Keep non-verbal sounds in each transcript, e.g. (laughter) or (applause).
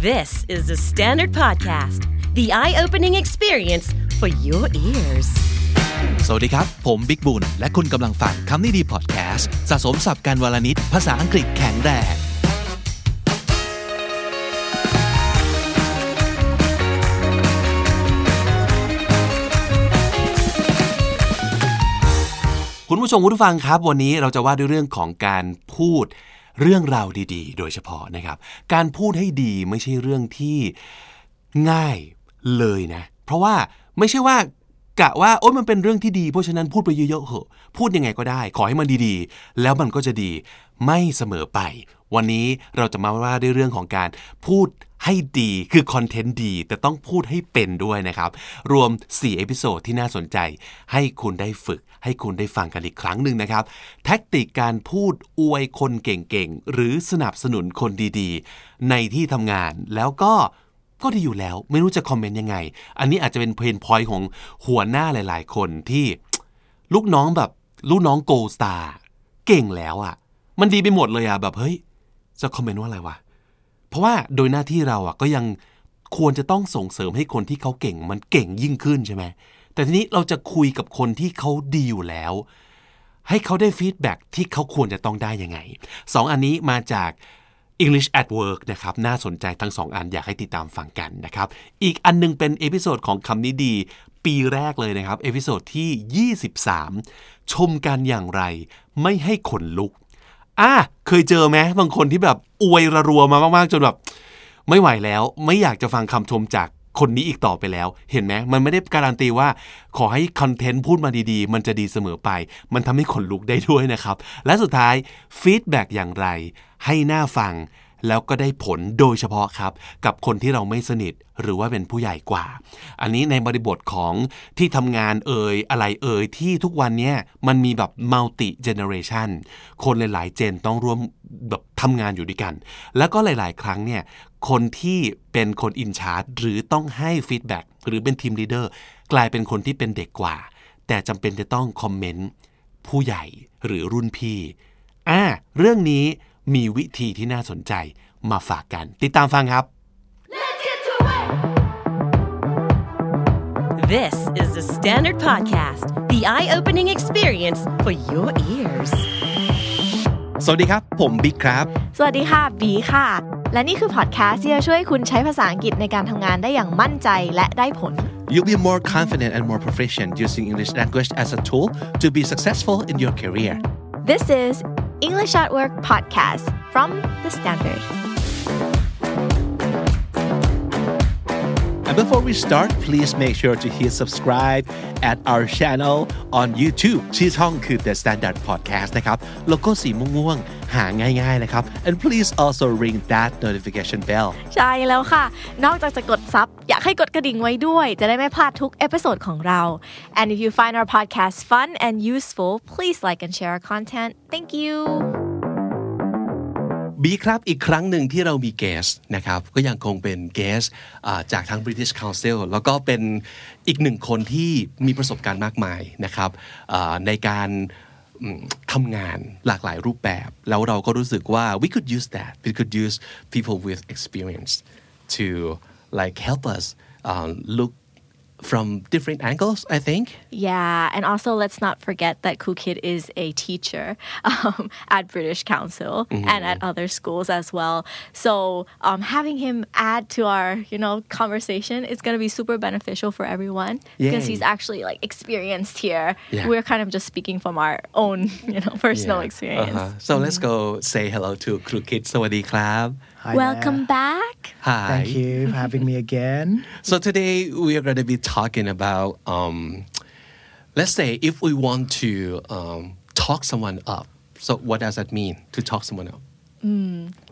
This is the Standard Podcast, the eye opening experience for your ears. สวัสดีครับ ผมบิ๊กบุญ และคุณกำลังฟังคำนี้ดีพอดแคสต์สะสมสับการวลนิดภาษาอังกฤษแข็งแรงคุณผู้ชมคุณผู้ฟังครับ วันนี้เราจะว่าด้วยเรื่องของการพูด เรื่องราวดีๆ โดยเฉพาะนะครับ การพูดให้ดีไม่ใช่เรื่องที่ง่ายเลยนะ เพราะว่าไม่ใช่ว่ากะว่าโอ้ยมันเป็นเรื่องที่ดี เพราะฉะนั้นพูดไปเยอะๆเหอะพูดยังไงก็ได้ ขอให้มันดีๆ แล้วมันก็จะดีไม่เสมอไป วันนี้เราจะมาว่าด้วยเรื่องของการพูดให้ดีคือ content ดี แต่ต้องพูดให้เป็นด้วยนะครับ รวม 4 episode ที่น่าสนใจ ให้คุณได้ฝึก ให้คุณได้ฟังกันอีกครั้งหนึ่งนะครับ tactic การพูดอวยคนเก่งๆ หรือสนับสนุนคนดีๆ ในที่ทำงานแล้วก็ก็ดีอยู่แล้ว ไม่รู้จะ comment ยังไง อันนี้อาจจะเป็น pain point ของหัวหน้าหลาย ๆ คนที่ลูกน้องแบบลูกน้อง gold star เก่งแล้วอะ มันดีไปหมดเลยอะ่ะแบบเฮ้ย จะ comment ว่าอะไรวะ เพราะว่าโดยหน้าที่เราอะก็ยังควรจะต้องส่งเสริมให้คนที่เขาเก่งมันเก่งยิ่งขึ้นใช่ไหม แต่ทีนี้เราจะคุยกับคนที่เขาดีอยู่แล้ว ให้เขาได้ feedback ที่เขาควรจะต้องได้ยังไงสองอันนี้มาจาก English at Work นะครับ น่าสนใจทั้งสองอันอยากให้ติดตามฟังกันนะครับ อีกอันนึงเป็น episode ของคำนี้ดี ปีแรกเลยนะครับ episode ที่ 23 ชมกันอย่างไรไม่ให้ขนลุก อะเคยเจอไหมบางคนที่แบบอวยระรัวมามากๆจนแบบไม่ไหวแล้วไม่อยากจะฟังคำชมจากคนนี้อีกต่อไปแล้ว เห็นไหมมันไม่ได้การันตีว่า ขอให้ content พูดมาดีๆ มันจะดีเสมอไป มันทำให้ขนลุกได้ด้วยนะครับ และสุดท้าย feedback อย่างไร ให้น่าฟัง แล้วก็ได้ผลโดยเฉพาะครับ กับคนที่เราไม่สนิทหรือว่าเป็นผู้ใหญ่กว่า อันนี้ในบริบทของที่ทำงานเอ่ยอะไรเอ่ยที่ทุกวันเนี้ยมันมีแบบ multi-generationคนหลาย ๆ gen ต้องร่วมแบบทำงานอยู่ด้วยกัน แล้วก็หลาย ๆ ครั้งเนี่ยคนที่เป็นคน in charge หรือต้องให้ feedback หรือเป็น team leader กลายเป็นคนที่เป็นเด็กกว่า แต่จำเป็นจะต้อง comment ผู้ใหญ่หรือรุ่นพี่อ่าเรื่องนี้ มีวิธีที่น่าสนใจมาฝากกัน ติดตามฟังครับ This is the Standard Podcast, the eye opening experience for your ears. สวัสดีครับ ผมบิ๊กครับ สวัสดีค่ะ บีค่ะ และนี่คือพอดแคสต์ที่จะช่วยคุณใช้ภาษาอังกฤษในการทำงานได้อย่างมั่นใจและได้ผล You'll be more confident and more proficient using English language as a tool to be successful in your career. This is English at Work podcast from the Standard And before we start, please make sure to hit subscribe at our channel on YouTube ชื่อช่องคือ The Standard Podcast นะครับ โลโก้สีม่วงๆ หาง่ายๆนะครับ and please also ring that notification bell ใช่แล้วค่ะ นอกจากจะกดซับ อยากให้กดกระดิ่งไว้ด้วย จะได้ไม่พลาดทุกเอพิโซดของเรา and if you find our podcast fun and useful please like and share our content thank you บีครับอีกครั้งหนึ่งที่เรามีเกสนะครับก็ยังคงเป็นเกสจากทาง British Council แล้วก็เป็นอีกหนึ่งคนที่มีประสบการณ์มากมายนะครับในการทำงานหลากหลายรูปแบบ แล้วเราก็รู้สึกว่า we could use that we could use people with experience to like help us uh, look from different angles I think Yeah, and also let's not forget that Kukid is a teacher (laughs) um, at British Council and at other schools as well. So um, having him add to our, you know, conversation is going to be super beneficial for everyone because Yay. he's actually like experienced here. Yeah. We're kind of just speaking from our own, (laughs) you know, personal Yeah. experience. Uh-huh. So let's go say hello to ครูคิดสวัสดีครับ Hi Welcome there. back. Hi Thank you for having me again. (laughs) So today we are going to be talking about, um, let's say, if we want to um, talk someone up. So what does that mean to talk someone up?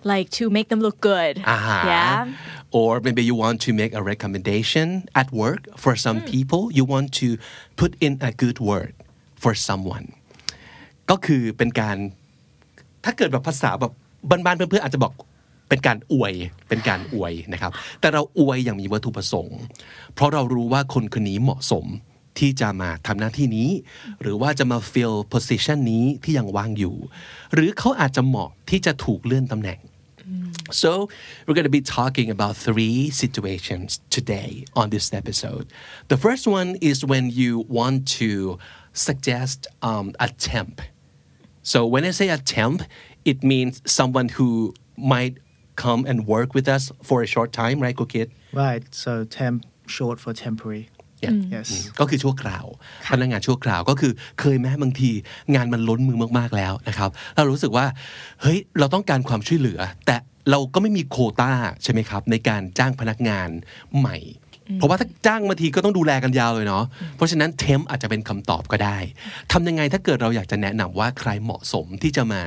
Like to make them look good. Uh-huh. Yeah. Or maybe you want to make a recommendation at work for some people. You want to put in a good word for someone. ก็คือเป็นการ ถ้าเกิดแบบภาษาแบบบ้านๆเพื่อนๆอาจจะบอก เป็นการอวยเป็นการอวยนะครับ แต่เราอวยอย่างมีวัตถุประสงค์ เพราะเรารู้ว่าคนคนนี้เหมาะสมที่จะมาทำหน้าที่นี้ หรือว่าจะมา fill position นี้ที่ยังว่างอยู่ หรือเขาอาจจะเหมาะที่จะถูกเลื่อนตำแหน่ง So, we're going to be talking about three situations today on this episode. The first one is when you want to suggest um, a temp. So, when I say a temp, it means someone who might come and work with us for a short time, right, Kukit? Right. So temp short for temporary. Yeah. Yes. ก็คือชั่วคราว พนักงานชั่วคราวก็คือเคยแม้บางทีงานมันล้นมือมากๆแล้วนะครับเรารู้สึกว่าเฮ้ยเราต้องการความช่วยเหลือ แต่เราก็ไม่มีโควต้าใช่ไหมครับ ในการจ้างพนักงานใหม่ เพราะว่าถ้าจ้างบางทีก็ต้องดูแลกันยาวเลยเนาะเพราะฉะนั้นเทมอาจจะเป็นคำตอบก็ได้ทำยังไงถ้าเกิดเราอยากจะแนะนำว่าใครเหมาะสมที่จะมา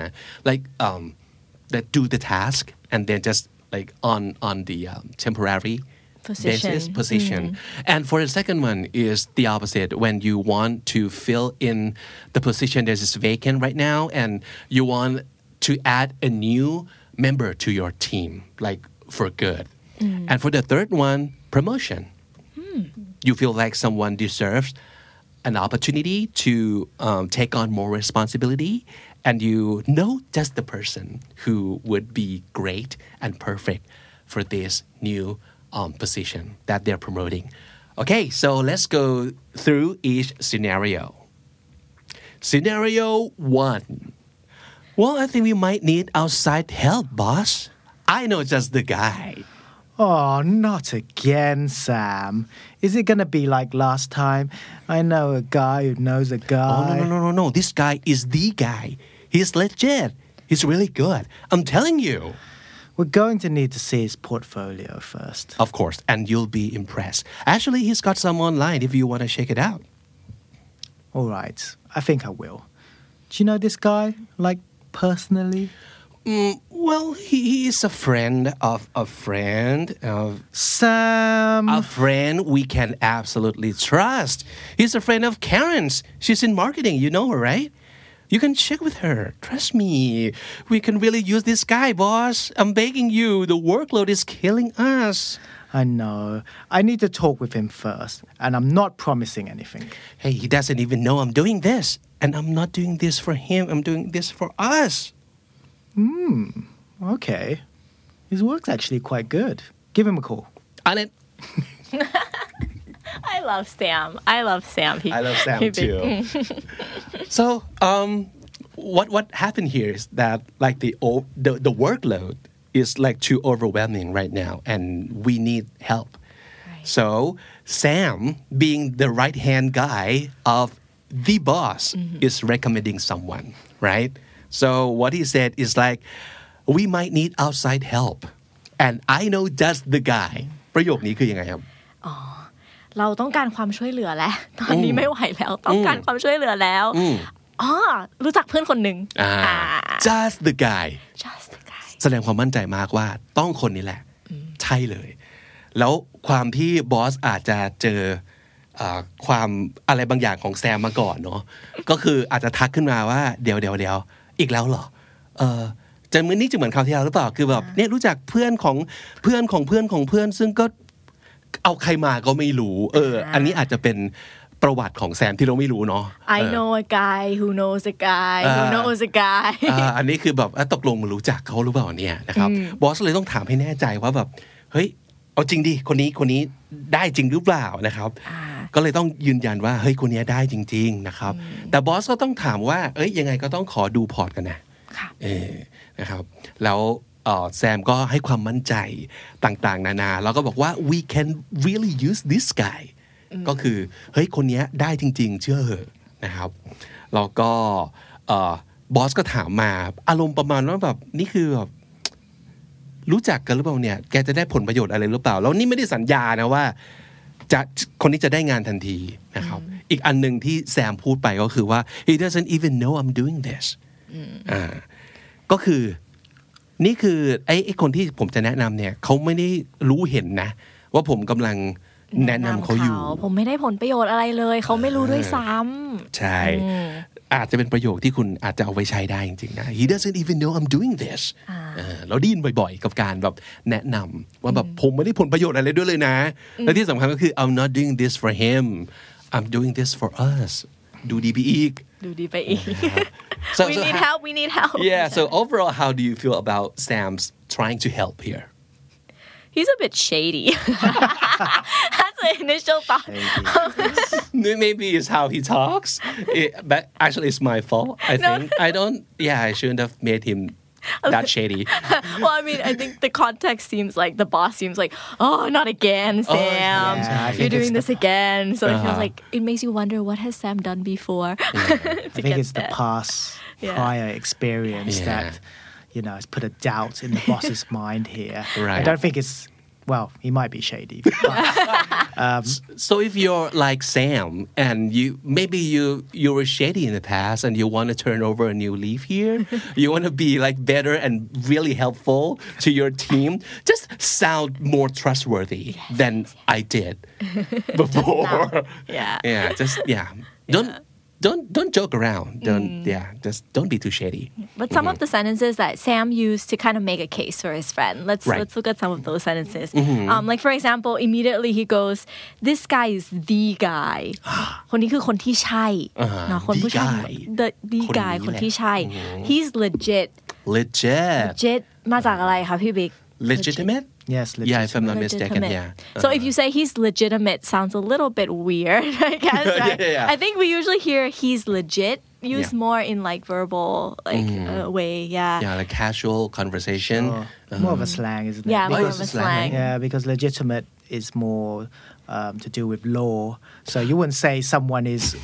like um that do the task and then just like on on the um, temporary Position. basis position. And for the second one is the opposite. When you want to fill in the position that is vacant right now and you want to add a new member to your team like for good. And for the third one promotion. You feel like someone deserves an opportunity to um, take on more responsibility and you know just the person who would be great and perfect for this new um, position that they're promoting. Okay so let's go through each scenario. Scenario one. Well i think we might need outside help boss. I know just the guy Oh, not again, Sam. Is it gonna be like last time? I know a guy who knows a guy. Oh no no no no no! This guy is the guy. He's legit. He's really good. I'm telling you. We're going to need to see his portfolio first. Of course, and you'll be impressed. Actually, he's got some online if you want to check it out. All right. I think I will. Do you know this guy? Like personally? Mm, well, he, he is a friend of a friend of Sam. a friend we can absolutely trust. He's a friend of Karen's. She's in marketing. You know her, right? You can check with her. Trust me. We can really use this guy, boss. I'm begging you. The workload is killing us. I know. I need to talk with him first, and I'm not promising anything. Hey, he doesn't even know I'm doing this. And I'm not doing this for him, I'm doing this for us. Okay. His work's actually quite good. Give him a call. On it. (laughs) I love Sam. I love Sam. He, I love Sam too. (laughs) so, um, what what happened here is that like the o- the the workload is like too overwhelming right now, and we need help. So Sam, being the right hand guy of the boss, is recommending someone, right? So what he said is like, we might need outside help, and I know just the guy. ประโยคนี้คือยังไงครับเราต้องการความช่วยเหลือแล้ว ตอนนี้ไม่ไหวแล้ว ต้องการความช่วยเหลือแล้วอ๋อรู้จักเพื่อนคนหนึ่งอ่า just the guy just the guy แสดงความมั่นใจมากว่าต้องคนนี้แหละ ใช่เลย แล้วความที่บอสอาจจะเจอเอ่อความอะไรบางอย่างของแซมมาก่อนเนาะก็คืออาจจะทักขึ้นมาว่าเดี๋ยวเดี๋ยวเดี๋ยว อีกแล้วเหรอเออจะเหมือนนี่จะเหมือนคราวที่แล้วหรือเปล่าคือแบบเนี่ยรู้จักเพื่อนของเพื่อนของเพื่อนของเพื่อน ซึ่งก็เอาใครมาก็ไม่รู้ เออ อันนี้อาจจะเป็นประวัติของแซมที่เราไม่รู้เนาะ I know a guy who knows a guy who อ่า knows a guy อ่าอันนี้คือแบบอะตกลงมันรู้จักเขาหรือเปล่าเนี่ยนะครับบอสเลยต้องถามให้แน่ใจว่าแบบเฮ้ยเอาจริงดิคนนี้คนนี้ได้จริงหรือเปล่านะครับ ก็เลยต้องยืนยันว่าเฮ้ยคนนี้ได้จริง ๆนะครับ แต่บอสก็ต้องถามว่าเอ้ยยังไงก็ต้องขอดูพอร์ตกันนะค่ะเออนะครับแล้วเอ่อแซมก็ให้ความมั่นใจต่างๆ นานา แล้วก็บอกว่า we can really use this guy ก็คือเฮ้ยคนเนี้ยได้จริง ๆ เชื่อเหอะนะครับแล้วก็เอ่อบอสก็ถามมาอารมณ์ประมาณว่าแบบนี่คือแบบรู้จักกันหรือเปล่าเนี่ย แกจะได้ผลประโยชน์อะไรหรือเปล่า แล้วนี่ไม่ได้สัญญานะว่า จะคนนี้จะได้งานทันทีนะครับ อีกอันหนึ่งที่แซมพูดไปก็คือว่า he doesn't even know I'm doing this อ่าก็คือนี่คือไอ้ไอ้คนที่ผมจะแนะนำเนี่ยเขาไม่ได้รู้เห็นนะ ว่าผมกำลังแนะนำเขาอยู่ ผมไม่ได้ผลประโยชน์อะไรเลย เขาไม่รู้ด้วยซ้ใช่ อาจจะเป็นประโยคที่คุณอาจจะเอาไว้ใช้ได้จริงๆนะ he doesn't even know I'm doing this เออเราได้ยินบ่อยๆ กับการแบบแนะนำว่าแบบผมไม่ได้ผลประโยชน์อะไรด้วยเลยนะ และที่สำคัญก็คือ I'm not doing this for him I'm doing this for us ดูดีไปอีกำดูดีไปอีก So- we so need how- help we need help Yeah so overall how do you feel about Sam's trying to help here He's a bit shady. That's the initial thought. Maybe it's how he talks It- but actually it's my fault I think I don't yeah I shouldn't have made him that shady (laughs) well, I mean, I think the context seems like the boss seems like, oh, not again, Sam. yeah, You're doing this the- again. So it Uh-huh. feels like it makes you wonder what has Sam done before. (laughs) to I think get it's the there. past Yeah. prior experience Yeah. that you know has put a doubt in the boss's (laughs) mind here. Right. I don't think it's well, he might be shady. But, (laughs) um, So if you're like Sam and you maybe you you were shady in the past and you want to turn over a new leaf here, (laughs) you want to be like better and really helpful to your team, just sound more trustworthy than I did (laughs) before. Yeah. yeah, just yeah. Don't don't don't joke around. Don't yeah, just don't be too shady. But some of the sentences that Sam used to kind of make a case for his friend. Let's Right. let's look at some of those sentences. Um, like for example, immediately he goes, "This guy is the guy." (gasps) คนนี้คือคนที่ใช่เนอะคนผู้ชาย The guy the the คนนี้ guy แหละ คนที่ใช่ he's legit Legit. legit มาจากอะไรคะพี่บิ๊ก Legitimate? yes, Yeah, if I'm not mistaken, yeah. So if you say he's legitimate, sounds a little bit weird, (laughs) I guess. (laughs) Right? yeah, yeah. I think we usually hear he's legit used Yeah. more in like verbal like uh, way. Yeah. Yeah, like casual conversation. Oh, more of a slang, isn't it? Yeah, more Because- of a slang, slang. Yeah, because legitimate is more um, to do with law. So you wouldn't say someone is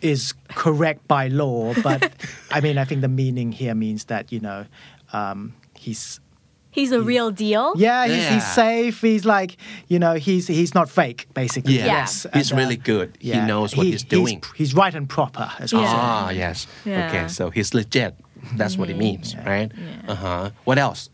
is correct by law, but (laughs) I mean, I think the meaning here means that you know um, he's He's a real deal. yeah, he's, he's safe. He's like you know he's he's not fake basically. Yeah. Yeah. Yes, He's and, uh, really good. He knows what he's doing. He's, right and proper as well. Yeah. Ah, yes. Yeah. Okay, so he's legit. That's what it means, right? Uh huh. What else?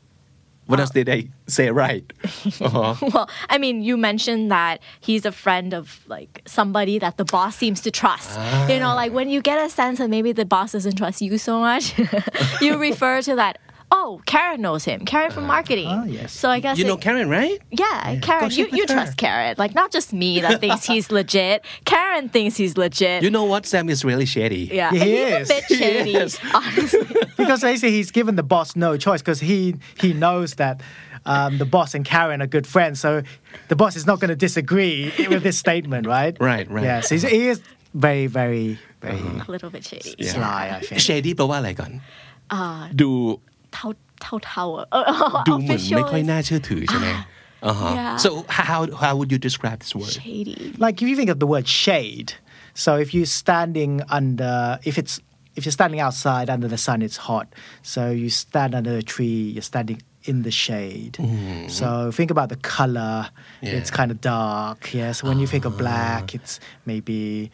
What else did I say right? (laughs) Uh-huh. Well, I mean, you mentioned that he's a friend of like somebody that the boss seems to trust. You know, like when you get a sense that maybe the boss doesn't trust you so much, (laughs) you refer to that. Oh, Karen knows him. Karen from marketing. Oh, yes. So I guess you know Karen, right? Yeah, yeah. Karen. You, you trust Karen. Like not just me that (laughs) thinks he's legit. Karen thinks he's legit. You know what? Sam is really shady. Yeah, he is. he's a bit (laughs) shady, honestly. (laughs) because they say he's given the boss no choice because he he knows that. Um, the boss and Karen are good friends, so the boss is not going to disagree with this statement, right? Right, right. Yes, he is very, very, very. Uh-huh. A little bit shady. Yeah. Sly, I think. Shady, but what like on? do เท่าเท่าเท่าอะเออ ดูเหมือนไม่ official ค่อย is น่าเชื่อถือใช่ไหม Uh-huh. (laughs) Yeah. So how how would you describe this word? shady. Like if you think of the word shade, so if you're standing under, if it's if you're standing outside under the sun, it's hot. So you stand under a tree, you're standing in the shade. So think about the color. Yeah. It's kind of dark. Yeah. So when you think of black, it's maybe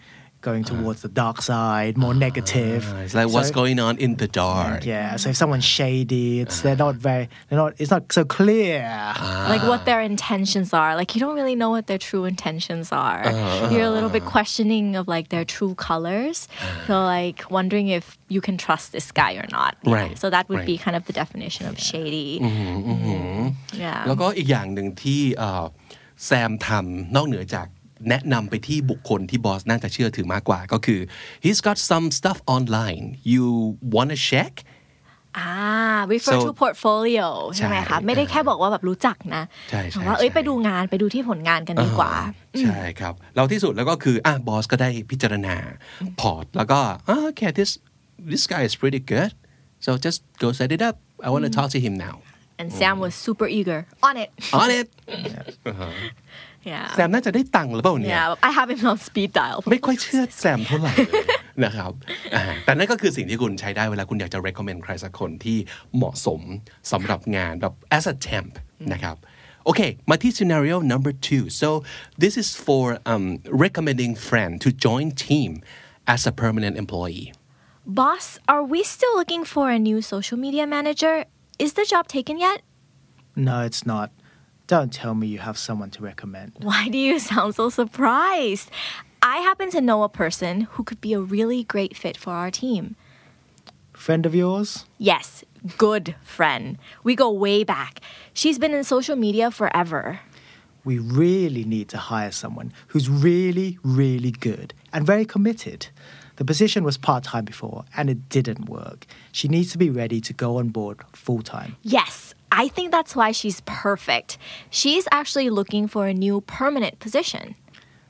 going towards the dark side, more negative. Uh, It's like what's So- going on in the dark. Yeah. So if someone's shady, it's they're not very, they're not. It's not so clear. like what their intentions are. Like you don't really know what their true intentions are. Uh-huh. You're a little bit questioning of like their true colors. So like wondering if you can trust this guy or not. Yeah. Right, So that would right. be kind of the definition of shady. Yeah. แล้วก็อีกอย่างหนึ่งที่เอ่อแซมทำนอกเหนือจาก แนะนำไปที่บุคคลที่บอสน่าจะเชื่อถือมากกว่า ก็คือ he's got some stuff online you wanna check Ah, refer So- to portfolio ใช่ไหมใช่คะ ไม่ได้แค่บอกว่าแบบรู้จักนะใช่ใช่แต่ว่าเอ้ยใช่ไปดูงานไปดูที่ผลงานกันดีกว่า ใช่ครับแล้วที่สุดแล้วก็คืออะบอสก็ได้พิจารณา พอร์ต แล้วก็อะ okay this this guy is pretty good so just go set it up I want to talk to him now and Sam was super eager on it on it yeah แซมน่าจะได้ตังค์หรือเปล่าเนี่ย yeah I have him on speed dial ไม่ค่อยเชื่อแซมเท่าไหร่เลยนะครับอ่าแต่นั่นก็คือสิ่งที่คุณใช้ได้เวลาคุณอยากจะ recommend ใครสักคนที่เหมาะสมสำหรับงานแบบ as a temp นะครับโอเคมาที่ scenario number two so this is for um, recommending friend to join team as a permanent employee Boss, are we still looking for a new social media manager? Is the job taken yet? No, it's not. Don't tell me you have someone to recommend. Why do you sound so surprised? I happen to know a person who could be a really great fit for our team. Friend of yours? Yes, good friend. We go way back. She's been in social media forever. We really need to hire someone who's really, really good and very committed. The position was part time before and it didn't work. She needs to be ready to go on board full time. Yes, I think that's why she's perfect. She's actually looking for a new permanent position.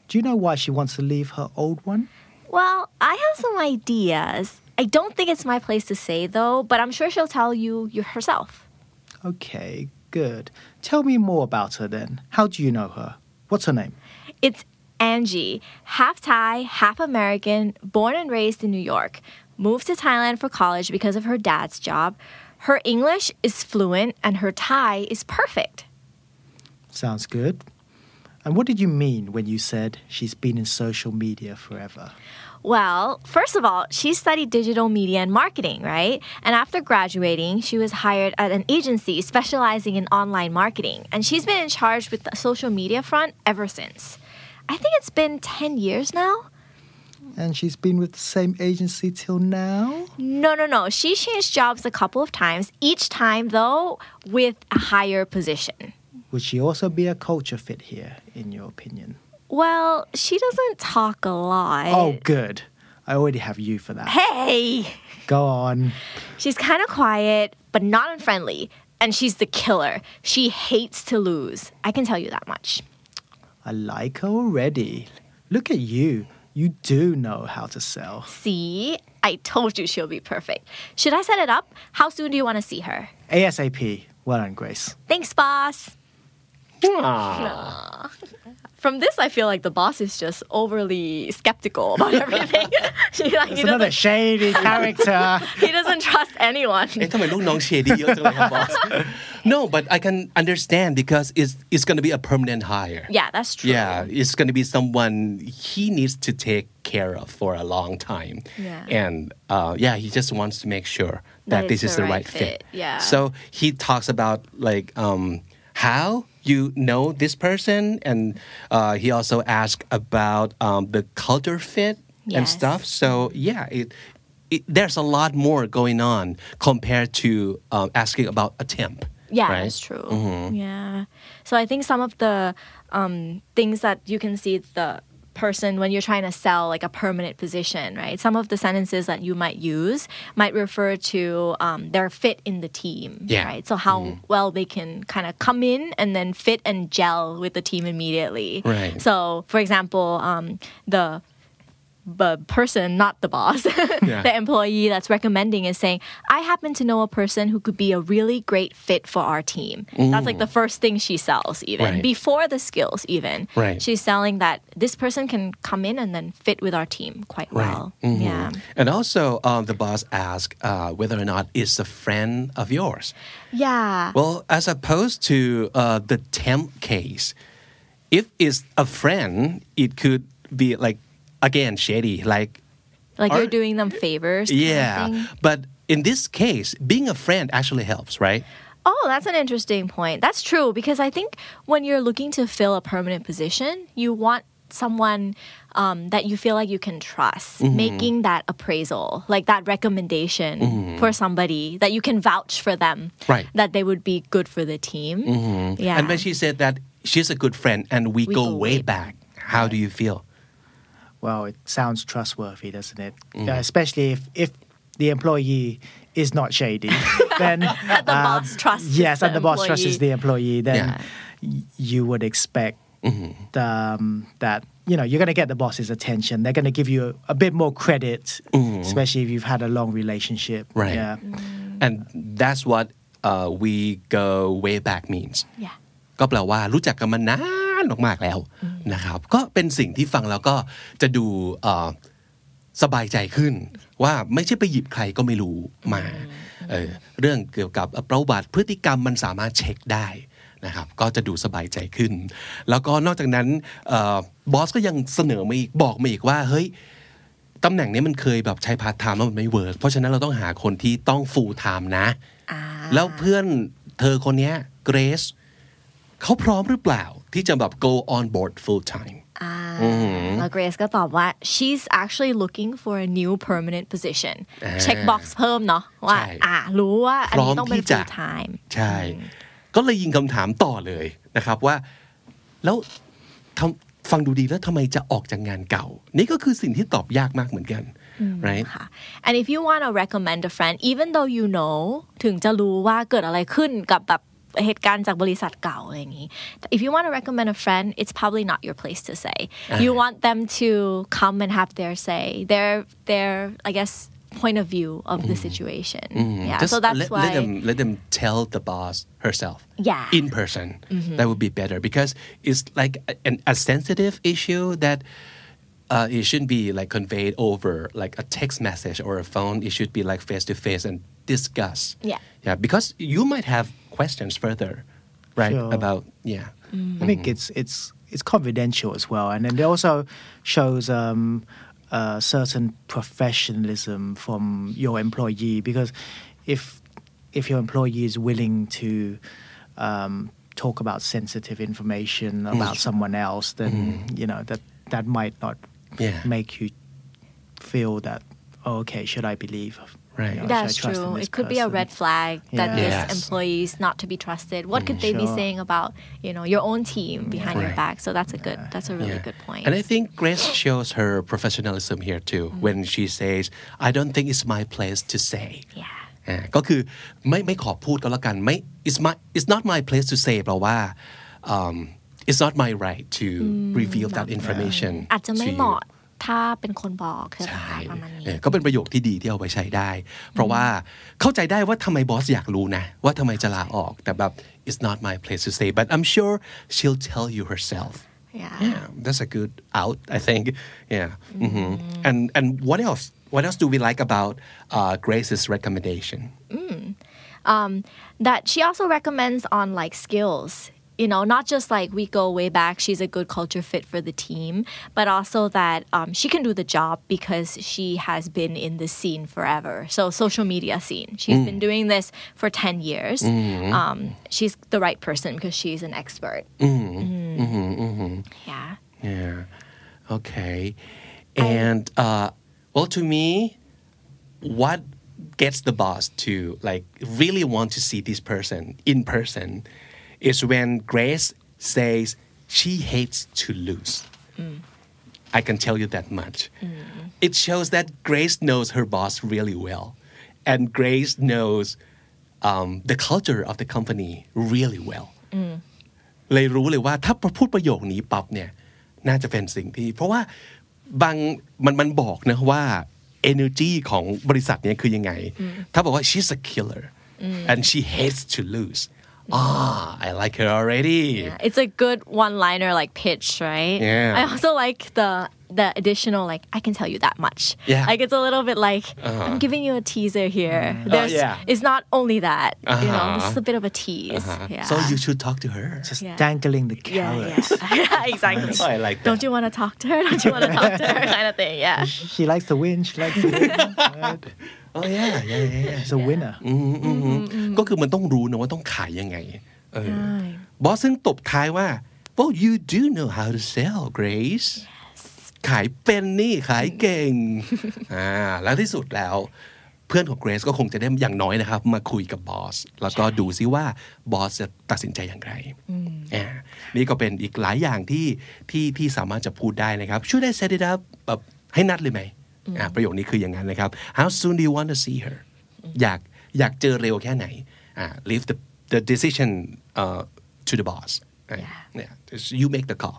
Do you know why she wants to leave her old one? Well, I have some ideas. I don't think it's my place to say though, but I'm sure she'll tell you, herself. Okay, good. Tell me more about her then. How do you know her? What's her name? It's Angie, half Thai, half American, born and raised in New York. Moved to Thailand for college because of her dad's job. Her English is fluent and her Thai is perfect. Sounds good. And what did you mean when you said she's been in social media forever? Well, first of all, she studied digital media and marketing, right? And after graduating, she was hired at an agency specializing in online marketing. And she's been in charge with the social media front ever since. I think it's been 10 years now. And she's been with the same agency till now? No, no, no. She changed jobs a couple of times, each time, though, with a higher position. Would she also be a culture fit here, in your opinion? Well, she doesn't talk a lot. Oh, good. I already have you for that. Hey! Go on. She's kind of quiet, but not unfriendly. And she's the killer. She hates to lose. I can tell you that much. I like her already. Look at you. You do know how to sell. See? I told you she'll be perfect. Should I set it up? How soon do you want to see her? ASAP. Well done, Grace. Thanks, boss from this, I feel like the boss is just overly skeptical about (laughs) everything. (laughs) she like it's another shady (laughs) character. he doesn't trust anyone. no, but I can understand because it's it's gonna be a permanent hire. Yeah, that's true. Yeah, it's gonna be someone he needs to take care of for a long time. Yeah. And uh, yeah, he just wants to make sure that, that this is the, right, right fit. fit. Yeah. So he talks about like um, how you know this person, and uh, he also asked about um, the culture fit and stuff. So yeah, it, it there's a lot more going on compared to um, asking about a temp. Yeah, right? that's true. Yeah. So I think some of the um, things that you can see the person when you're trying to sell like a permanent position, right? Some of the sentences that you might use might refer to um, their fit in the team, Yeah. right? So how well they can kind of come in and then fit and gel with the team immediately. Right. So, for example, um, the the person, not the boss, (laughs) Yeah. the employee that's recommending is saying, I happen to know a person who could be a really great fit for our team. That's like the first thing she sells, even Right. before the skills, even. Right. She's selling that this person can come in and then fit with our team quite well. Yeah. And also, um, the boss asks uh, whether or not it's a friend of yours. Yeah. Well, as opposed to uh, the temp case, if it's a friend, it could be like again shady. Like, like are- you're doing them favors. yeah, but in this case, being a friend actually helps, right? Oh, that's an interesting point. That's true because I think when you're looking to fill a permanent position, you want someone um, that you feel like you can trust, Mm-hmm. making that appraisal, like that recommendation for somebody that you can vouch for them, Mm-hmm. Right. Mm-hmm. That they would be good for the team. Yeah. And when she said that she's a good friend and we, We go, go way way back, how do you feel? Well, it sounds trustworthy, doesn't it? Uh, especially if, if the employee is not shady, (laughs) then the boss trusts yes, the and the boss trusts employee. the employee, then Yeah. y- you would expect Mm-hmm. um, that you know you're going to get the boss's attention. They're going to give you a, bit more credit, especially if you've had a long relationship. Mm-hmm. Right. Yeah. And that's what uh, we go way back means. Yeah. ก็แปลว่ารู้จักกันมานาน มากๆแล้วนะครับ ก็เป็นสิ่งที่ฟังแล้วก็จะดูเอ่อสบายใจขึ้น ว่าไม่ใช่ไปหยิบใครก็ไม่รู้มาเออเรื่องเกี่ยวกับประวัติพฤติกรรมมันสามารถเช็คได้นะครับก็จะดูสบายใจขึ้น แล้วก็นอกจากนั้นเอ่อ boss ก็ยังเสนอมาอีกบอกมาอีกว่าเฮ้ยตำแหน่งนี้มันเคยแบบใช้พาร์ทไทม์แล้วมันไม่ work เพราะฉะนั้นเราต้องหาคนที่ต้อง full-time นะ แล้วเพื่อนเธอคนเนี้ยเกรซเขาพร้อมหรือเปล่า ที่จะแบบ go on board full time อ่าแล้วเกรซก็ตอบว่า she's actually looking for a new permanent position check box เพิ่มเนาะว่าใช่อ่ารู้ว่าอันนี้ต้องเป็นพร้อมที่จะ full time ใช่ ก็เลยยิงคำถามต่อเลยนะครับว่า แล้วทำฟังดูดีแล้วทำไมจะออกจากงานเก่า นี่ก็คือสิ่งที่ตอบยากมากเหมือนกัน right ค่ะ and if you want to recommend a friend even though you know ถึงจะรู้ว่าเกิดอะไรขึ้นกับแบบ เหตุการณ์จากบริษัทเก่าอะไรอย่างนี้ if you want to recommend a friend it's probably not your place to say you want them to come and have their say their their I guess point of view of the situation yeah Just so that's let, why let them let them tell the boss herself Yeah. in person that would be better because it's like a, an, a sensitive issue that uh, it shouldn't be like conveyed over like a text message or a phone it should be like face to face and discuss Yeah. yeah because you might have questions further right Sure. about yeah I think it's it's it's confidential as well, and then it also shows um, uh, certain professionalism from your employee because if if your employee is willing to um, talk about sensitive information about someone else, then you know that that might not Yeah. make you feel that oh, okay, should I believe? Right. you know, That's should I trust in true. this It could be a person? red flag that Yeah. this Yes. employee is not to be trusted. What could they be Sure. saying about you know your own team behind your Right. back? So that's a good. That's a really Yeah. good point. And I think Grace shows her professionalism here too when she says, I don't think it's my place to say. Yeah. อ่าก็คือไม่ไม่ขอพูดก็แล้วกันไม่ it's my it's not my place to say แปลว่า um, it's not my right to reveal that information อาจจะไม่ to you เหมาะ ถ้าเป็นคนบอกใช่ไหมใช่คะประมาณนี้เออก็เป็นประโยคที่ดีที่เอาไปใช้ได้ เพราะว่าเข้าใจได้ว่าทำไมบอสอยากรู้นะ ว่าทำไมจะลาออกแต่แบบ it's not my place to say but I'm sure she'll tell you herself Yeah. yeah that's a good out I think yeah hmm and and what else what else do we like about uh, Grace's recommendation that she also recommends on like skills you know not just like we go way back she's a good culture fit for the team but also that um, she can do the job because she has been in this scene forever. So social media scene. She's been doing this for 10 years. Um, she's the right person because she's an expert. Mm. yeah. Yeah. Okay. And uh, well, to me, what gets the boss to like really want to see this person in person is when Grace says she hates to lose. I can tell you that much. It shows that Grace knows her boss really well, and Grace knows um, the culture of the company really well. เลยรู้เลยว่าถ้าพูดประโยคนี้ปั๊บเนี่ยน่าจะเป็นสิ่งที่ เพราะว่าบางมันมันบอกนะว่า energy ของบริษัทเนี้คือยังไง ถ้าบอกว่า she's a killer and she hates to lose ah I like her already Yeah, it's a good one-liner like pitch, right? Yeah. I also like the the additional like I can tell you that much. Yeah. Uh-huh. Like it's a little bit like I'm giving you a teaser here. There's Oh, yeah. it's not only that. You know, this is Uh-huh. a bit of a tease. Yeah. so you should talk to her Just Yeah. dangling the yeah, yeah. (laughs) exactly. Oh, I like that. Don't you want to talk to her? Don't you want to talk to her? (laughs) Kind of thing. Yeah. She likes to win. She likes to win. (laughs) right? oh yeah yeah yeah yeah She's a winner. ก็คือมันต้องรู้นะว่าต้องขายยังไงเออบอสซึ่งตบท้ายว่า well you do know how to sell Grace ขายเป็นนี่ขายเก่งอ่าแล้วที่สุดแล้ว เพื่อนของเกรซก็คงจะได้อย่างน้อยนะครับ มาคุยกับบอส แล้วก็ดูซิว่าบอสจะตัดสินใจอย่างไรอ่านี่ก็เป็นอีกหลายอย่างที่ที่ที่สามารถจะพูดได้นะครับช่วยได้ set it up แบบให้นัดเลยไหมอ่า ประโยคนี้คืออย่างนั้นนะครับ how soon do you want to see her อยากอยากเจอเร็วแค่ไหนอ่า leave the the decision uh, to the boss yeah. yeah just you make the call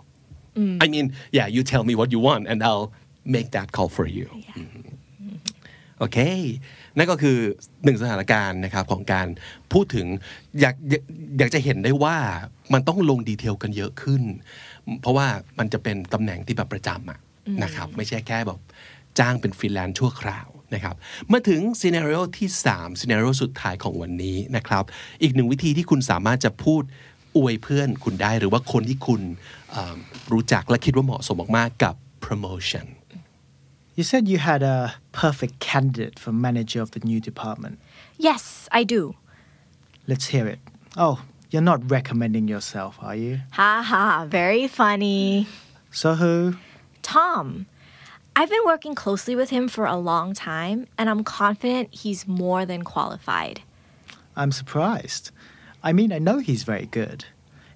I mean yeah you tell me what you want and I'll make that call for you โอเค นั่นก็คือหนึ่งสถานการณ์นะครับของการพูดถึงอยากอยากอยากจะเห็นได้ว่ามันต้องลง detail กันเยอะขึ้น เพราะว่ามันจะเป็นตำแหน่งที่แบบประจำอะนะครับ ไม่ใช่แค่แบบ จ้างเป็นฟรีแลนซ์ชั่วคราวนะครับมาถึง scenario ที่3 scenario สุดท้ายของวันนี้นะครับอีกหนึ่งวิธีที่คุณสามารถจะพูดอวยเพื่อนคุณได้หรือว่าคนที่คุณเอ่อรู้จักและคิดว่าเหมาะสมมากๆกับ promotion You said you had a perfect candidate for manager of the new department. Yes, I do. Let's hear it. Oh, you're not recommending yourself, are you? Ha ha. Very funny. So who? Tom. I've been working closely with him for a long time, and I'm confident he's more than qualified. I'm surprised. I mean, I know he's very good.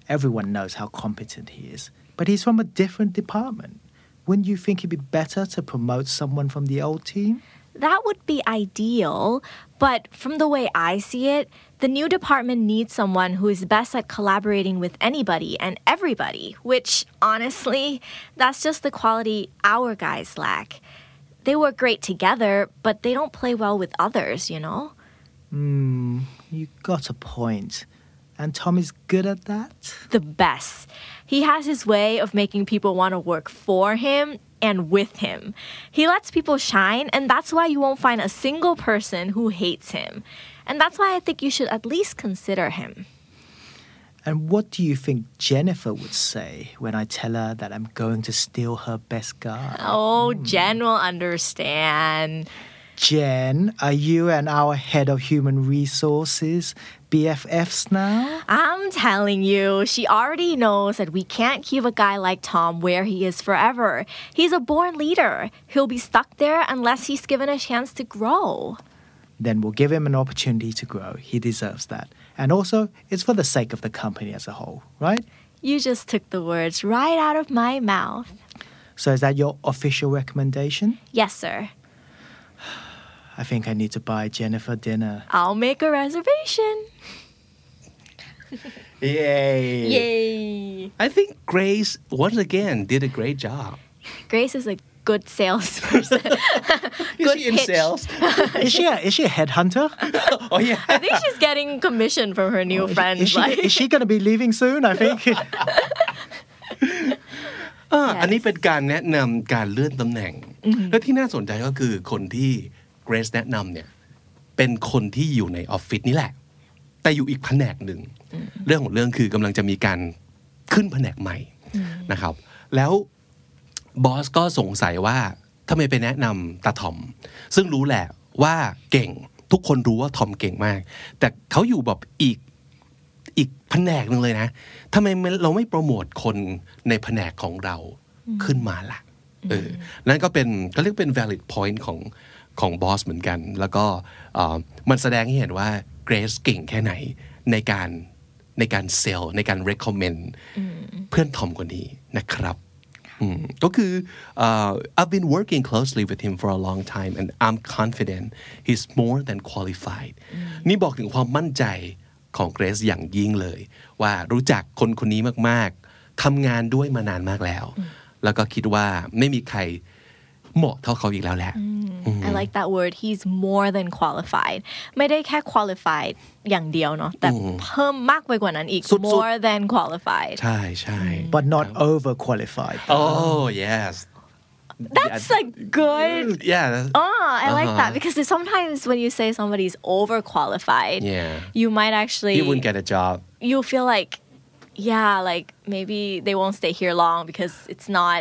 Everyone knows how competent he is, but he's from a different department. wouldn't you think it'd be better to promote someone from the old team? That would be ideal, but from the way I see it, the new department needs someone who is best at collaborating with anybody and everybody, which honestly, that's just the quality our guys lack. They work great together, but they don't play well with others, you know? Hmm, you got a point. And Tom is good at that? The best. He has his way of making people want to work for him and with him. He lets people shine, and that's why you won't find a single person who hates him. And that's why I think you should at least consider him. And what do you think Jennifer would say when I tell her that I'm going to steal her best guy? Oh, hmm. Jen will understand. Jen, are you and our head of human resources BFFs now? I'm telling you, she already knows that we can't keep a guy like Tom where he is forever. He's a born leader. He'll be stuck there unless he's given a chance to grow. Then we'll give him an opportunity to grow. He deserves that. And also, it's for the sake of the company as a whole, right? You just took the words right out of my mouth. So, is that your official recommendation? Yes, sir. I think I need to buy Jennifer dinner. I'll make a reservation. (laughs) Yay. Yay. I think Grace once again did a great job. Grace is a good salesperson. Is Good she in pitch. sales? is she a, is she a headhunter? oh yeah. I think she's getting commission from her new friends. Is she, like, is she going to be leaving soon? I think. อ่าอันนี้เป็นการแนะนำการเลื่อนตำแหน่ง และที่น่าสนใจก็คือคนที่เกรซแนะนำเนี่ยเป็นคนที่อยู่ในออฟฟิศนี่แหละ แต่อยู่อีกแผนกหนึ่ง เรื่องของเรื่องคือกำลังจะมีการขึ้นแผนกใหม่นะครับ แล้ว บอสก็สงสัยว่าทำไมไปแนะนำตาทอม ซึ่งรู้แหละว่าเก่งทุกคนรู้ว่าทอมเก่งมาก แต่เขาอยู่แบบอีกอีกแผนกหนึ่งเลยนะทำไมมันเราไม่โปรโมทคนในแผนกของเราขึ้นมาล่ะเออนั่นก็เป็นก็เรียกเป็น valid point ของของบอสเหมือนกัน แล้วก็เอ่อมันแสดงให้เห็นว่าเกรซเก่งแค่ไหนในการในการเซลล์ในการ recommend เพื่อนทอมคนนี้นะครับอืม ก็คือเอ่อ I've been working closely with him for a long time and I'm confident he's more than qualified นี่บอกถึงความมั่นใจของเกรซอย่างยิ่งเลย ว่ารู้จักคนคนนี้มาก ๆทำงานด้วยมานานมากแล้ว แล้วก็คิดว่าไม่มีใคร เหมาะเท่าเขาอีกแล้วแหละ I like that word he's more than qualified ไม่ได้แค่ qualified อย่างเดียวเนาะแต่เพิ่มมากไปกว่านั้นอีก สุดๆ more than qualified ใช่ใช่ but not overqualified. oh yes that's a good yeah that's- Oh, I like that because sometimes when you say somebody's overqualified, Yeah. you might actually he wouldn't get a job you feel like, yeah, like maybe they won't stay here long because it's not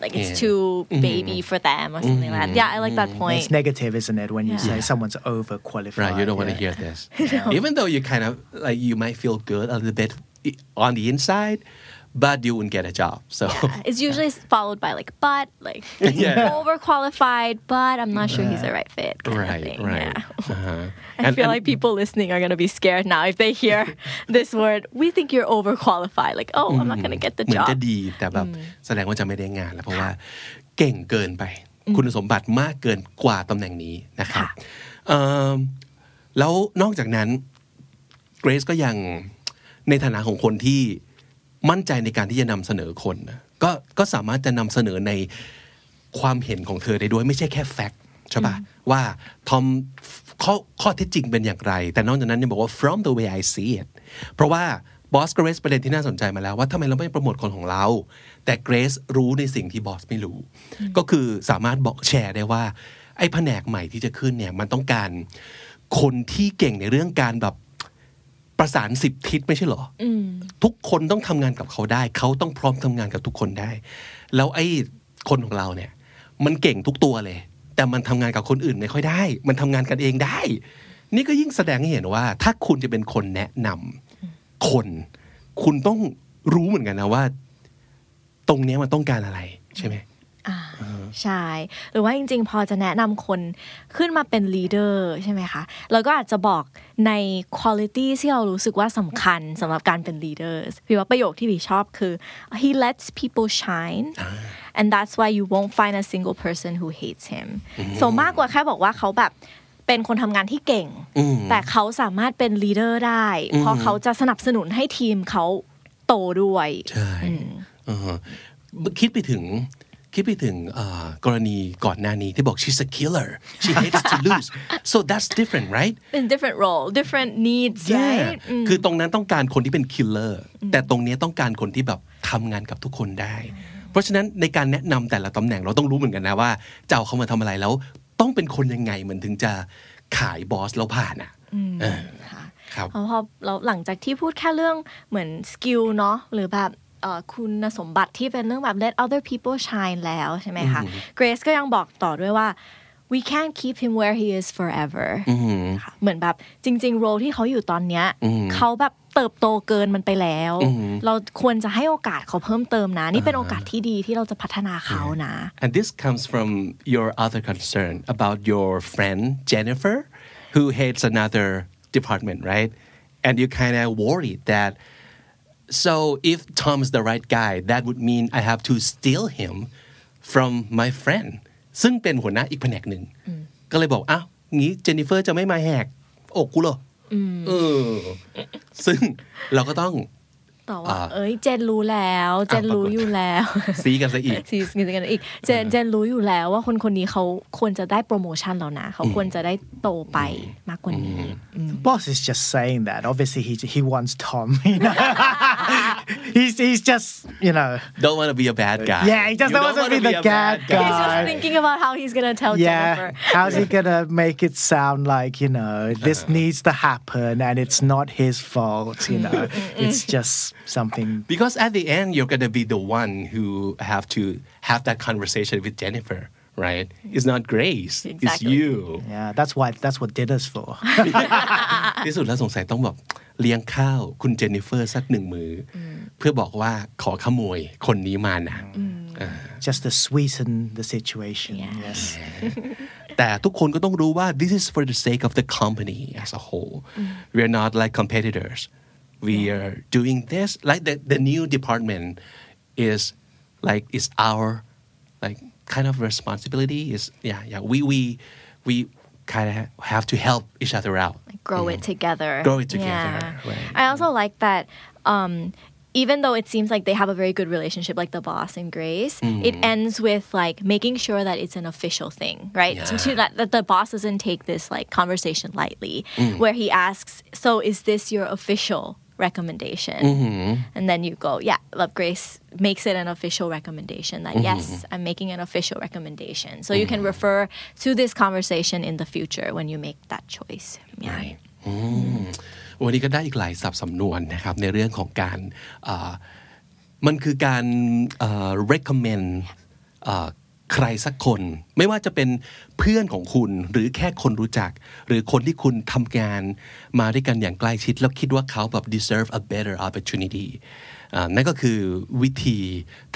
like it's Yeah. too mm-hmm. baby mm-hmm. for them or something like that. Yeah, I like that mm-hmm. point. It's negative, isn't it, when you say someone's overqualified? Right, you don't want to hear this. (laughs) Even though you kind of like you might feel good a little bit on the inside, but you wouldn't get a job. So It's usually followed by like, but like Yeah. overqualified, but I'm not sure he's the right fit. kind of right, thing. right. Yeah. Uh-huh. I feel like people listening are gonna be scared now if they hear this word. We think you're overqualified. Like, oh, I'm not gonna get the เหมือน job. จะดีแต่แบบแสดงว่าจะไม่ได้งานแล้วเพราะว่าเก่งเกินไป คุณสมบัติมากเกินกว่าตำแหน่งนี้นะครับค่ะเอิ่มแล้วนอกจากนั้นเกรซก็ยังในฐานะของคนที่ มั่นใจในการที่จะนำเสนอคนนะก็ก็สามารถจะนำเสนอในความเห็นของเธอได้ด้วยไม่ใช่แค่แฟกต์ใช่ปะว่าทอมข้อข้อเท็จจริงเป็นอย่างไร แต่นอกจากนั้นยังบอกว่า from the way I see it เพราะว่าบอสเกรซประเด็นที่น่าสนใจมาแล้วว่าทำไมเราไม่โปรโมทคนของเรา แต่เกรซรู้ในสิ่งที่บอสไม่รู้ ก็คือสามารถบอกแชร์ได้ว่า ไอ้แผนกใหม่ที่จะขึ้นเนี่ยมันต้องการคนที่เก่งในเรื่องการแบบ ประสานสิบทิศไม่ใช่เหรออทุกคนต้องทำงานกับเขาได้ เขาต้องพร้อมทำงานกับทุกคนได้ แล้วไอ้คนของเราเนี่ย มันเก่งทุกตัวเลย แต่มันทำงานกับคนอื่นไม่ค่อยได้ มันทำงานกันเองได้ นี่ก็ยิ่งแสดงให้เห็นว่า ถ้าคุณจะเป็นคนแนะนำคน คุณต้องรู้เหมือนกันนะว่า ตรงเนี้ยมันต้องการอะไร ใช่ไหม ใช่ หรือว่าจริง ๆ พอจะแนะนำคนขึ้นมาเป็น leader ใช่ไหมคะแล้วก็อาจจะบอกใน quality ที่เรารู้สึกว่าสำคัญสำหรับการเป็น leader พี่ว่าประโยคที่พี่ชอบคือ he lets people shine and that's why you won't find a single person who hates him so มากกว่าแค่บอกว่าเขาแบบเป็นคนทำงานที่เก่ง แต่เขาสามารถเป็น leader ได้ เพราะเขาจะสนับสนุนให้ทีมเขาโตด้วย ใช่อ่าฮะคิดไปถึง คิดไปถึงอ่ากรณีก่อนหน้านี้ที่บอก she's a killer she hates to lose so that's different right in different role different needs yeah right อืมคือตรงนั้นต้องการคนที่เป็น killer แต่ตรงนี้ต้องการคนที่แบบทำงานกับทุกคนได้ เพราะฉะนั้นในการแนะนำแต่ละตำแหน่งเราต้องรู้เหมือนกันนะว่าจะเอาเขามาทำอะไรแล้ว ต้องเป็นคนยังไงเหมือนถึงจะขายบอสแล้วผ่านอะเออค่ะครับเพราะพอเราหลังจากที่พูดแค่เรื่องเหมือน skill เนาะหรือแบบเอ่อ คุณสมบัติที่เป็นเรื่องแบบ let other people shine แล้วใช่ไหมคะ Grace ก็ยังบอกต่อด้วยว่า we can't keep him where he is forever ค่ะเหมือนแบบจริงๆ role ที่เขาอยู่ตอนเนี้ยเขาแบบเติบโตเกินมันไปแล้ว เราควรจะให้โอกาสเขาเพิ่มเติมนะ นี่เป็นโอกาสที่ดีที่เราจะพัฒนาเขานะ And this comes from your other concern about your friend Jennifer, who hates another department, right? And you kind of worried that. So if Tom is the right guy, that would mean I have to steal him from my friend. ซึ่งเป็นหัวหน้าอีกแผนกหนึ่ง ก็เลยบอกอ้าวงี้เจนนิเฟอร์จะไม่มาแหกอกกูเหรออเออซึ่งเราก็ต้อง ต่อว่าเอ้ยเจนรู้แล้วเจนรู้อยู่แล้วซีกันซะอีกซีสกันอีกเจนเจนรู้อยู่แล้วว่าคนคนนี้เขาควรจะได้โปรโมชั่นแล้วนะเขาควรจะได้โตไปมากกว่านี้ The boss is just saying that. Obviously, he he wants Tom. You know, he's he's just you know. Don't want to be a bad guy. Yeah, he just You doesn't don't wanna be wanna the bad guy. He's just thinking about how he's gonna tell Yeah, Jennifer how's he gonna make it sound like you know this needs to happen and it's not his fault? You know, it's just something. (laughs) Because at the end, you're going to be the one who have to have that conversation with Jennifer, right? It's not Grace. It's Exactly. you. Yeah, that's why that's what dinner's for. (laughs) (laughs) ที่สุดแล้วสงสัยต้องแบบเลี้ยงข้าวคุณเจนนิเฟอร์สักหนึ่งมืออเพื่อบอกว่าขอขโมยคนนี้มานะ just to sweeten the situation. Yes. แต่ทุกคนก็ต้องรู้ว่า this is for the sake of the company as a whole we are not like competitors we are doing this like the the new department is like is our like kind of responsibility is yeah yeah we we we kind of have to help each other out like grow it together. Grow it together, Yeah. right. I also like that. Um, even though it seems like they have a very good relationship, like the boss and Grace, it ends with like making sure that it's an official thing, right? Yeah. To that, that the boss doesn't take this like conversation lightly, where he asks, "So is this your official recommendation?" And then you go, "Yeah." Love Grace makes it an official recommendation that yes, I'm making an official recommendation, so you can refer to this conversation in the future when you make that choice. Yeah. อืมวันนี้ก็ได้อีกหลายสับสำนวนนะครับ ในเรื่องของการอ่ามันคือการอ่า recommend อ่า ใครสักคน ไม่ว่าจะเป็นเพื่อนของคุณหรือแค่คนรู้จัก หรือคนที่คุณทำงานมาด้วยกันอย่างใกล้ชิด แล้วคิดว่าเขาแบบ deserve a better opportunity อ่านั่นก็คือวิธี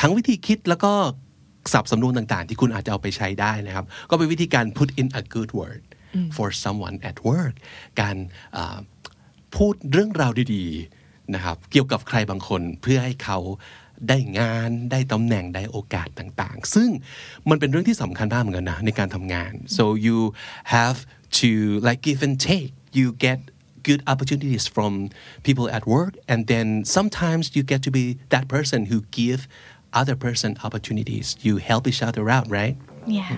ทั้งวิธีคิดแล้วก็สับสำนวนต่างๆ ที่คุณอาจจะเอาไปใช้ได้นะครับ ก็เป็นวิธีการ put in a good word for someone at work การอ่าพูดเรื่องราวดีๆนะครับเกี่ยวกับใครบางคนเพื่อให้เขา ได้งานได้ตำแหน่งได้โอกาสต่างๆ ซึ่งมันเป็นเรื่องที่สำคัญมากเหมือนกันนะในการทำงาน so you have to like give and take you get good opportunities from people at work and then sometimes you get to be that person who give other person opportunities you help each other out right Yeah.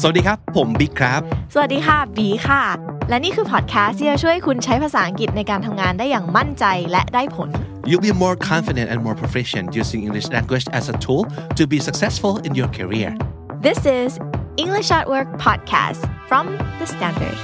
สวัสดีครับ ผมบิ๊กครับ สวัสดีค่ะ บีค่ะ และนี่คือพอดแคสต์ที่จะช่วยคุณใช้ภาษาอังกฤษในการทำงานได้อย่างมั่นใจและได้ผล You'll be more confident and more proficient using English language as a tool to be successful in your career. This is English at Work podcast from The Standard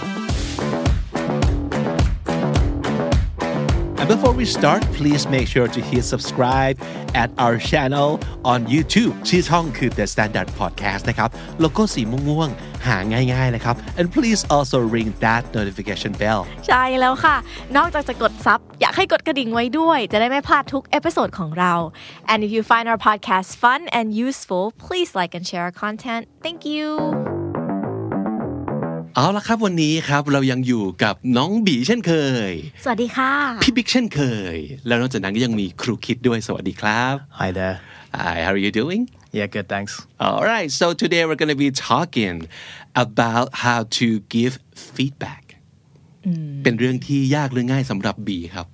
And before we start, please make sure to hit subscribe at our channel on YouTube ชื่อช่องคือ The Standard Podcast นะครับ โลโก้สีม่วงๆ หาง่ายๆนะครับ and please also ring that notification bell ใช่แล้วค่ะ นอกจากจะกด sub อยากให้กดกระดิ่งไว้ด้วย จะได้ไม่พลาดทุก episode ของเรา and if you find our podcast fun and useful please like and share our content thank you เอาละครับวันนี้ครับเรายังอยู่กับน้องบีเช่นเคย สวัสดีค่ะ พี่บิ๊กเช่นเคย แล้วนอกจากนั้นก็ยังมีครูคริสด้วยสวัสดีครับ Hi there. Hi how are you doing Yeah, good, thanks. All right, so today we're going to be talking about how to give feedback เป็นเรื่องที่ยากหรือง่ายสำหรับบีครับ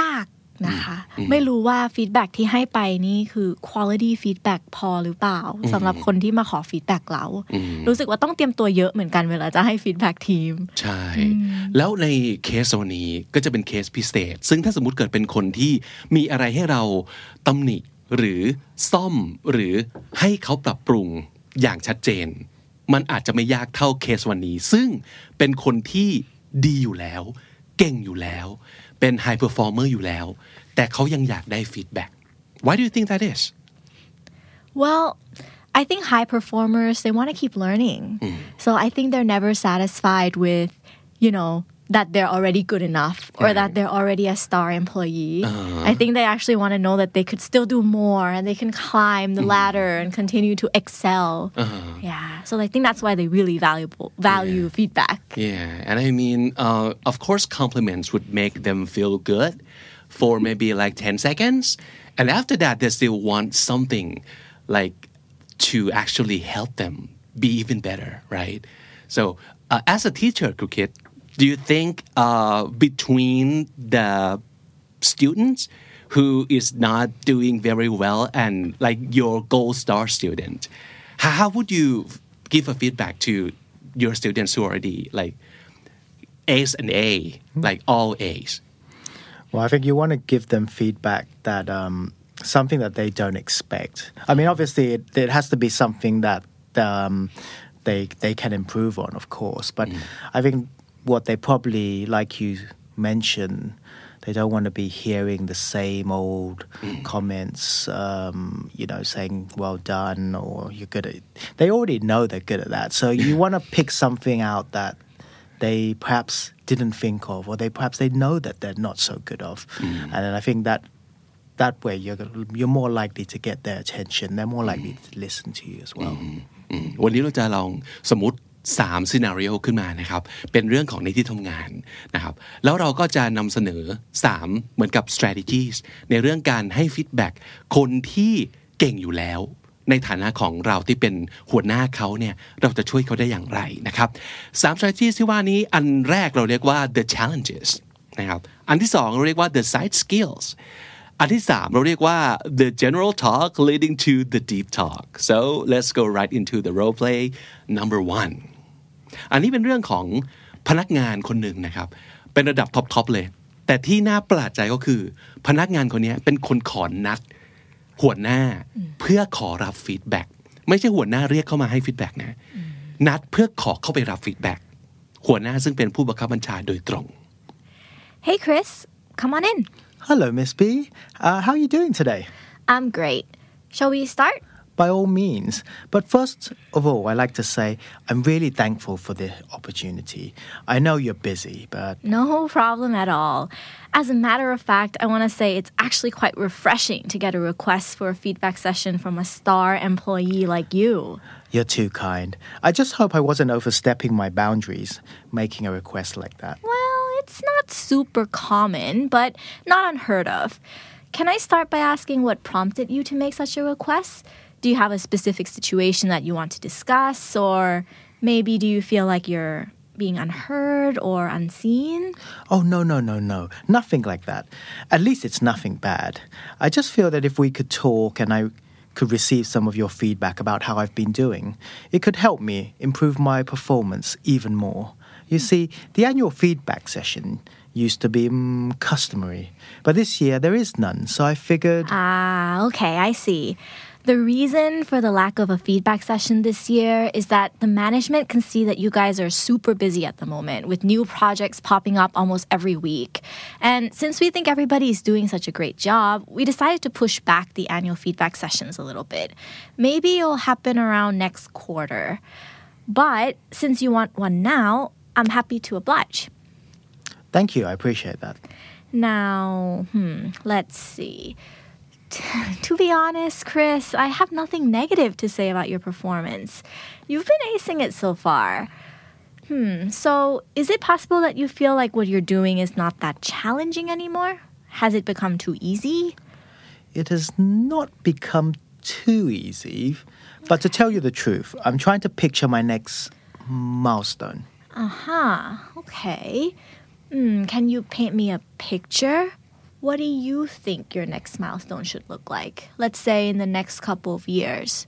ยากนะคะ ไม่รู้ว่า feedback ที่ให้ไปนี่คือ quality feedback พอหรือเปล่าสำหรับคนที่มาขอ feedback เรา รู้สึกว่าต้องเตรียมตัวเยอะเหมือนกันเวลาจะให้ feedback ทีม ใช่ แล้วในเคสวันนี้ก็จะเป็นเคสพิเศษ ซึ่งถ้าสมมติเกิดเป็นคนที่มีอะไรให้เราตำหนิ หรือซ่อมหรือให้เขาปรับปรุงอย่างชัดเจน มันอาจจะไม่ยากเท่าเคสวันนี้ ซึ่งเป็นคนที่ดีอยู่แล้ว เก่งอยู่แล้ว เป็นไฮเ e อร์ฟอร์เมอร์อยู่แล้ว แต่เขายังอยากได้ feedback Why do you think that is Well, I think high performers they want to keep learning. So I think they're never satisfied with, you know, that they're already good enough or that they're already a star employee. I think they actually want to know that they could still do more and they can climb the ladder and continue to excel. Yeah. So I think that's why they really valuable value feedback. Yeah, and I mean, uh, of course, compliments would make them feel good for maybe like 10 seconds. And after that, they still want something like to actually help them be even better, right? So, uh, as a teacher, Kukit, do you think uh, between the students who is not doing very well and like your gold star student, how, would you give a feedback to your students who are already like A's and A, like all A's? Well, I think you want to give them feedback that um, something that they don't expect. I mean, obviously, it, it has to be something that um, they they can improve on, of course. But I think what they probably, like you mentioned, they don't want to be hearing the same old comments, um, you know, saying "well done" or "you're good at." It. They already know they're good at that, so you want to pick something out that they perhaps didn't think of, or they perhaps they know that they're not so good of, and then I think that that way you're you're more likely to get their attention. They're more likely to listen to you as well. อืมวันนี้เราจะลองสมมติ 3ซีนารีโอขึ้นมานะครับ เป็นเรื่องของในที่ทำงานนะครับ แล้วเราก็จะนำเสนอ 3 เหมือนกับ strategies ในเรื่องการให้ฟีดแบ็กคนที่เก่งอยู่แล้ว ในฐานะของเราที่เป็นหัวหน้าเขาเนี่ยเราจะช่วยเขาได้อย่างไรนะครับสาม strategies ที่ว่านี้อันแรกเราเรียกว่า the challenges นะครับ อันที่สองเราเรียกว่า the side skills อันที่สามเราเรียกว่า the general talk leading to the deep talk so let's go right into the role play number one อันนี้เป็นเรื่องของพนักงานคนหนึ่งนะครับ เป็นระดับท็อปทอปเลย แต่ที่น่าประหลาดใจก็คือ พนักงานคนนี้เป็นคนขอนัดหัวหน้าเพื่อขอรับ feedback ไม่ใช่หัวหน้าเรียกเข้ามาให้ feedback นะ นัดเพื่อขอเข้าไปรับ feedback หัวหน้าซึ่งเป็นผู้บังคับบัญชาโดยตรง Hey Chris, come on in. Hello, Miss B. Uh, how are you doing today? I'm great. Shall we start? By all means. But first of all, I like to say I'm really thankful for the opportunity. I know you're busy, but No problem at all. As a matter of fact, I want to say it's actually quite refreshing to get a request for a feedback session from a star employee like you. you're too kind. I just hope I wasn't overstepping my boundaries making a request like that. Well, it's not super common, but not unheard of. Can I start by asking what prompted you to make such a request? Do you have a specific situation that you want to discuss, or maybe do you feel like you're being unheard or unseen? Oh, no, no, no, no. Nothing like that. At least it's nothing bad. I just feel that if we could talk and I could receive some of your feedback about how I've been doing, it could help me improve my performance even more. You see, the annual feedback session used to be mm, customary, but this year there is none, so I figured. Ah, okay, I see. The reason for the lack of a feedback session this year is that the management can see that you guys are super busy at the moment with new projects popping up almost every week. And since we think everybody is doing such a great job, we decided to push back the annual feedback sessions a little bit. Maybe it'll happen around next quarter. But since you want one now, I'm happy to oblige. Thank you. I appreciate that. Now, hmm, let's see. (laughs) to be honest, Chris, I have nothing negative to say about your performance. You've been acing it so far. Hmm, so is it possible that you feel like what you're doing is not that challenging anymore? Has it become too easy? It has not become too easy, but to tell you the truth, I'm trying to picture my next milestone. Uh huh, okay. Hmm, can you paint me a picture? What do you think your next milestone should look like? Let's say in the next couple of years.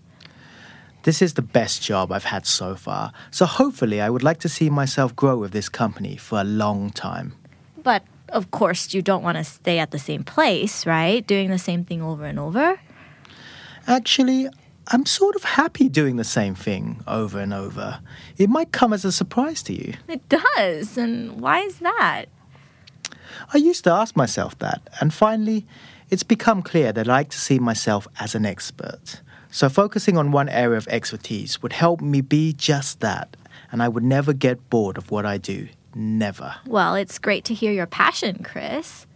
This is the best job I've had so far, so hopefully, I would like to see myself grow with this company for a long time. But of course, you don't want to stay at the same place, right? Doing the same thing over and over. Actually, I'm sort of happy doing the same thing over and over. It might come as a surprise to you. It does. And why is that? I used to ask myself that, and finally, it's become clear that I like to see myself as an expert. So, focusing on one area of expertise would help me be just that, and I would never get bored of what I do. Never. Well, it's great to hear your passion, Chris.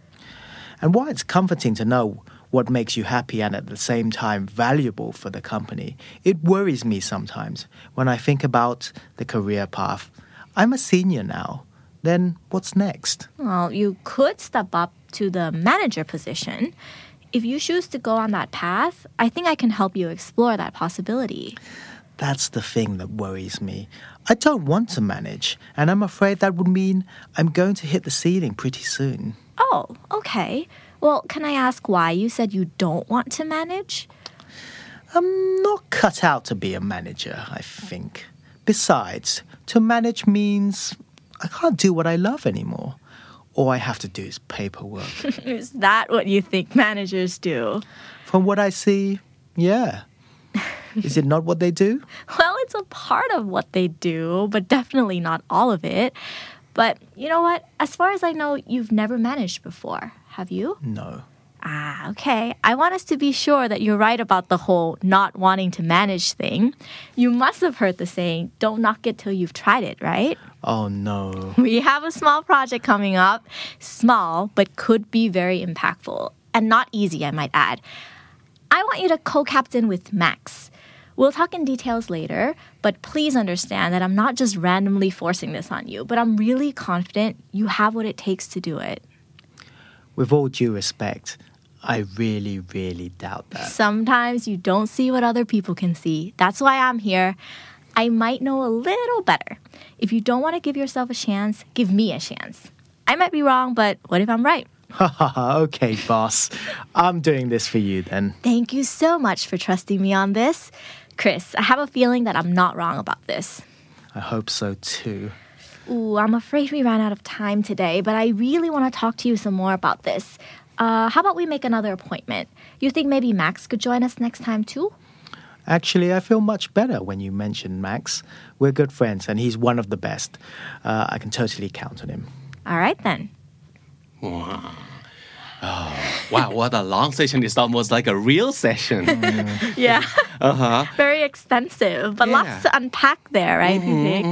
And while it's comforting to know what makes you happy and at the same time valuable for the company, it worries me sometimes when I think about the career path. I'm a senior now. Then what's next? Well, you could step up to the manager position. If you choose to go on that path, I think I can help you explore that possibility. That's the thing that worries me. I don't want to manage, and I'm afraid that would mean I'm going to hit the ceiling pretty soon. Oh, okay. Well, can I ask why you said you don't want to manage? I'm not cut out to be a manager, I think. Besides, to manage means I can't do what I love anymore. All I have to do is paperwork. (laughs) Is that what you think managers do? From what I see, yeah. (laughs) Is it not what they do? Well, it's a part of what they do, but definitely not all of it. But you know what? As far as I know, you've never managed before. Have you? No. Ah, okay. I want us to be sure that you're right about the whole not wanting to manage thing. You must have heard the saying, don't knock it till you've tried it, right? Oh no. (laughs) We have a small project coming up. Small, but could be very impactful. And not easy, I might add. I want you to co captain with Max. We'll talk in details later, but please understand that I'm not just randomly forcing this on you, but I'm really confident you have what it takes to do it. With all due respect, I really, really doubt that. Sometimes you don't see what other people can see. That's why I'm here. I might know a little better. If you don't want to give yourself a chance, give me a chance. I might be wrong, but what if I'm right? (laughs) okay, boss. I'm doing this for you then. Thank you so much for trusting me on this. Chris, I have a feeling that I'm not wrong about this. I hope so too. Ooh, I'm afraid we ran out of time today, but I really want to talk to you some more about this. Uh, how about we make another appointment? You think maybe Max could join us next time too? Actually, I feel much better when you mention Max. We're good friends, and he's one of the best. Uh, I can totally count on him. All right then. Wow, what a long session. It's almost like a real session. (laughs) Yeah. uh-huh. Very extensive, but lots Yeah. to unpack there, right, Vivek?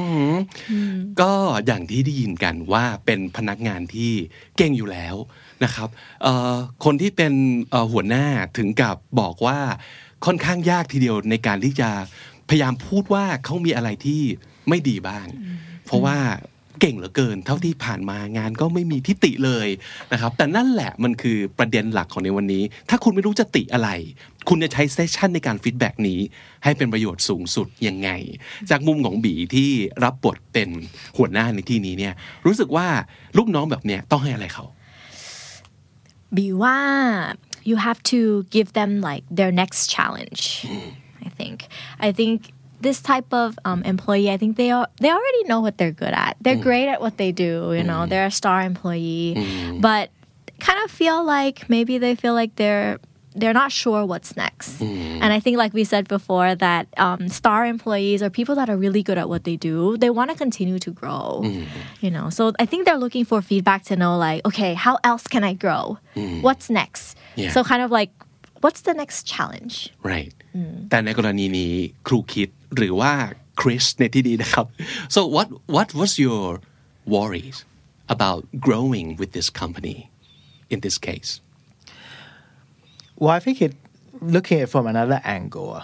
ก็อย่างที่ได้ยินกันว่าเป็นพนักงานที่เก่งอยู่แล้ว นะครับเอ่อคนที่เป็นเอ่อหัวหน้าถึงกับบอกว่าค่อนข้างยากทีเดียวในการที่จะพยายามพูดว่าเขามีอะไรที่ไม่ดีบ้าง เพราะว่าเก่งเหลือเกิน เท่าที่ผ่านมางานก็ไม่มีที่ติเลยนะครับ แต่นั่นแหละมันคือประเด็นหลักของในวันนี้ ถ้าคุณไม่รู้จะติอะไร คุณจะใช้ session ในการ feedback นี้ ให้เป็นประโยชน์สูงสุดยังไง จากมุมของบีที่รับบทเป็นหัวหน้าในที่นี้เนี่ยรู้สึกว่าลูกน้องแบบเนี้ยต้องให้อะไรเขา Biwa, you have to give them like their next challenge. I think. I think this type of um, employee, I think they are they already know what they're good at. They're mm. great at what they do. You know, mm. they're a star employee, mm. but kind of feel like maybe they feel like they're they're not sure what's next. And I think, like we said before, that um, star employees or people that are really good at what they do, they want to continue to grow. You know, so I think they're looking for feedback to know, like, okay, how else can I grow? What's next? Yeah. So kind of like, what's the next challenge? right แต่ในกรณีนี้ครูคิดหรือว่าคริสในที่นี้นะครับ (laughs) so what what was your worries about growing with this company in this case Well, I think it looking at it from another angle.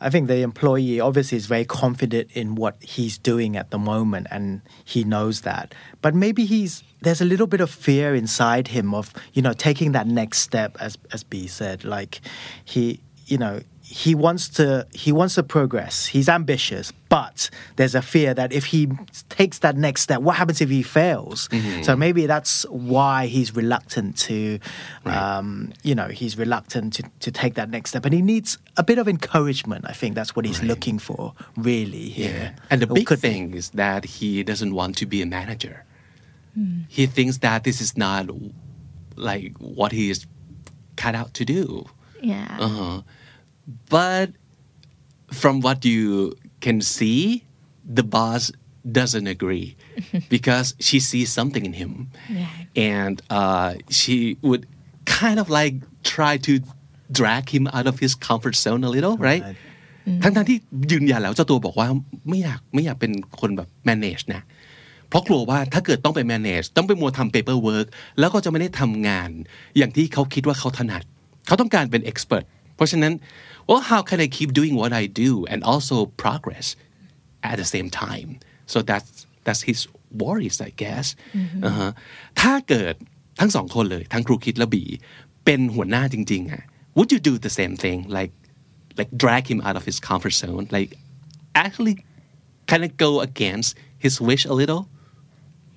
I think the employee obviously is very confident in what he's doing at the moment and he knows that. But maybe he's there's a little bit of fear inside him of, you know, taking that next step as as B said. Like he you know, he wants to he wants to progress. He's ambitious, but there's a fear that if he takes that next step, what happens if he fails? So maybe that's why he's reluctant to, um, you know, he's reluctant to, to take that next step, and he needs a bit of encouragement. I think that's what he's looking for, really. Here, And the big could be. thing is that he doesn't want to be a manager. He thinks that this is not like what he is cut out to do. Yeah. Uh-huh. But from what you can see, the boss doesn't agree because she sees something in him. And uh, she would kind of like try to drag him out of his comfort zone a little, right? ทั้งทั้งๆที่ยืนยันแล้วเจ้าตัวบอกว่าไม่อยากไม่อยากเป็นคนแบบ manage นะเพราะกลัวว่าถ้าเกิดต้องไป manage ต้องไปมัวทำ paper work แล้วก็จะไม่ได้ทำงาน อย่างที่เขาคิดว่าเขาถนัด เขาต้องการเป็น expert เพราะฉะนั้น well how can I keep doing what I do and also progress at the same time so that's that's his worries I guess อ่าฮะถ้าเกิดทั้งสองคนเลย ทั้งครูคิดและบีเป็นหัวหน้าจริงๆอ่ะ would you do the same thing like like drag him out of his comfort zone like actually kind of go against his wish a little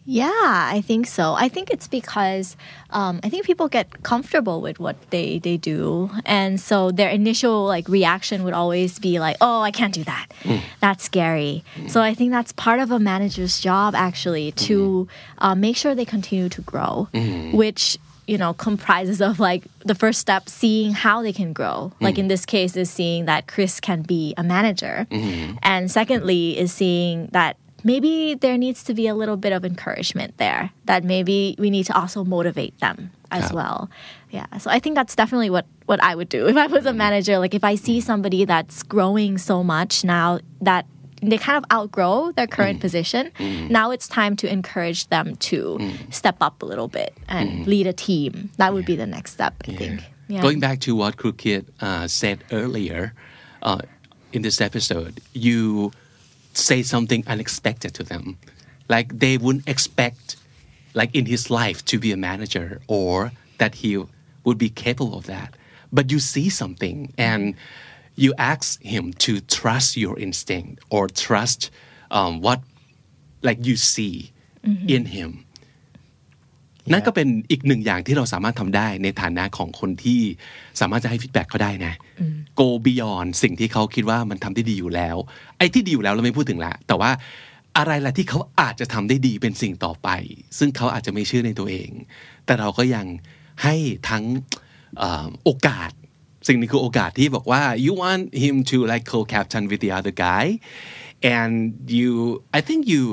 Yeah, I think so. I think it's because um, I think people get comfortable with what they they do, and so their initial like reaction would always be like, "Oh, I can't do that. Mm. That's scary." So I think that's part of a manager's job actually to mm-hmm. uh, make sure they continue to grow, mm-hmm. which you know comprises of like the first step seeing how they can grow. Like in mm. this case is seeing that chris can be a manager. Mm-hmm. And secondly is seeing that maybe there needs to be a little bit of encouragement there that maybe we need to also motivate them as well. Yeah so i think that's definitely what what i would do if i was a mm-hmm. manager. Like if i see mm-hmm. somebody that's growing so much now that they kind of outgrow their current mm. position mm. now it's time to encourage them to mm. step up a little bit and lead a team. That would be the next step i think. Yeah. Going back to what Krukit uh, said earlier uh, in this episode, you say something unexpected to them. Like they wouldn't expect, like in his life, to be a manager or that he would be capable of that. But you see something and you ask him to trust your instinct or trust um, what, like you see in him. นั่นก็เป็นอีกหนึ่งอย่างที่เราสามารถทำได้ในฐานะของคนที่สามารถจะให้ฟีดแบ็กเขาได้นะ go beyond สิ่งที่เขาคิดว่ามันทำได้ดีอยู่แล้ว ไอ้ที่ดีอยู่แล้วเราไม่พูดถึงละ แต่ว่าอะไรล่ะที่เขาอาจจะทำได้ดีเป็นสิ่งต่อไป ซึ่งเขาอาจจะไม่เชื่อในตัวเอง แต่เราก็ยังให้ทั้งเอ่อโอกาส สิ่งนี้คือโอกาสที่บอกว่า you want him to like co-captain with the other guy and you I think you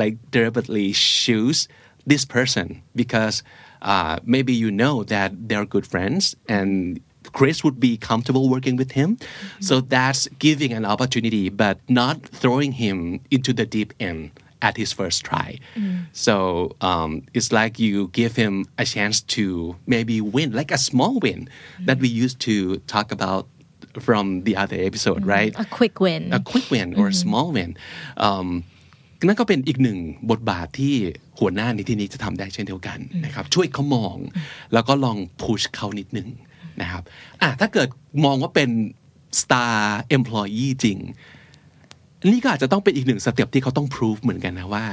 like deliberately choose this person because uh, maybe you know that they're good friends and Chris would be comfortable working with him. So that's giving an opportunity, but not throwing him into the deep end at his first try. So um, it's like you give him a chance to maybe win, like a small win that we used to talk about from the other episode, right? a quick win a quick win or a small win อืมนั่นก็เป็นอีกหนึ่งบทบาทที่ หัวหน้าในที่นี้จะทำได้เช่นเดียวกันนะครับช่วยเขามอง แล้วก็ลองพุชเขานิดหนึ่งนะครับอะถ้าเกิดมองว่าเป็น star employee จริง นี่ก็อาจจะต้องเป็นอีกหนึ่งสเต็ปที่เขาต้องพิสูจเหมือนกันนะว่า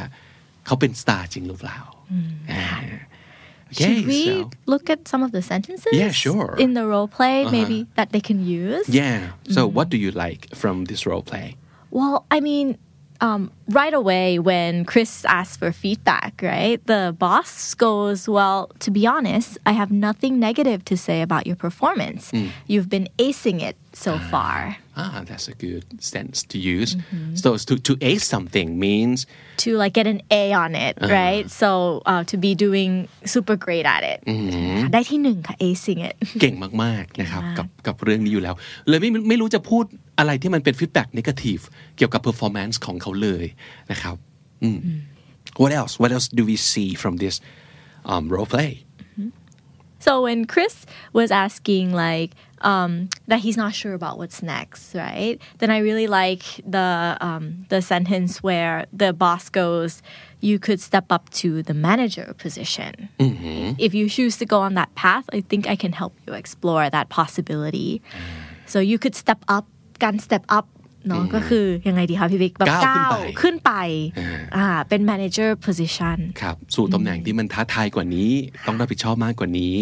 เขาเป็น star จริงหรือเปล่าอ่า Okay, Should we so- look at some of the sentences? Yeah, sure. In the role play, maybe that they can use. yeah so what do you like from this role play Well, I mean, um, right away when Chris asks for feedback, right, the boss goes, Well, to be honest, I have nothing negative to say about your performance. You've been acing it so far. Ah, that's a good sense to use. So to, to ace something means To like get an A on it, right? So uh, to be doing super great at it. ได้ที่หนึ่งค่ะ acing it (laughs) เก่งมาก ๆ นะครับ กับกับเรื่องนี้อยู่แล้ว เลยไม่ไม่รู้จะพูด (laughs) อะไรที่มันเป็นฟีดแบ็กน a t i v e เกี่ยวกับ performance ของเขาเลยนะครับอืม What else What else do we see from this um, role play So when Chris was asking like um, that he's not sure about what's next, right? Then I really like the um, the sentence where the boss goes, "You could step up to the manager position. If you choose to go on that path, I think I can help you explore that possibility. So you could step up, การ step up เนาะก็คือยังไงดีคะพี่บิ๊กแบบก้าวขึ้นไปขึ้นไปอ่าเป็น manager position ครับสู่ตำแหน่งที่มันท้าทายกว่านี้ ต้องรับผิดชอบมากกว่านี้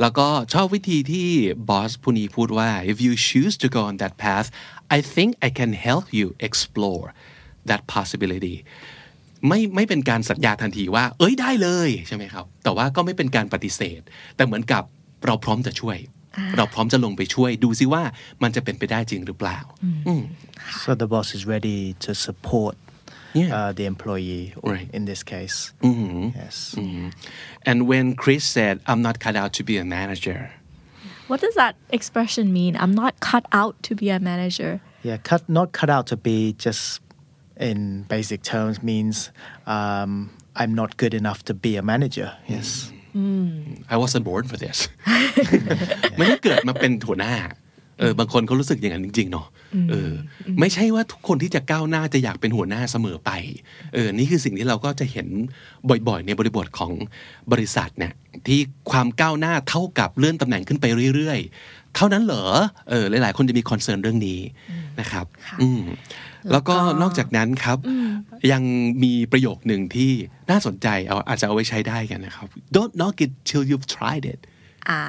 แล้วก็ชอบวิธีที่บอสผู้นี้พูดว่า if you choose to go on that path I think I can help you explore that possibility ไม่ไม่เป็นการสัญญาทันทีว่า เอ้ยได้เลยใช่ไหมครับ แต่ว่าก็ไม่เป็นการปฏิเสธ แต่เหมือนกับเราพร้อมจะช่วย เราพร้อมจะลงไปช่วย ดูซิว่ามันจะเป็นไปได้จริงหรือเปล่า So the boss is ready to support Yeah. uh, the employee, or Right. in this case. Yes. and when Chris said I'm not cut out to be a manager What does that expression mean? I'm not cut out to be a manager. Yeah, cut not cut out to be just in basic terms means um, I'm not good enough to be a manager. Yes. I wasn't born for this ไม่ได้เกิดมาเป็นหัวหน้าเออบางคนเขารู้สึกอย่างนั้นจริงๆเนาะเออ ไม่ใช่ว่าทุกคนที่จะก้าวหน้าจะอยากเป็นหัวหน้าเสมอไป เออ นี่คือสิ่งที่เราก็จะเห็นบ่อยๆ ในบริบทของบริษัทเนี่ยที่ความก้าวหน้าเท่ากับเลื่อนตำแหน่งขึ้นไปเรื่อยๆ เท่านั้นเหรอ เออ หลายๆ คนจะมีคอนเซิร์นเรื่องนี้นะครับ อืม แล้วก็นอกจากนั้นครับ ยังมีประโยคหนึ่งที่น่าสนใจเอาอาจจะเอาไว้ใช้ได้กันนะครับ don't knock it till you've tried it อ่า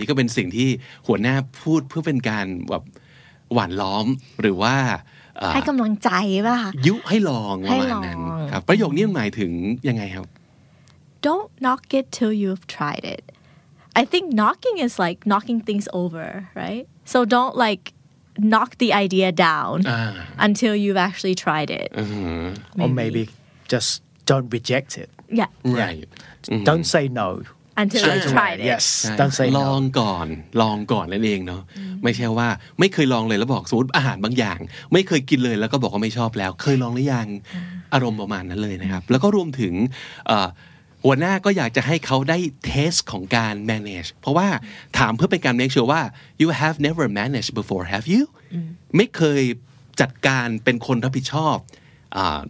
นี่ก็เป็นสิ่งที่หัวหน้าพูดเพื่อเป็นการแบบหวานล้อมหรือว่าเอ่อให้กำลังใจป่ะคะยุให้ลองประมาณนั้นให้ลองครับประโยคนี้มันหมายถึงยังไงครับ don't knock it till you've tried it. I think knocking is like knocking things over, right? So don't like knock the idea down until you've actually tried it. Or maybe just don't reject it. Yeah. right Don't say no. Until Straight you've away. tried it. Yes. Don't say ลอง no. ก่อนลองก่อนนั่นเองเนาะไม่ใช่ว่าไม่เคยลองเลยแล้วบอกสมมติอาหารบางอย่าง ไม่เคยกินเลยแล้วก็บอกว่าไม่ชอบแล้ว เคยลองหรือยังอารมณ์ประมาณนั้นเลยนะครับ แล้วก็รวมถึงเอ่อ หัวหน้าก็อยากจะให้เขาได้เทสของการ manage เพราะว่าถามเพื่อเป็นการ make sure ว่า you have never managed before have you ไม่เคยจัดการเป็นคนรับผิดชอบอา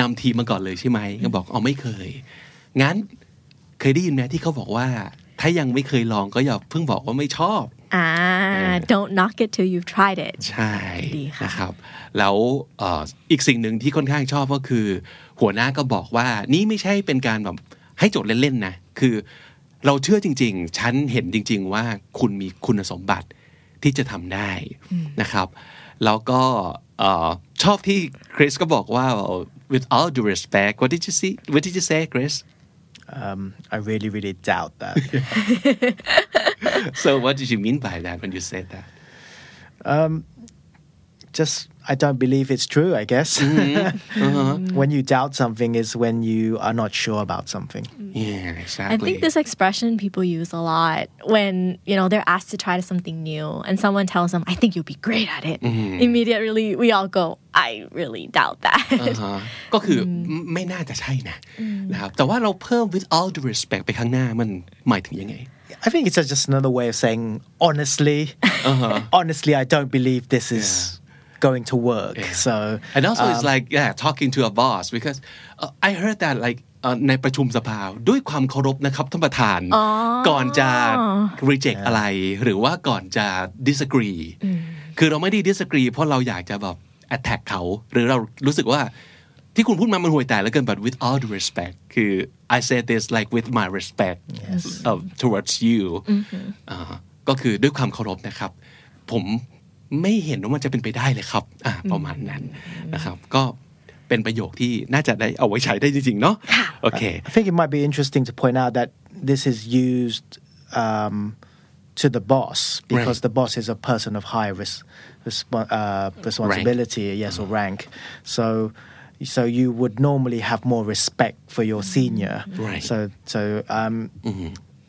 นำทีมมาก่อนเลยใช่ไหมก็บอกอ๋อไม่เคย งั้นเคยได้ยินไหมที่เขาบอกว่า ถ้ายังไม่เคยลองก็อย่าเพิ่งบอกว่าไม่ชอบ Ah, don't knock it till you've tried it. ใช่ดีค่ะนะครับ แล้วเอ่ออีกสิ่งหนึ่งที่ค่อนข้างชอบก็คือ หัวหน้าก็บอกว่านี่ไม่ใช่เป็นการแบบ ให้โจทย์เล่นๆนะคือเราเชื่อจริง ๆ ฉันเห็นจริง ๆ ว่าคุณมีคุณสมบัติที่จะทำได้นะครับ แล้วก็เอ่อชอบที่คริสก็บอกว่า with all due respect what did you see what did you say Chris Um, I really, really doubt that. so what did you mean by that when you said that Just, I don't believe it's true, I guess. (laughs) when you doubt something is when you are not sure about something. Yeah, I exactly. think this expression people use a lot when you know they're asked to try something new and someone tells them, "I think you'll be great at it." Immediately, we all go, "I really doubt that." อ่าฮะ(laughs) ก็คืออไม่น่าจะใช่นะนะครับ แต่ว่าเราเพิ่ม with all due respect ไปข้างหน้ามันหมายถึงยังไง I think it's just another way of saying, honestly, honestly, I don't believe this is Going to work. So, and also it's um, like yeah talking to a boss because uh, I heard that like เอ่อในประชุมสภาด้วยความเคารพนะครับท่านประธาน ก่อนจะ reject อะไร หรือว่าก่อนจะ disagree คือเราไม่ได้ disagree เพราะเราอยากจะแบบ attack เขา หรือเรารู้สึกว่าที่คุณพูดมามันห่วยแต่แล้วเกิน but with all due respect คือ I said this like with my respect of towards you อ่าก็คือด้วยความเคารพนะครับ ผม ไม่เห็นว่ามันจะเป็นไปได้เลยครับ อ่า ประมาณนั้นนะครับ ก็เป็นประโยคที่น่าจะได้เอาไว้ใช้ได้จริงๆเนาะโอเค I think it might be interesting to point out that this is used um, to the boss because Right. the boss is a person of high ris- respo- uh, responsibility, yes, or rank. So, so you would normally have more respect for your senior. Right. So, so um,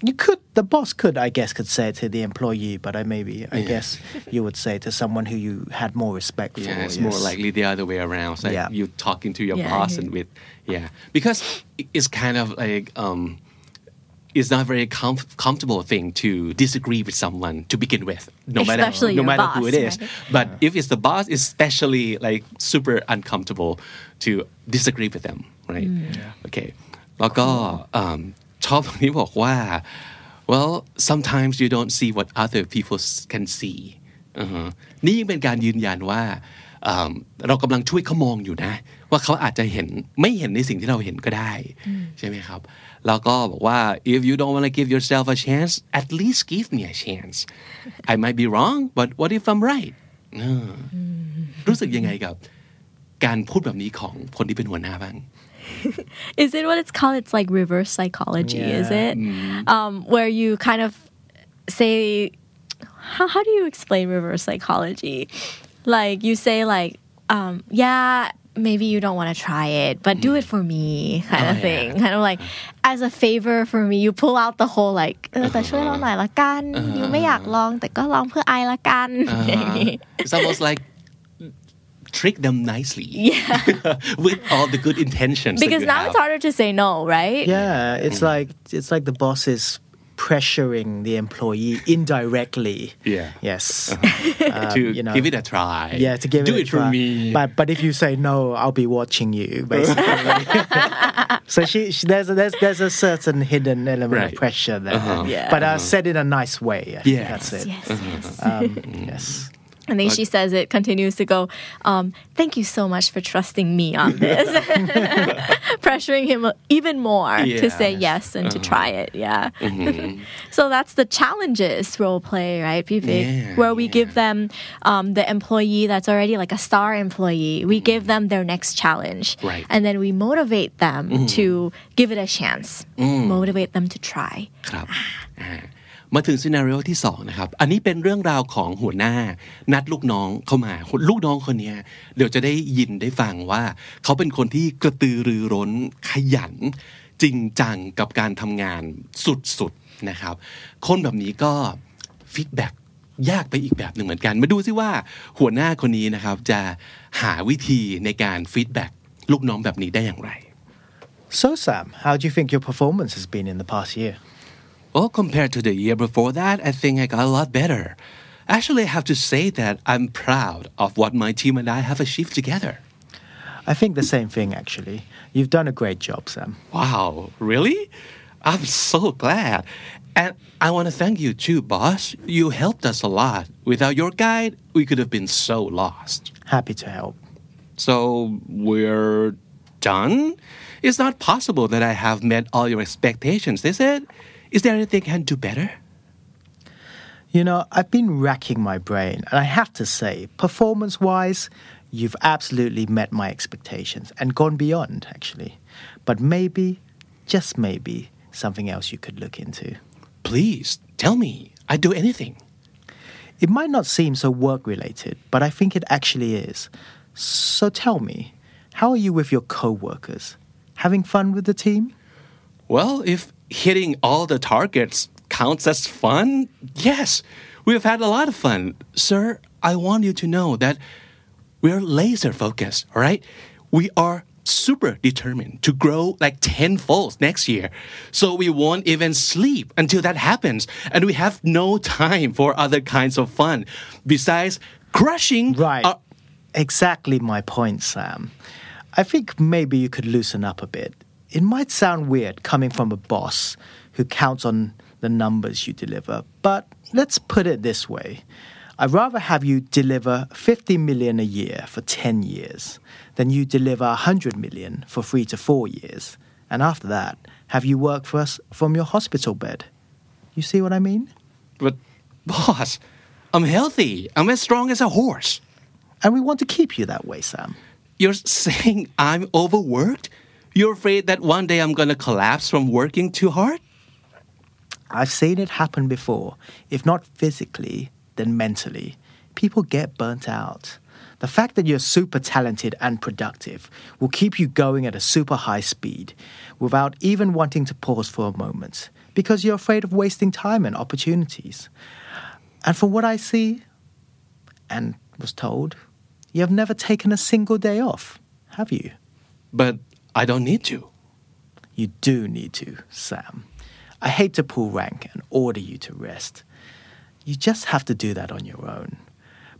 you could, the boss could, I guess, could say it to the employee, but I maybe, I guess, you would say to someone who you had more respect for. Yeah, it's more yes. likely the other way around. It's like Yeah. you talking to your Yeah, boss yeah. and with yeah, because it's kind of like um, it's not a very com- comfortable thing to disagree with someone to begin with, no matter Especially no your matter who boss, it is. right? But if it's the boss, it's especially like super uncomfortable to disagree with them, right? Okay. แล้วก็อืม ชอบตรงนี้บอกว่า well sometimes you don't see what other people s- can see อือฮะนี่ยิ่งเป็นการยืนยันว่าอืมเรากำลังช่วยเขามองอยู่นะ ว่าเขาอาจจะเห็นไม่เห็นในสิ่งที่เราเห็นก็ได้ ใช่ไหมครับ แล้วก็บอกว่า if you don't want to give yourself a chance at least give me a chance I might be wrong but what if I'm right เออรู้สึกยังไงกับ การพูดแบบนี้ของคนที่เป็นหัวหน้าบ้าง (laughs) Is it what it's called? It's like reverse psychology, is Yeah. it? Um, where you kind of say, how, how do you explain reverse psychology? Like you say, like, um, yeah, maybe you don't want to try it, but do it for me, kind Oh, of yeah. thing. Kind of like as a favor for me, you pull out the whole like, เออแต่ช่วยเราหน่อยละกัน you ไม่อยากลองแต่ก็ลองเพื่อไอละกัน Uh-huh. (laughs) It's almost like trick them nicely yeah. (laughs) with all the good intentions. because now have. it's harder to say no, right? Yeah, it's like it's like the boss is pressuring the employee indirectly. Yeah. Yes. Um, to you know, give it a try. yeah, to give do it, a it for me. But but if you say no, I'll be watching you. Basically. (laughs) so she, she there's a, there's there's a certain hidden element Right. of pressure there. Yeah. But uh, said in a nice way. I think Yes. that's it. Yes, yes. Um, yes. And then she says it continues to go, um, thank you so much for trusting me on (laughs) this. (laughs) Pressuring him even more to say Yes. and to uh-huh. try it. Yeah. Mm-hmm. (laughs) so that's the challenges role play, right, Vivek? Yeah, Where we give them um, the employee that's already like a star employee, we mm-hmm. give them their next challenge. Right. And then we motivate them to mm-hmm. give it a chance, mm. motivate them to try. มาถึง scenario ที่สองนะครับ อันนี้เป็นเรื่องราวของหัวหน้านัดลูกน้องเข้ามา ลูกน้องคนนี้เดี๋ยวจะได้ยินได้ฟังว่า เขาเป็นคนที่กระตือรือร้นขยัน จริงจังกับการทำงานสุดๆนะครับ คนแบบนี้ก็ feedback ยากไปอีกแบบหนึ่งเหมือนกัน มาดูซิว่าหัวหน้าคนนี้นะครับจะหาวิธีในการ feedback ลูกน้องแบบนี้ได้อย่างไร So Sam, how do you think your performance has been in the past year? Well, compared to the year before that, I think I got a lot better. Actually, I have to say that I'm proud of what my team and I have achieved together. I think the same thing actually. You've done a great job, Sam. Wow, really? I'm so glad. And I want to thank you too, boss. You helped us a lot. Without your guide, we could have been so lost. Happy to help. So, we're done? It's not possible that I have met all your expectations, is it? Is there anything I can do better? You know, I've been racking my brain, and I have to say, performance wise, you've absolutely met my expectations and gone beyond, actually. But maybe, just maybe, something else you could look into. Please, tell me. I'd do anything. It might not seem so work related, but I think it actually is. So tell me, how are you with your co workers? Having fun with the team? Well, if hitting all the targets counts as fun, yes, we've had a lot of fun. Sir, I want you to know that we're laser focused, all right? We are super determined to grow like tenfold next year. So we won't even sleep until that happens. And we have no time for other kinds of fun besides crushing Right. our- Exactly my point, Sam. I think maybe you could loosen up a bit. It might sound weird coming from a boss who counts on the numbers you deliver, but let's put it this way. I'd rather have you deliver 50 million a year for 10 years than you deliver 100 million for 3 to 4 years. And after that, have you work for us from your hospital bed. You see what I mean? But, boss, I'm healthy. I'm as strong as a horse. And we want to keep you that way, Sam. you're (laughs) saying I'm overworked you're afraid that one day I'm gonna collapse from working too hard I've seen it happen before. If not physically, then mentally. People get burnt out. The fact that you're super talented and productive will keep you going at a super high speed without even wanting to pause for a moment because you're afraid of wasting time and opportunities. And from what I see and was told, you have never taken a single day off, have you? but I don't need to You do need to, Sam. I hate to pull rank and order you to rest. You just have to do that on your own.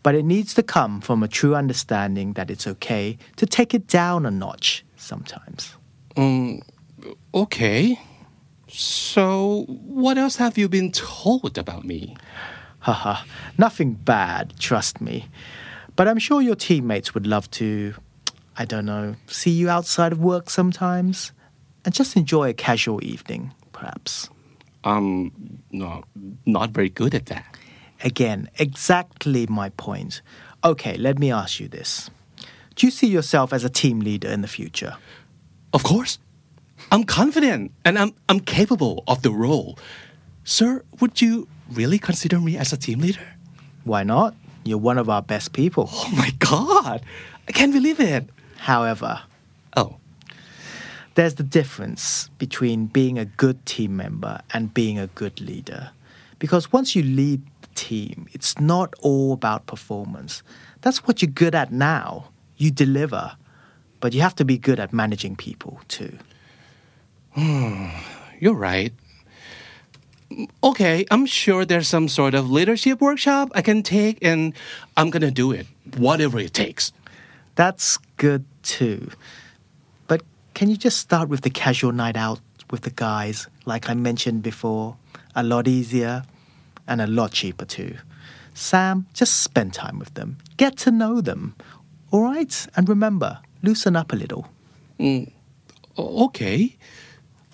But it needs to come from a true understanding that it's okay to take it down a notch sometimes. Mm, okay so what else have you been told about me Haha, nothing bad, trust me. But I'm sure your teammates would love to, I don't know, see you outside of work sometimes and just enjoy a casual evening, perhaps. Um, I'm not not very good at that Again, exactly my point. Okay, let me ask you this. Do you see yourself as a team leader in the future? Of course. I'm confident and I'm, I'm capable of the role. Sir, would you really consider me as a team leader? Why not? You're one of our best people. Oh my God. I can't believe it. However, Oh, there's the difference between being a good team member and being a good leader. Because once you lead the team, it's not all about performance. That's what you're good at now. You deliver. But you have to be good at managing people too. (sighs) you're right. Okay, I'm sure there's some sort of leadership workshop I can take and I'm gonna do it, whatever it takes. That's good too. But can you just start with the casual night out with the guys, like I mentioned before? A lot easier and a lot cheaper too. Sam, just spend time with them. Get to know them. All right? And remember, loosen up a little. O- Okay.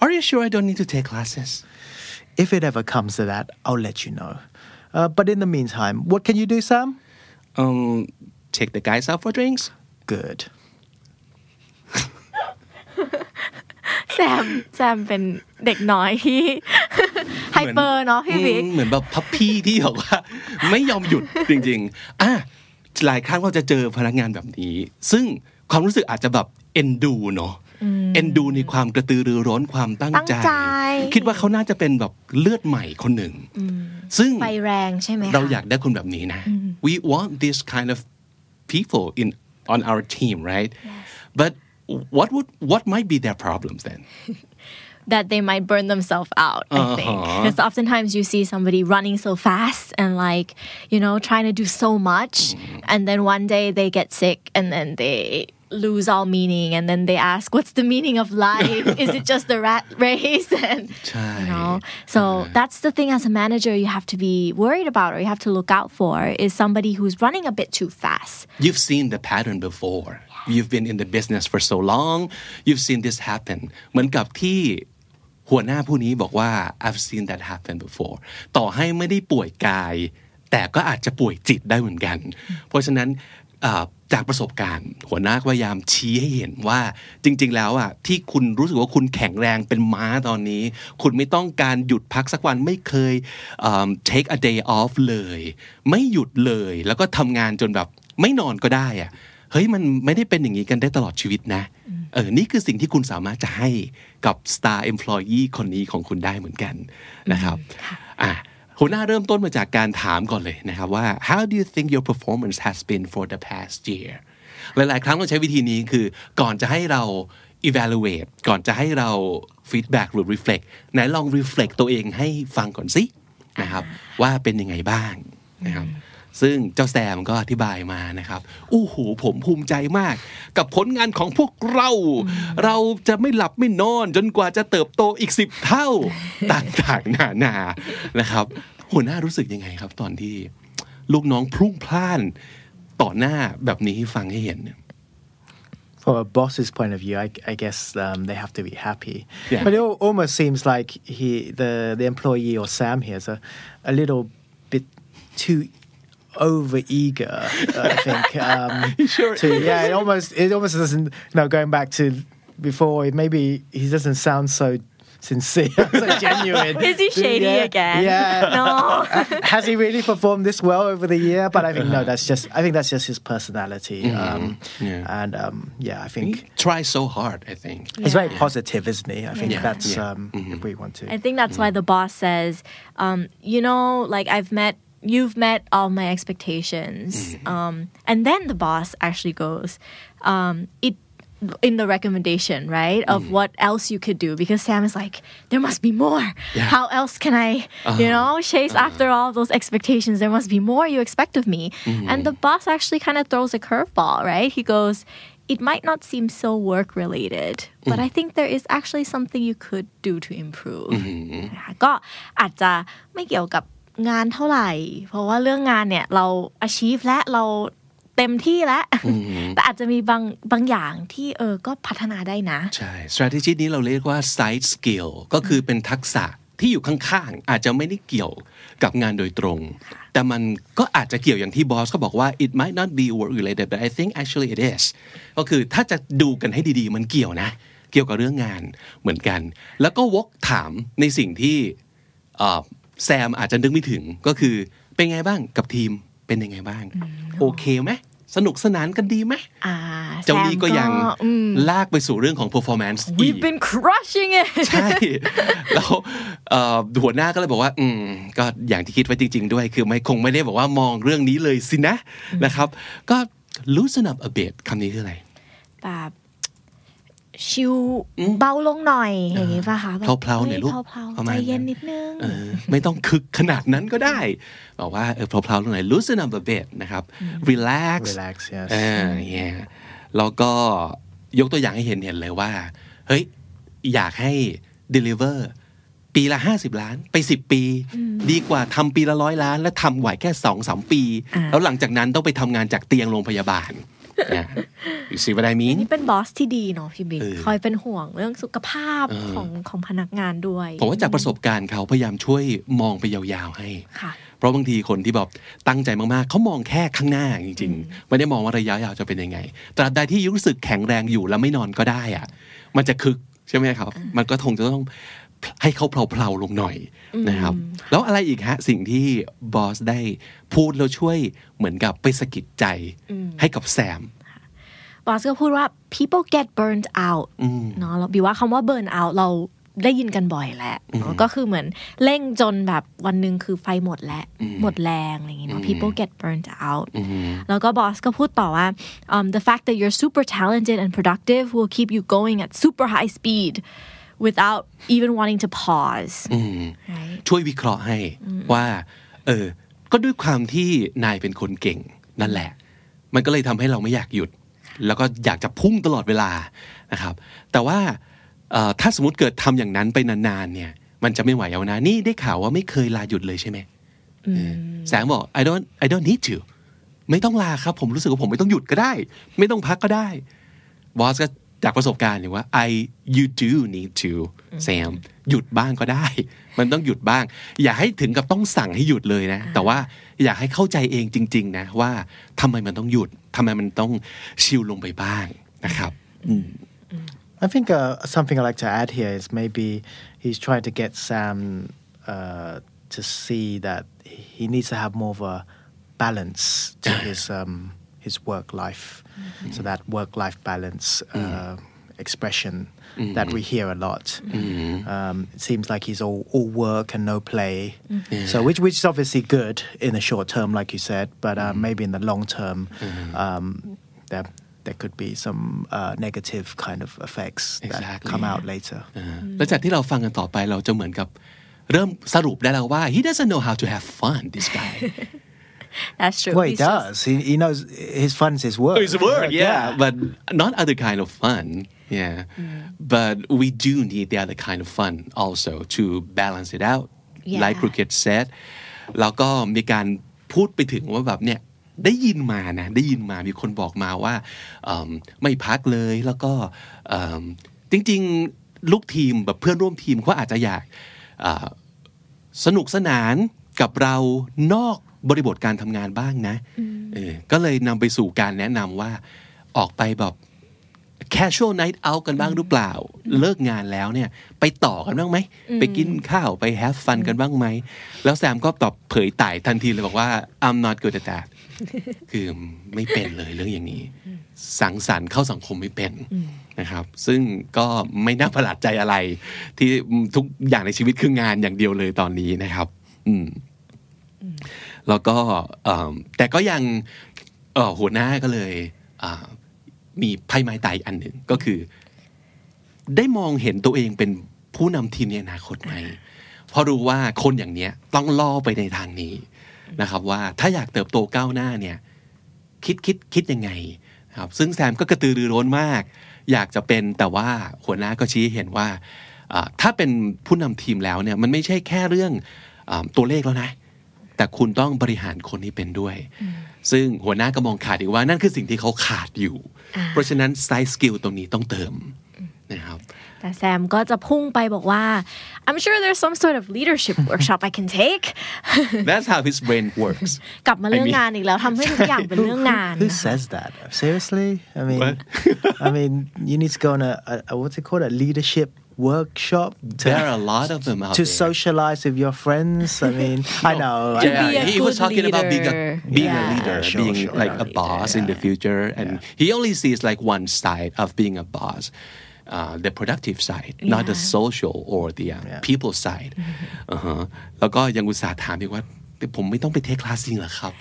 Are you sure I don't need to take classes? If it ever comes to that, I'll let you know. Uh, but in the meantime, what can you do, Sam? Um, take the guys out for drinks? Good. แซมแซมเป็นเด็กน้อยที่ hyper เนาะพี่บิ๊กอืมเหมือนแบบ puppy ที่บอกว่า ไม่ยอมหยุดจริง ๆอะหลายครั้งเราจะเจอพนักงานแบบนี้ ซึ่งความรู้สึกอาจจะแบบเอ็นดูเนาะเอ็นดูในความกระตือรือร้นความตั้งตั้งใจใจ คิดว่าเขาน่าจะเป็นแบบเลือดใหม่คนหนึ่ง ซึ่งไฟแรงใช่ไหมคะเราอยากได้คนแบบนี้นะ we want this kind of people in on our team right but what would what might be their problems then? (laughs) That they might burn themselves out i think. Uh-huh. because oftentimes you see somebody running so fast and like you know trying to do so much Mm-hmm. and then one day they get sick and then they lose all meaning and then they ask what's the meaning of life? (laughs) Is it just the rat race? (laughs) And you know so that's the thing as a manager you have to be worried about or you have to look out for is somebody who's running a bit too fast. You've seen the pattern before. You've been in the business for so long. You've seen this happen. เหมือนกับที่หัวหน้าผู้นี้บอกว่า I've seen that happen before ต่อให้ไม่ได้ป่วยกาย แต่ก็อาจจะป่วยจิตได้เหมือนกัน เพราะฉะนั้นจากประสบการณ์ หัวหน้าพยายามชี้ให้เห็นว่าจริง ๆ แล้วอะที่คุณรู้สึกว่าคุณแข็งแรงเป็นม้าตอนนี้ คุณไม่ต้องการหยุดพักสักวันไม่เคย take a day off เลย ไม่หยุดเลย แล้วก็ทำงานจนแบบไม่นอนก็ได้อะ เฮ้ยมันไม่ได้เป็นอย่างนี้กันได้ตลอดชีวิตนะเออนี่คือสิ่งที่คุณสามารถจะให้กับ star employee คนนี้ของคุณได้เหมือนกันนะครับอะหัวหน้าเริ่มต้นมาจากการถามก่อนเลยนะครับว่า how do you think your performance has been for the past year หลาย ๆ ครั้งเราใช้วิธีนี้คือก่อนจะให้เรา evaluate ก่อนจะให้เรา feedback หรือ reflect ไหนลอง reflect ตัวเองให้ฟังก่อนสินะครับว่าเป็นยังไงบ้างนะครับ ซึ่งเจ้าแซมก็อธิบายมานะครับอู้หูผมภูมิใจมาก กับผลงานของพวกเรา เราจะไม่หลับไม่นอนจนกว่าจะเติบโตอีกสิบเท่าต่างๆนานานะครับ หัวหน้ารู้สึกยังไงครับ ตอนที่ลูกน้องพรุ่งพล่าน ต่อหน้าแบบนี้ให้ฟังให้เห็นเนี่ย From a boss's point of view, I, I guess um, they have to be happy. Yeah. But it al- almost seems like he, the the employee or Sam here, is a, a little bit too over eager. I think. (laughs) Um, to, yeah, it almost it almost doesn't. You know, going back to before, maybe he doesn't sound so sincere, (laughs) so genuine. Is he shady yeah, again? Yeah. (laughs) No. Has he really performed this well over the year? But I think no, that's just. I think that's just his personality. Um, Yeah. And um, yeah, I think try so hard I think he's very positive, isn't he? I think Yeah. that's Yeah. um, if we want to. I think that's why the boss says, um, you know, like I've met, you've met all my expectations. Um, and then the boss actually goes, um, it in the recommendation, right, of what else you could do because Sam is like, there must be more. Yeah. How else can I, you know, chase after all those expectations? There must be more you expect of me. And the boss actually kind of throws a curveball, right? He goes, it might not seem so work related, but I think there is actually something you could do to improve. นะคะก็อาจจะไม่เกี่ยวกับ งานเท่าไหร่ เพราะว่าเรื่องงานเนี่ยเรา achieve และเราเต็มที่แล้ว แต่อาจจะมีบางบางอย่างที่เออก็พัฒนาได้นะ ใช่ strategy นี้เราเรียกว่า side skill ก็คือเป็นทักษะที่อยู่ข้างๆ อาจจะไม่ได้เกี่ยวกับงานโดยตรง แต่มันก็อาจจะเกี่ยวอย่างที่บอสก็บอกว่า it might not be work related but I think actually it is ก็คือถ้าจะดูกันให้ดีๆ มันเกี่ยวนะ เกี่ยวกับเรื่องงานเหมือนกัน แล้วก็วกถามในสิ่งที่เอ่อ แซมอาจจะนึกไม่ถึงก็คือเป็นไงบ้างกับทีมเป็นยังไงบ้าง โอเคไหมสนุกสนานกันดีไหมอ่าเจ้านี่ก็ยังแซมอืมลากไปสู่เรื่องของ performance อี We've ก been crushing it ใช่ แล้วเอ่อหัวหน้าก็เลยบอกว่าอืมก็อย่างที่คิดไว้จริง ๆ ด้วย คือไม่คงไม่ได้บอกว่ามองเรื่องนี้เลยสินะนะครับ ก็ loosen up a bit คำนี้คืออะไรแบบ ชิวเบาลงหน่อยอย่างงี้ป่ะคะแบบเพลาๆหน่อยลูกฮ้เพลาประๆมาใจณนั้นเย็นนิดนึงเออไม่ต้องคึกขนาดนั้นก็ได้บอกว่าเออเพลาๆลงหน่อย loosen up a bit นะครับ relax Relax, yes. เออ yeah แล้วก็ยกตัวอย่างให้เห็นเห็นเลยว่า เฮ้ย อยากให้ deliver ปีละ 50 ล้านไป 10 ปี ดีกว่าทำปีละร้อยล้าน และทำไหวแค่2อสปี แล้วหลังจากนั้นต้องไปทำงานจากเตียงโรงพยาบาล เนี่ย you see what I mean นี่เป็นบอสที่ดีเนาะพี่บิ๊กเออคอยเป็นห่วงเรื่องสุขภาพของของพนักงานด้วย ผมว่าจากประสบการณ์เขาพยายามช่วยมองไปยาวๆให้ค่ะเพราะบางทีคนที่แบบตั้งใจมากๆ เขามองแค่ข้างหน้าจริงๆ ไม่ได้มองว่าระยะยาวจะเป็นยังไง ตราบใดที่รู้สึกแข็งแรงอยู่แล้วไม่นอนก็ได้อะมันจะคึกใช่ไหมครับ มันก็คงจะต้อง ให้เขาเพลาๆลงหน่อยนะครับ แล้วอะไรอีกฮะ สิ่งที่บอสได้พูดแล้วช่วยเหมือนกับไปสะกิดใจให้กับแซมบอสก็พูดว่า people get burned out เนาะเราบีว่าคำว่า burn out เราได้ยินกันบ่อยแหละ ก็คือเหมือนเร่งจนแบบวันหนึ่งคือไฟหมดแล้วหมดแรงอะไรอย่างเงี้ยเนาะ people get burned out แล้วก็บอสก็พูดต่อว่า um, the fact that you're super talented and productive will keep you going at super high speed without even wanting to pause right ช่วยวิเคราะห์ให้ว่า เออ ก็ด้วยความที่นายเป็นคนเก่งนั่นแหละ มันก็เลยทำให้เราไม่อยากหยุด แล้วก็อยากจะพุ่งตลอดเวลานะครับ แต่ว่าเอ่อถ้าสมมติเกิดทำอย่างนั้นไปนานๆ เนี่ย มันจะไม่ไหวเอานะ นี่ได้ข่าวว่าไม่เคยลาหยุดเลยใช่ไหมเออแสงบอก I don't I don't need to ไม่ต้องลาครับ ผมรู้สึกว่าผมไม่ต้องหยุดก็ได้ ไม่ต้องพักก็ได้บอสก็ จากประสบการณ์อย่างว่า I you do need to Sam หยุดบ้างก็ได้ มันต้องหยุดบ้าง อย่าให้ถึงกับต้องสั่งให้หยุดเลยนะ แต่ว่าอยากให้เข้าใจเองจริง ๆ นะ ว่าทำไมมันต้องหยุดทำไมมันต้องชิลลงไปบ้างนะครับอืม I think uh, something I like to add here is maybe he's trying to get Sam uh, to see that he needs to have more of a balance to his um, his work life, so that work life balance uh, expression that we hear a lot. Um, it seems like he's all, all work and no play, so which which is obviously good in the short term, like you said, but uh, maybe in the long term, um, there there could be some uh, negative kind of effects that Exactly. come out later. แล้วจากที่เราฟังกันต่อไปเราจะเหมือนกับเริ่มสรุปได้แล้วว่า he doesn't know how to have fun this guy (laughs) that's true Well, he He's just- does. He, he knows his fun's his work. It's a word, yeah, but not other kind of fun. Yeah, but we do need the other kind of fun also to balance it out. Yeah. Like Cricket said แล้วก็มีการพูดไปถึงว่าแบบเนี่ยได้ยินมานะได้ยินมามีคนบอกมาว่าเอิ่มไม่พักเลยแล้วก็เอิ่มจริงๆลูกทีมแบบเพื่อนร่วมทีมเขาอาจจะอยากเอ่อสนุกสนานกับเรานอก บริบทการทำงานบ้างนะเออก็เลยนำไปสู่การแนะนำว่าออกไปแบบ casual night out กันบ้างหรือเปล่า เลิกงานแล้วเนี่ย ไปต่อกันบ้างไหม ไปกินข้าวไป have fun กันบ้างไหม แล้วแซมก็ตอบเผยไต่ทันทีเลยบอกว่า I'm not good at that คือไม่เป็นเลยเรื่องอย่างนี้ สังสรรค์เข้าสังคมไม่เป็นนะครับ ซึ่งก็ไม่น่าประหลาดใจอะไร ที่ทุกอย่างในชีวิตคืองานอย่างเดียวเลยตอนนี้นะครับ อืม แล้วก็เอิ่มแต่ก็ยังเอ่อหัวหน้าก็เลยอ่ามีไพ่ไม้ตายอีกอันหนึ่งก็คือ ได้มองเห็นตัวเองเป็นผู้นำทีมในอนาคตไหมเพราะรู้ว่าคนอย่างเนี้ยต้องล่อไปในทางนี้นะครับว่าถ้าอยากเติบโตก้าวหน้าเนี่ยคิดคิดคิดยังไงนะครับซึ่งแซมก็กระตือรือร้นมาก อยากจะเป็นแต่ว่าหัวหน้าก็ชี้ให้เห็นว่าอ่า ถ้าเป็นผู้นำทีมแล้วเนี่ยมันไม่ใช่แค่เรื่องอาตัวเลขแล้วนะ แต่คุณต้องบริหารคนนี้เป็นด้วย ซึ่งหัวหน้าก็มองขาดอีกว่านั่นคือสิ่งที่เขาขาดอยู่ เพราะฉะนั้น side skill ตรงนี้ต้องเติมนะครับแต่แซมก็จะพุ่งไปบอกว่า I'm sure there's some sort of leadership workshop I can take That's how his brain works กลับมาเรื่อง I mean- งานอีกแล้วทำให้ทุกอย่างเป็นเรื่องงาน Who says that? Seriously? I mean, What? I mean, you need to go on a, a, a what's it called? A leadership workshop to, There are a lot of them out to there. socialize with your friends. I mean, I know. I Yeah, be a he was good talking about being a leader. being a Yeah. leader, Sure, being sure, like yeah, a boss leader, in the yeah. future, and he only sees like one side of being a boss, uh, the productive side, not the Yeah. social or the uh, Yeah. people side. อ่าฮะแล้วก็ยังอุตส่าห์ถามอีกว่าผมไม่ต้องไปเทคคลาสจริงเหรอครับ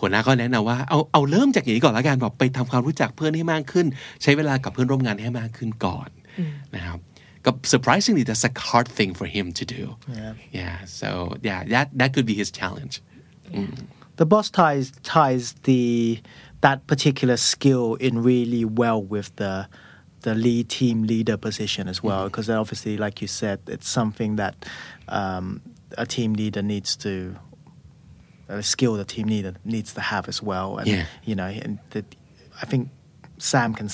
หัวหน้าก็แนะนำว่าเอาเอาเริ่มจากอย่างนี้ก่อนละกันแบบไปทำความรู้จักเพื่อนให้มากขึ้น ใช้เวลากับเพื่อนร่วมงานให้มากขึ้นก่อนนะครับก็ surprisingly that's a hard thing for him to do. Yeah. yeah so yeah that that could be his challenge. The boss ties ties the that particular skill in really well with the the lead team leader position as well because obviously like you said it's something that um, a team leader needs to a skill the team leader needs to have as well. And Yeah. you know and the, I think Sam can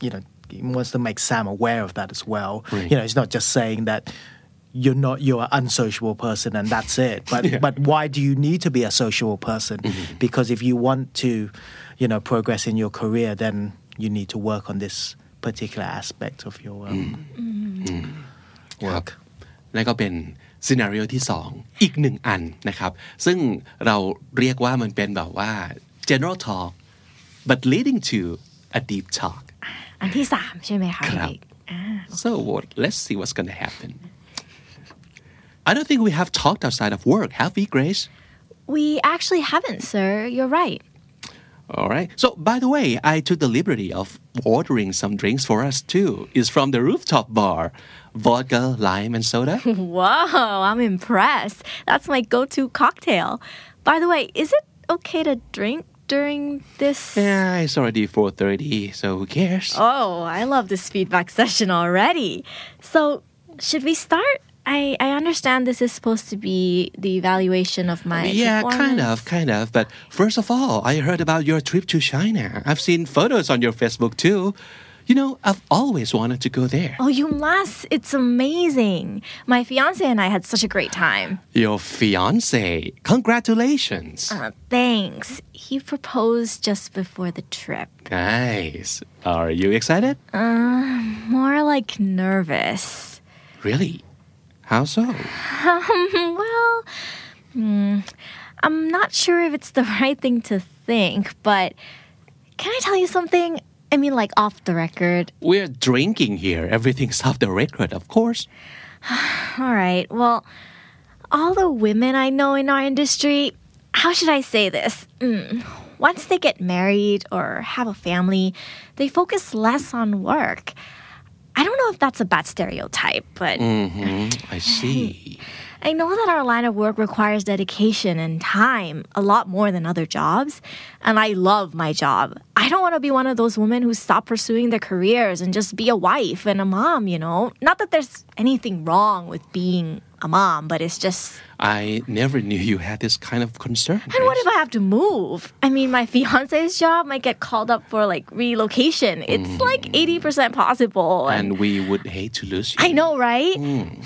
you know he wants to make Sam aware of that as well Right. you know it's not just saying that you're not you're an unsociable person and that's it but but why do you need to be a sociable person because if you want to you know progress in your career then you need to work on this particular aspect of your um, ครับนั่นก็เป็นซีนารีโอที่สองอีกหนึ่งอันนะครับ ซึ่งเราเรียกว่ามันเป็นแบบว่า general talk but leading to a deep talk อันที่สามใช่ไหมคะ ครับ พี่อ่า so what let's see what's gonna happen I don't think we have talked outside of work have we Grace We actually haven't sir you're right All right. So, by the way, I took the liberty of ordering some drinks for us too. It's from the rooftop bar vodka, lime, and soda. (laughs) Whoa, I'm impressed. That's my go to cocktail. By the way, is it okay to drink during this? yeah, it's already 4.30, so who cares? Oh, I love this feedback (laughs) session already. So, should we start? I, I understand this is supposed to be the evaluation of my yeah, kind of, kind of. But first of all, I heard about your trip to China. I've seen photos on your Facebook too. You know, I've always wanted to go there. Oh, you must. It's amazing. My fiance and I had such a great time. Your fiance. Congratulations. Uh, thanks. He proposed just before the trip. Nice. Are you excited? More like nervous. Really? How so? Um, (laughs) well, hmm, I'm not sure if it's the (laughs) right thing to think, but can I tell you something? I mean, like off the record. We're drinking here. Everything's off the record, of course. (sighs) All right, well, all the women I know in our industry, how should I say this? Mm, once they get married or have a family, they focus less on work. I don't know if that's a bad stereotype, but hmm I see. (sighs) (laughs) I know that our line of work requires dedication and time a lot more than other jobs, and I love my job. I don't want to be one of those women who stop pursuing their careers and just be a wife and a mom, you know? Not that there's anything wrong with being a mom, but it's just. I never knew you had this kind of concern. And what if I have to move? I mean, my fiance's job might get called up for like relocation. It's like mm. 80% possible. And, and we would hate to lose you. I know, right? Hmm.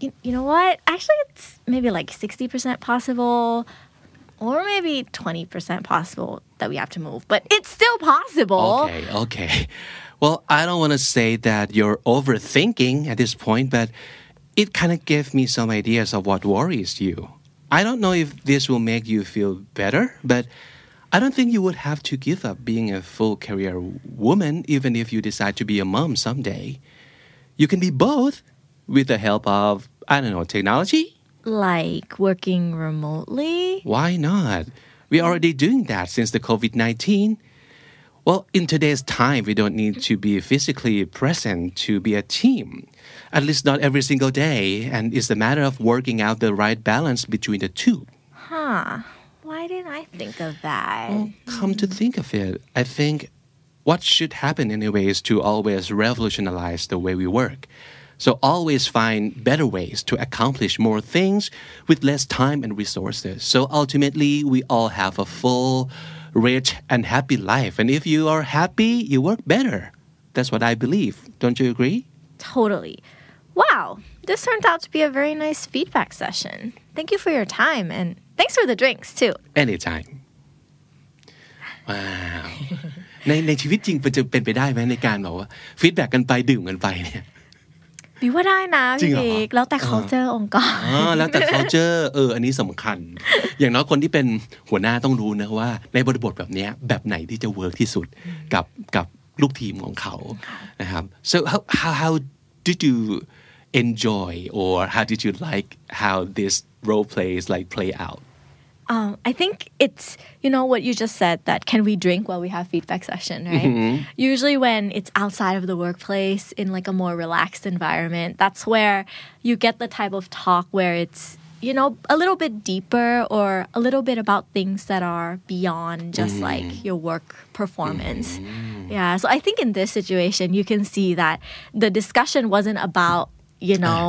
You, you know what? Actually, it's maybe like 60% possible. or maybe 20% possible that we have to move, but it's still possible. Okay, okay. (laughs) Well, I don't want to say that you're overthinking at this point, but it kind of gave me some ideas of what worries you. I don't know if this will make you feel better, but I don't think you would have to give up being a full career woman even if you decide to be a mom someday. You can be both with the help of, I don't know, technology. Like working remotely. Why not? We're already doing that since the COVID 19. Well, in today's time, we don't need to be physically present to be a team. At least not every single day. And it's a matter of working out the right balance between the two. Huh. Why didn't I think of that? Come to think of it, I think what should happen anyway is to always revolutionize the way we work. So always find better ways to accomplish more things with less time and resources. So ultimately, we all have a full, rich, and happy life. And if you are happy, you work better. That's what I believe. Don't you agree? Totally. Wow. This turned out to be a very nice feedback session. Thank you for your time and thanks for the drinks too. Anytime. ว้าว (laughs) ในในชีวิตจริงมันจะเป็นไปได้ไหมในการแบบว่าฟีดแบ็กกันไปดื่มกันไปเนี่ย บีว่าได้นะพี่บิ๊ก จริงเหรอแล้วแต่ culture องค์กรอ๋อแล้วแต่ culture เออ อันนี้สำคัญ อย่างน้อยคนที่เป็นหัวหน้าต้องรู้นะว่า ในบริบทแบบเนี้ยแบบไหนที่จะเวิร์กที่สุดกับกับลูกทีมของเขานะครับ so how how how did you enjoy or how did you like how this role plays like play out Um, I think it's you know what you just said that can we drink while we have feedback session, right? Mm-hmm. Usually when it's outside of the workplace in like a more relaxed environment, that's where you get the type of talk where it's you know a little bit deeper or a little bit about things that are beyond just mm-hmm. like your work performance. Mm-hmm. Yeah, so I think in this situation you can see that the discussion wasn't about you know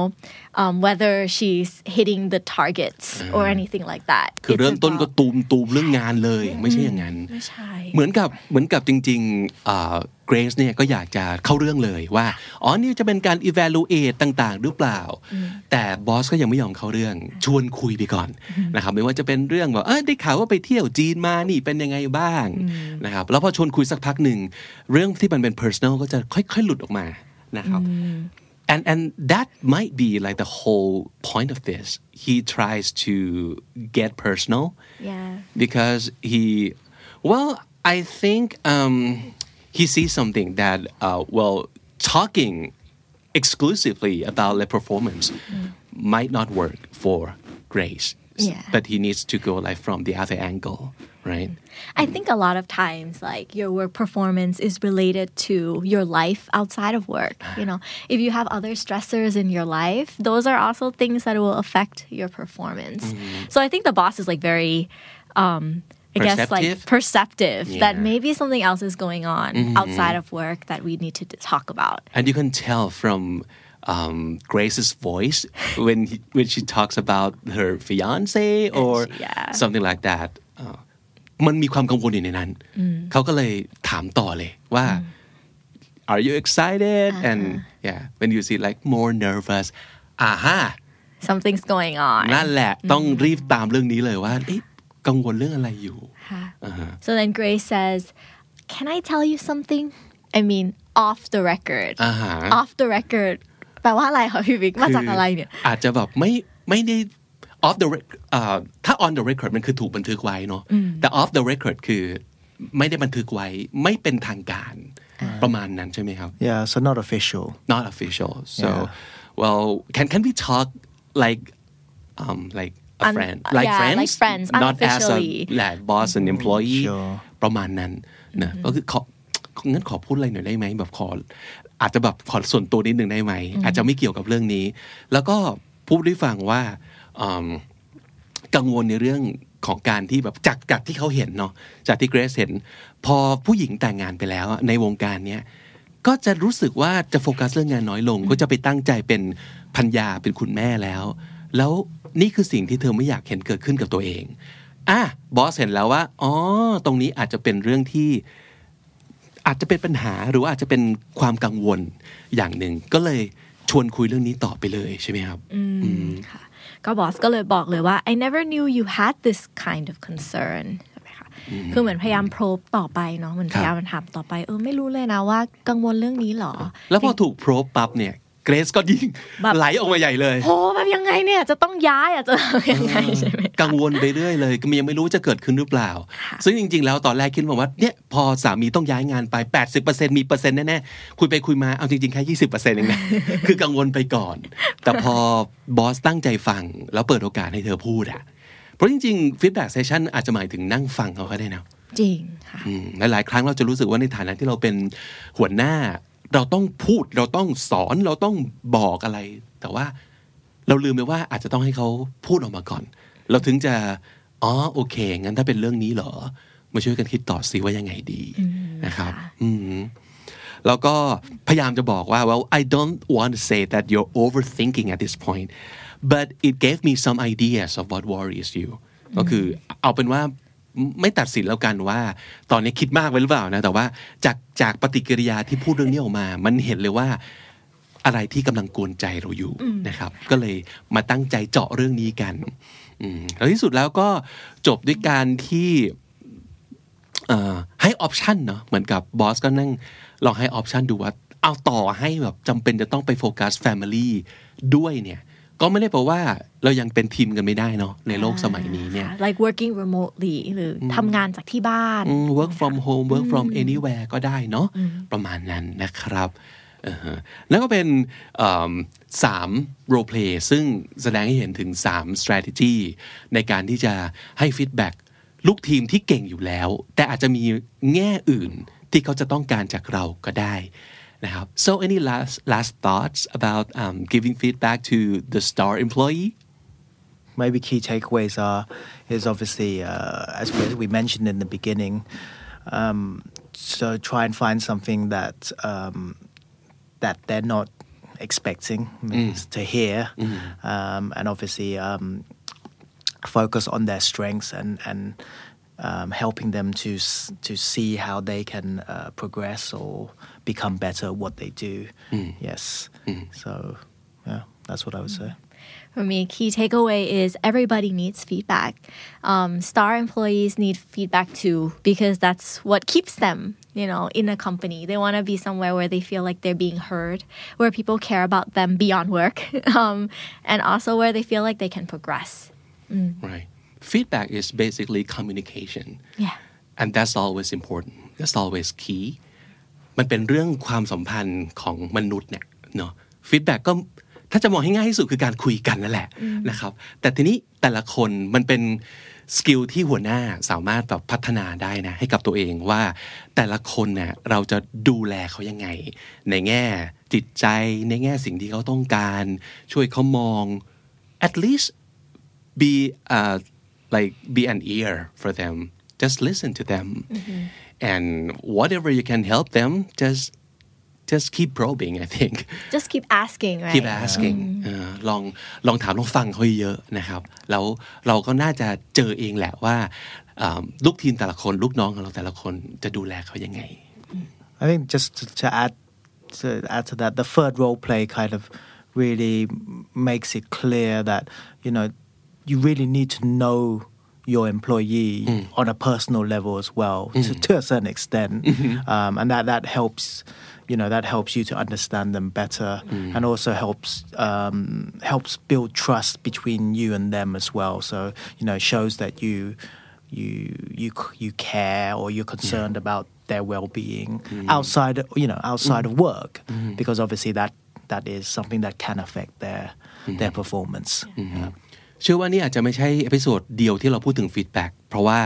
um, whether she's hitting the targets or anything like that คือ It's เริ่มต้นก็ about- ตูมตูมเรื่องงานเลยไม่ใช่อย่างนั้นไม่ใช่เหมือนกับเหมือนกับจริงๆเกรซเนี่ยก็อยากจะเข้าเรื่องเลยว่าอ๋อนี่จะเป็นการ evaluate ต่างๆ หรือเปล่า แต่บอสก็ยังไม่ยอมเข้าเรื่องชวนคุยไปก่อนนะครับไม่ว่าจะเป็นเรื่องแบบเออได้ข่าวว่าไปเที่ยวจีนมานี่เป็นยังไงบ้างนะครับแล้วพอชวนคุยสักพักหนึ่งเรื่องที่มันเป็น personal ก็จะค่อยๆ หลุดออกมานะครับ and and that might be like the whole point of this he tries to get personal Yeah. because he well i think um he sees something that uh well talking exclusively about the performance might not work for grace Yeah. but he needs to go like from the other angle right? I think a lot of times, like your work performance is related to your life outside of work. You know, if you have other stressors in your life, those are also things that will affect your performance. Mm. So I think the boss is like very, um, I guess, like perceptive yeah. that maybe something else is going on mm-hmm. outside of work that we need to talk about. And you can tell from um, Grace's voice when he, when she talks about her fiance or yeah. something like that. Oh. มันมีความกังวลอยู่ในนั้น เขาก็เลยถามต่อเลยว่า are you excited and yeah when you see like more nervous อ่าฮะ Something's going on. นั่นแหละ ต้องรีบตามเรื่องนี้เลยว่าเอ๊ะกังวลเรื่องอะไรอยู่ So then Grace says, Can I tell you something? I mean, off the record. อ่าฮะ Off the record แปลว่าอะไรคะพี่บิ๊กมาจากอะไรเนี่ย อาจจะแบบไม่ไม่ได้ off the rec- อ่าถ้า on the record มันคือถูกบันทึกไว้เนาะแต่ off the record คือไม่ได้บันทึกไว้ไม่เป็นทางการประมาณนั้นใช่ไหมครับ Yeah, so not official. not official so Yeah. well can can we talk like um like a Un- friend like yeah, friends like friends, not as a unofficially. like boss and employee Sure. ประมาณนั้นนะก็คือของั้นขอพูดอะไรหน่อยได้ไหมแบบขออาจจะแบบขอส่วนตัวนิดหนึ่งได้ไหมอาจจะไม่เกี่ยวกับเรื่องนี้ แล้วก็พูดให้ฟังว่าอืม กังวลในเรื่องของการที่แบบจากจากที่เขาเห็นเนาะจากที่เกรซเห็น พอผู้หญิงแต่งงานไปแล้วอะในวงการเนี้ยก็จะรู้สึกว่าจะโฟกัสเรื่องงานน้อยลง ก็จะไปตั้งใจเป็นพันยาเป็นคุณแม่แล้ว แล้วนี่คือสิ่งที่เธอไม่อยากเห็นเกิดขึ้นกับตัวเองอะบอสเห็นแล้วว่าอ๋อตรงนี้อาจจะเป็นเรื่องที่อาจจะเป็นปัญหาหรือว่าอาจจะเป็นความกังวลอย่างหนึ่ง ก็เลยชวนคุยเรื่องนี้ต่อไปเลยใช่ไหมครับค่ะ ก็บอสก็เลยบอกเลยว่า I never knew you had this kind of concern ใช่ไหมคะคือเหมือนพยายามโพรบต่อไปเนาะเหมือนพยายามถามต่อไป เออไม่รู้เลยนะว่ากังวลเรื่องนี้เหรอ แล้วพอถูกโพรบปั๊บเนี่ย เกรซก็ยิ่งแบบไหลออกมาใหญ่เลยโหแบบยังไงเนี่ยจะต้องย้ายอะจะทำยังไงใช่ไหมกังวลไปเรื่อยเลยก็ยังไม่รู้จะเกิดขึ้นหรือเปล่า ซึ่งจริง ๆ แล้วตอนแรกคิดว่าเนี่ยพอสามีต้องย้ายงานไป 80%มีเปอร์เซ็นต์แน่ๆคุยไปคุยมาเอาจริงๆแค่20%เองนะคือกังวลไปก่อน แต่พอบอสตั้งใจฟัง แล้วเปิดโอกาสให้เธอพูดอะเพราะจริงๆ feedback session อาจจะหมายถึงนั่งฟังเขาก็ได้นะจริงค่ะอืมหลายๆครั้งเราจะรู้สึกว่าในฐานะที่เราเป็นหัวหน้า เราต้องพูดเราต้องสอนเราต้องบอกอะไร แต่ว่าเราลืมไปว่าอาจจะต้องให้เขาพูดออกมาก่อน เราถึงจะอ๋อโอเคงั้นถ้าเป็นเรื่องนี้เหรอมาช่วยกันคิดต่อสิว่ายังไงดีนะครับอืมแล้วก็พยายามจะบอกว่า well I don't want to say that you're overthinking at this point but it gave me some ideas of what worries you ก็คือเอาเป็นว่า ไม่ตัดสินแล้วกันว่า ตอนนี้คิดมากไปหรือเปล่านะแต่ว่าจากจากปฏิกิริยาที่พูดเรื่องนี้ออกมา มันเห็นเลยว่าอะไรที่กำลังกวนใจเราอยู่นะครับ ก็เลยมาตั้งใจเจาะเรื่องนี้กันอืมแล้วที่สุดแล้วก็จบด้วยการที่เอ่อให้ option เนาะเหมือนกับบอสก็นั่งลองให้ option ดูว่าเอาต่อให้แบบจำเป็นจะต้องไปโฟกัส family ด้วยเนี่ย ก็ไม่ได้แปลว่าเรายังเป็นทีมกันไม่ได้เนาะในโลกสมัยนี้เนี่ย like working remotely หรือทำงานจากที่บ้านอืม work from home work from anywhere ก็ได้เนาะประมาณนั้นนะครับอ่าฮะแล้วก็เป็นเอิ่มสาม role play ซึ่งแสดงให้เห็นถึง 3 strategy ในการที่จะให้ feedback ลูกทีมที่เก่งอยู่แล้ว แต่อาจจะมีแง่อื่นที่เขาจะต้องการจากเราก็ได้ นะครับ so any last last thoughts about um, giving feedback to the star employee maybe key takeaways are is obviously uh, as we, we mentioned in the beginning. Um, so try and find something that um, that they're not expecting to hear, um, and obviously um, focus on their strengths and and. Um, helping them to s- to see how they can uh, progress or become better at what they do. Yes. So yeah, that's what I would say. For me, a key takeaway is everybody needs feedback. Um, star employees need feedback too because that's what keeps them, you know, in a company. They want to be somewhere where they feel like they're being heard, where people care about them beyond work, (laughs) um, and also where they feel like they can progress. right feedback is basically communication Yeah. and that's always important that's always key มันเป็นเรื่องความสัมพันธ์ของมนุษย์เนี่ยเนาะ feedback ก็ถ้าจะมองให้ง่ายที่สุดคือการคุยกันนั่นแหละนะครับ แต่ทีนี้แต่ละคนมันเป็น skill ที่หัวหน้าสามารถแบบพัฒนาได้นะให้กับตัวเองว่าแต่ละคนเนี่ยเราจะดูแลเขายังไง ในแง่จิตใจในแง่สิ่งที่เขาต้องการ ช่วยเขามอง at least be uh, like be an ear for them just listen to them and whatever you can help them just just keep probing I think Just keep asking, right? keep asking เออลองลองถามลองฟังเขาเยอะนะครับ แล้วเราก็น่าจะเจอเองแหละว่าอ่าลูกทีมแต่ละคน ลูกน้องของเราแต่ละคนจะดูแลเขายังไง I think just to, to add to add to that, the third role play kind of really makes it clear that you know you really need to know your employee hmm. on a personal level as well to, hmm. to a certain extent, (laughs) hmm. um, and that that helps. You know that helps you to understand them better, and also helps um, helps build trust between you and them as well. So you know it shows that you you you you care or you're concerned about their well-being outside you know outside of work because obviously that that is something that can affect their their performance. Yeah. เชื่อว่านี่อาจจะไม่ใช่ episode เดียวที่เราพูดถึง feedback เพราะว่า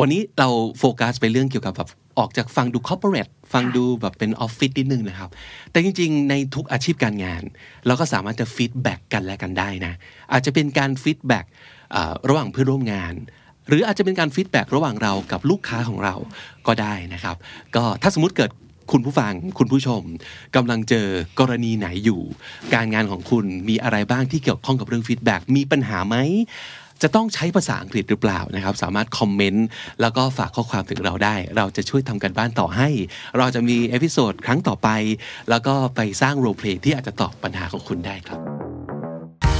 วันนี้เราโฟกัสไปเรื่องเกี่ยวกับแบบออกจากฟังดู corporate ฟังดูแบบเป็นออฟฟิศนิดนึงนะครับ แต่จริงๆ ในทุกอาชีพการงาน เราก็สามารถจะ feedback กันและกันได้นะ อาจจะเป็นการ feedback ระหว่างเพื่อนร่วมงาน หรืออาจจะเป็นการ feedback ระหว่างเรากับลูกค้าของเราก็ได้นะครับ ก็ถ้าสมมติเกิด คุณผู้ฟังคุณผู้ชมกำลังเจอกรณีไหนอยู่ การงานของคุณมีอะไรบ้างที่เกี่ยวข้องกับเรื่อง feedback มีปัญหาไหมจะต้องใช้ภาษาอังกฤษหรือเปล่านะครับ สามารถคอมเมนต์แล้วก็ฝากข้อความถึงเราได้ เราจะช่วยทำการบ้านต่อให้ เราจะมี episode ครั้งต่อไป แล้วก็ไปสร้าง role play ที่อาจจะตอบปัญหาของคุณได้ครับ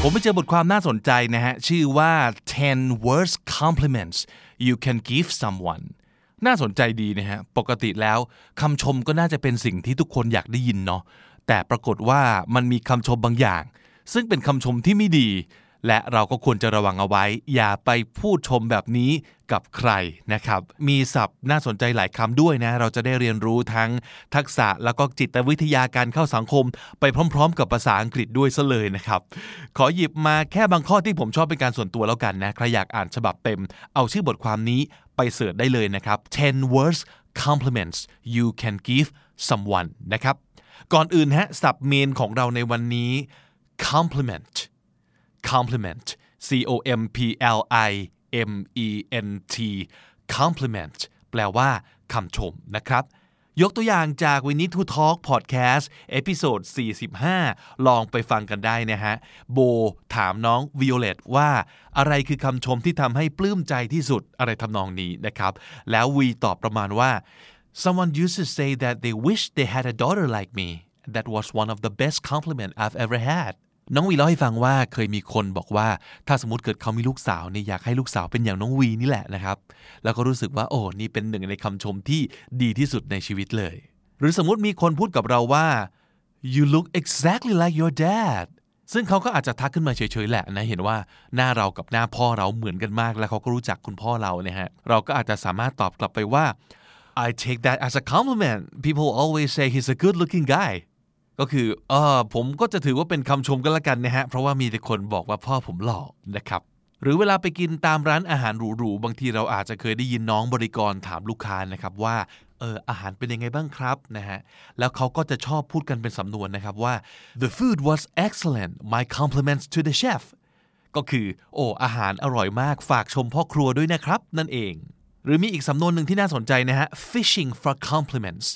ผมไปเจอบทความน่าสนใจนะฮะ ชื่อว่า 10 worst compliments you can give someone น่าสนใจดีนะฮะ ปกติแล้วคำชมก็น่าจะเป็นสิ่งที่ทุกคนอยากได้ยินเนาะ แต่ปรากฏว่ามันมีคำชมบางอย่าง ซึ่งเป็นคำชมที่ไม่ดี และเราก็ควรจะระวังเอาไว้ อย่าไปพูดชมแบบนี้กับใครนะครับ มีศัพท์น่าสนใจหลายคำด้วยนะ เราจะได้เรียนรู้ทั้งทักษะแล้วก็จิตวิทยาการเข้าสังคม ไปพร้อม ๆ กับภาษาอังกฤษด้วยซะเลยนะครับ ขอหยิบมาแค่บางข้อที่ผมชอบเป็นการส่วนตัวแล้วกันนะ ใครอยากอ่านฉบับเต็ม เอาชื่อบทความนี้ไปเสิร์ชได้เลยนะครับ 10 words compliments you can give someone นะครับ ก่อนอื่นฮะ ศัพท์เมนของเราในวันนี้ compliment compliment C O M P L I M E N T compliment แปลว่าคำชมนะครับ ยกตัวอย่างจาก We Need to Talk พอดแคสต์ episode 45 ลองไปฟังกันได้นะฮะ โบถามน้องวิโอเลตว่า อะไรคือคำชมที่ทำให้ปลื้มใจที่สุดอะไรทำนองนี้นะครับ แล้ววีตอบประมาณว่า someone used to say that they wish they had a daughter like me that was one of the best compliment I've ever had น้องวีเล่าให้ฟังว่าเคยมีคนบอกว่า ถ้าสมมติเกิดเขามีลูกสาวเนี่ยอยากให้ลูกสาวเป็นอย่างน้องวีนี่แหละนะครับ แล้วก็รู้สึกว่าโอ้นี่เป็นหนึ่งในคำชมที่ดีที่สุดในชีวิตเลย หรือสมมติมีคนพูดกับเราว่า you look exactly like your dad ซึ่งเขาก็อาจจะทักขึ้นมาเฉยๆแหละนะเห็นว่าหน้าเรากับหน้าพ่อเราเหมือนกันมาก แล้วเขาก็รู้จักคุณพ่อเราเนี่ยฮะเราก็อาจจะสามารถตอบกลับไปว่า I take that as a compliment people always say he's a good looking guy ก็คือเออผมก็จะถือว่าเป็นคำชมกันละกันนะฮะ เพราะว่ามีแต่คนบอกว่าพ่อผมหล่อนะครับหรือเวลาไปกินตามร้านอาหารหรูๆบางทีเราอาจจะเคยได้ยินน้องบริกรถามลูกค้านะครับว่าเอออาหารเป็นยังไงบ้างครับนะฮะแล้วเขาก็จะชอบพูดกันเป็นสำนวนนะครับว่า the food was excellent my compliments to the chef ก็คือ โอ้อาหารอร่อยมากฝากชมพ่อครัวด้วยนะครับ นั่นเอง หรือมีอีกสำนวนหนึ่งที่น่าสนใจนะฮะ fishing for compliments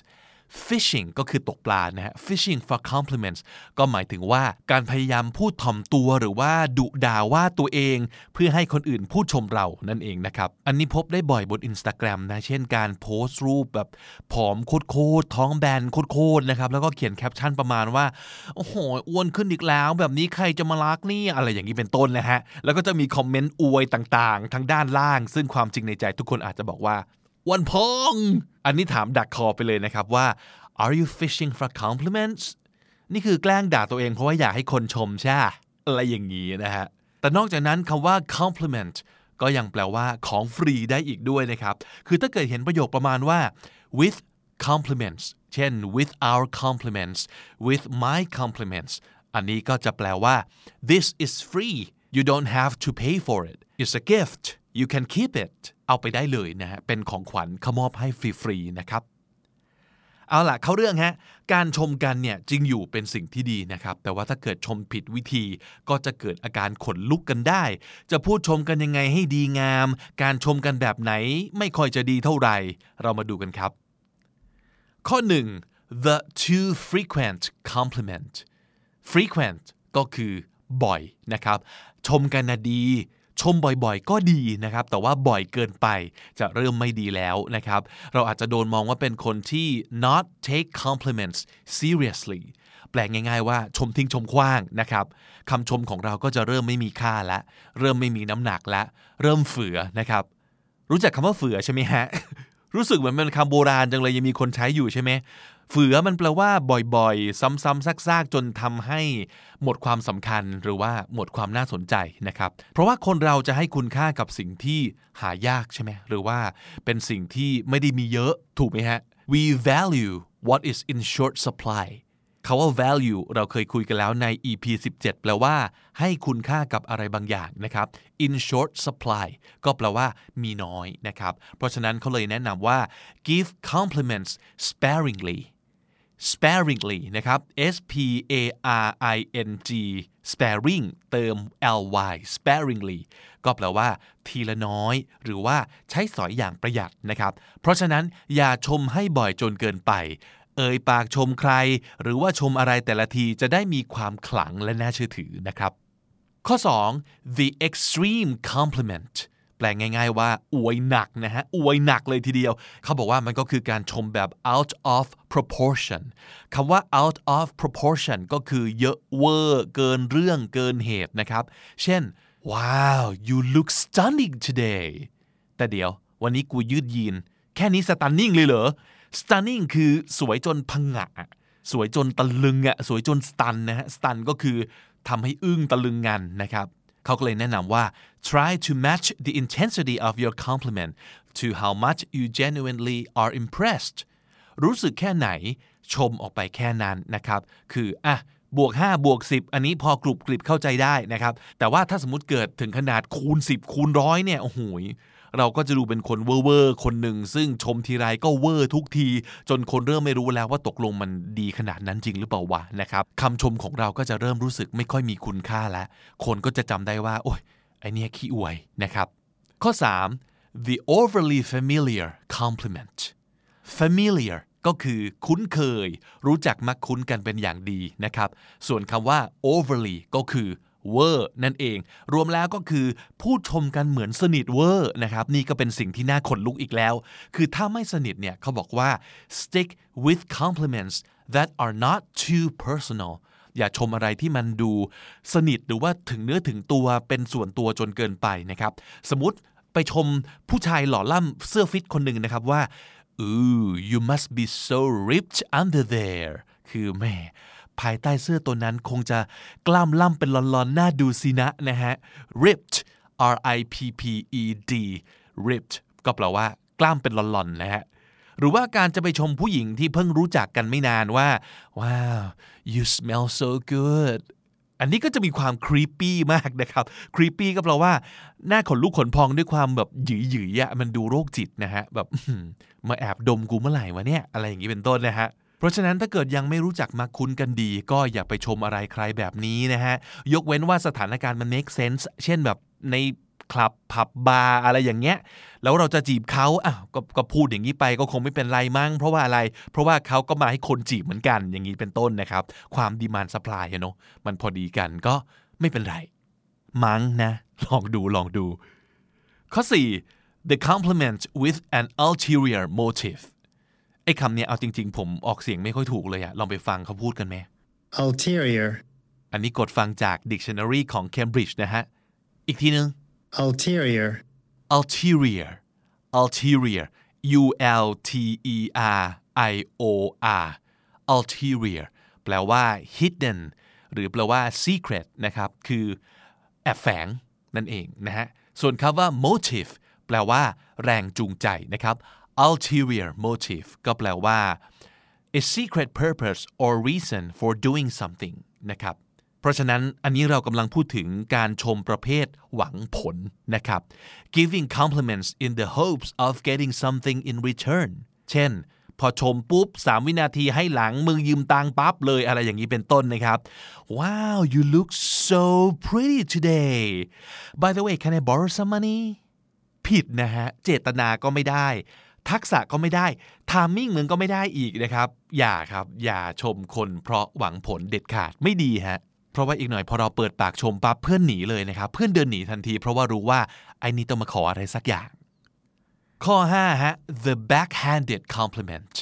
fishing ก็คือตกปลานะฮะ fishing for compliments ก็หมายถึงว่าการพยายามพูดถ่อมตัวหรือว่าดุด่าว่าตัวเอง เพื่อให้คนอื่นพูดชมเรานั่นเองนะครับ อันนี้พบได้บ่อยบน Instagram นะ เช่นการโพสต์รูปแบบผอมโคตรท้องแบนโคตรนะครับ แล้วก็เขียนแคปชั่นประมาณว่า โอ้โห อ้วนขึ้นอีกแล้ว แบบนี้ใครจะมารักนี่อะไรอย่างนี้เป็นต้นนะฮะ แล้วก็จะมีคอมเมนต์อวยต่างๆ ทางด้านล่าง ซึ่งความจริงในใจทุกคนอาจจะบอกว่า วันพอง อันนี้ถามดักคอไปเลยนะครับว่า are you fishing for compliments นี่คือแกล้งด่าตัวเองเพราะว่าอยากให้คนชมใช่อะไรอย่างนี้นะฮะ แต่นอกจากนั้นคำว่า compliment ก็ยังแปลว่าของฟรีได้อีกด้วยนะครับ คือถ้าเกิดเห็นประโยคประมาณว่า with compliments เช่น with our compliments with my compliments อันนี้ก็จะแปลว่า this is free you don't have to pay for it it's a gift you can keep it เอาไปได้เลยนะฮะเป็นของขวัญขมอบให้ฟรีๆนะครับเอาล่ะเข้าเรื่องฮะการชมกันเนี่ยจริงอยู่เป็นสิ่งที่ดีนะครับ แต่ว่าถ้าเกิดชมผิดวิธี ก็จะเกิดอาการขนลุกกันได้ จะพูดชมกันยังไงให้ดีงาม การชมกันแบบไหนไม่ค่อยจะดีเท่าไหร่ เรามาดูกันครับ ข้อ 1 the too frequent compliment frequent ก็คือบ่อยนะครับ ชมกันนะดี ชมบ่อยๆ ก็ดีนะครับ แต่ว่าบ่อยเกินไปจะเริ่มไม่ดีแล้วนะครับ เราอาจจะโดนมองว่าเป็นคนที่ not take compliments seriously แปลง่ายๆว่าชมทิ้งชมขว้างนะครับคำชมของเราก็จะเริ่มไม่มีค่าละ เริ่มไม่มีน้ำหนักละ เริ่มเฝือนะครับ รู้จักคำว่าเฝือใช่ไหมฮะ รู้สึกเหมือนเป็นคำโบราณจังเลยยังมีคนใช้อยู่ใช่ไหม เฝือมันแปลว่าบ่อยๆ ซ้ำๆซากๆ จนทำให้หมดความสำคัญหรือว่าหมดความน่าสนใจนะครับ เพราะว่าคนเราจะให้คุณค่ากับสิ่งที่หายากใช่ไหมหรือว่าเป็นสิ่งที่ไม่ได้มีเยอะถูกไหมฮะ we value what is in short supply คาว่า value เราเคยคุยกันแล้วใน EP 17 แปลว่า ให้คุณค่ากับอะไรบางอย่างนะครับ in short supply ก็แปลว่า มีน้อยนะครับ เพราะฉะนั้นเขาเลยแนะนำว่า give compliments sparingly sparingly นะครับ S P A R I N G sparing เติม L Y sparingly ก็แปลว่า ทีละน้อย หรือว่าใช้สอยอย่างประหยัดนะครับ เพราะฉะนั้นอย่าชมให้บ่อยจนเกินไป เอ่ยปากชมใคร หรือว่าชมอะไรแต่ละทีจะได้มีความขลังและน่าเชื่อถือนะครับ ข้อ 2 the extreme compliment แปลงง่าย ๆ ว่าอวยหนักนะฮะอวยหนักเลยทีเดียว เขาบอกว่ามันก็คือการชมแบบ out of proportion คำว่า out of proportion ก็คือเยอะเวอร์เกินเรื่องเกินเหตุนะครับ เช่น wow you look stunning today แต่เดี๋ยว วันนี้กูยืดยีน แค่นี้ stunning เลยเหรอ stunning คือสวยจนพังงะสวยจนตะลึงอะสวยจนสตันนะฮะสตันก็คือทำให้อึ้งตะลึงงันนะครับ เขาก็เลยแนะนำว่า try to match the intensity of your compliment to how much you genuinely are impressed รู้สึกแค่ไหนชมออกไปแค่นั้นนะครับ คืออะบวก 5 บวก 10 อันนี้พอกรุบกริบเข้าใจได้นะครับ แต่ว่าถ้าสมมติเกิดถึงขนาดคูณ 10 คูณร้อยเนี่ย โอ้โห เราก็จะดูเป็นคนเวอร์คนหนึ่งซึ่งชมทีไรก็เวอร์ทุกที จนคนเริ่มไม่รู้แล้วว่าตกลงมันดีขนาดนั้นจริงหรือเปล่าวะนะครับคำชมของเราก็จะเริ่มรู้สึกไม่ค่อยมีคุณค่าแล้วคนก็จะจำได้ว่า โอ้ยไอเนี้ยขี้อวยนะครับ ข้อ 3 the overly familiar compliment familiar ก็คือคุ้นเคย รู้จักมักคุ้นกันเป็นอย่างดีนะครับ ส่วนคำว่า overly ก็คือ เวอร์นั่นเอง รวมแล้วก็คือพูดชมกันเหมือนสนิทเวอร์นะครับนี่ก็เป็นสิ่งที่น่าขนลุกอีกแล้ว คือถ้าไม่สนิทเนี่ยเขาบอกว่า stick with compliments that are not too personal อย่าชมอะไรที่มันดูสนิทหรือว่าถึงเนื้อถึงตัวเป็นส่วนตัวจนเกินไปนะครับ สมมติไปชมผู้ชายหล่อล่ำเสื้อฟิตคนหนึ่งนะครับว่า ooh you must be so ripped under there คือแม่ ภายใต้เสื้อตัวนั้นคงจะกล้ามล่ำเป็นลอนๆน่าดูสินะนะฮะ ripped R I P P E D ripped ก็แปลว่ากล้ามเป็นลอนๆนะฮะหรือว่าการจะไปชมผู้หญิงที่เพิ่งรู้จักกันไม่นานว่า ว้าว you smell so good อันนี้ก็จะมีความครีปปี้มากนะครับครีปปี้ก็แปลว่า หน้าขนลุกขนพองด้วยความแบบหยืยหยืยๆอะมันดูโรคจิตนะฮะแบบมาแอบดมกูเมื่อไหร่วะเนี่ย อะไรอย่างนี้เป็นต้นนะฮะ ราะฉะนั้นถ้าเกิดยังไม่รู้จักมาคุ้นกันดี ก็อย่าไปชมอะไรใครแบบนี้นะฮะ ยกเว้นว่าสถานการณ์มัน make sense เช่นแบบในคลับผับบาร์อะไรอย่างเงี้ย แล้วเราจะจีบเขาอ้าวกก็พูดอย่างนี้ไปก็คงไม่เป็นไรมั้งเพราะว่าอะไร เพราะว่าเขาก็มาให้คนจีบเหมือนกันอย่างนี้เป็นต้นนะครับ ความดีมานสป라이เนาะมันพอดีกันก็ไม่เป็นไร มั้งนะ ลองดูลองดูข้อ 4 the compliment with an ulterior motive ไอ้คำเนี้ยเอาจริง ๆ ผมออกเสียงไม่ค่อยถูกเลยอะลองไปฟังเขาพูดกันไหม ulterior, อันนี้กดฟังจาก dictionary ของ Cambridge นะฮะ อีกทีนึง ulterior, ulterior ulterior U L T E R I O R ulterior แปลว่า hidden หรือแปลว่า secret นะครับ คือแอบแฝงนั่นเองนะฮะ ส่วนคำว่า motive แปลว่า แรงจูงใจนะครับ ulterior motive ก็แปลว่า a secret purpose or reason for doing something นะครับ เพราะฉะนั้นอันนี้เรากำลังพูดถึงการชมประเภทหวังผลนะครับ giving compliments in the hopes of getting something in return เช่น พอชมปุ๊บ 3 วินาทีให้หลังมึงยืมตังปั๊บเลยอะไรอย่างนี้เป็นต้นนะครับ Wow you look so pretty today by the way can I borrow some money ผิดนะฮะ เจตนาก็ไม่ได้ ทักษะก็ไม่ได้ทามมิ่งมึงก็ไม่ได้อีกนะครับ อย่าครับ อย่าชมคนเพราะหวังผลเด็ดขาดไม่ดีฮะ เพราะว่าอีกหน่อยพอเราเปิดปากชมปั๊บเพื่อนหนีเลยนะครับ เพื่อนเดินหนีทันที เพราะว่ารู้ว่าไอ้นี่ต้องมาขออะไรสักอย่าง ข้อ5ฮะ the backhanded compliment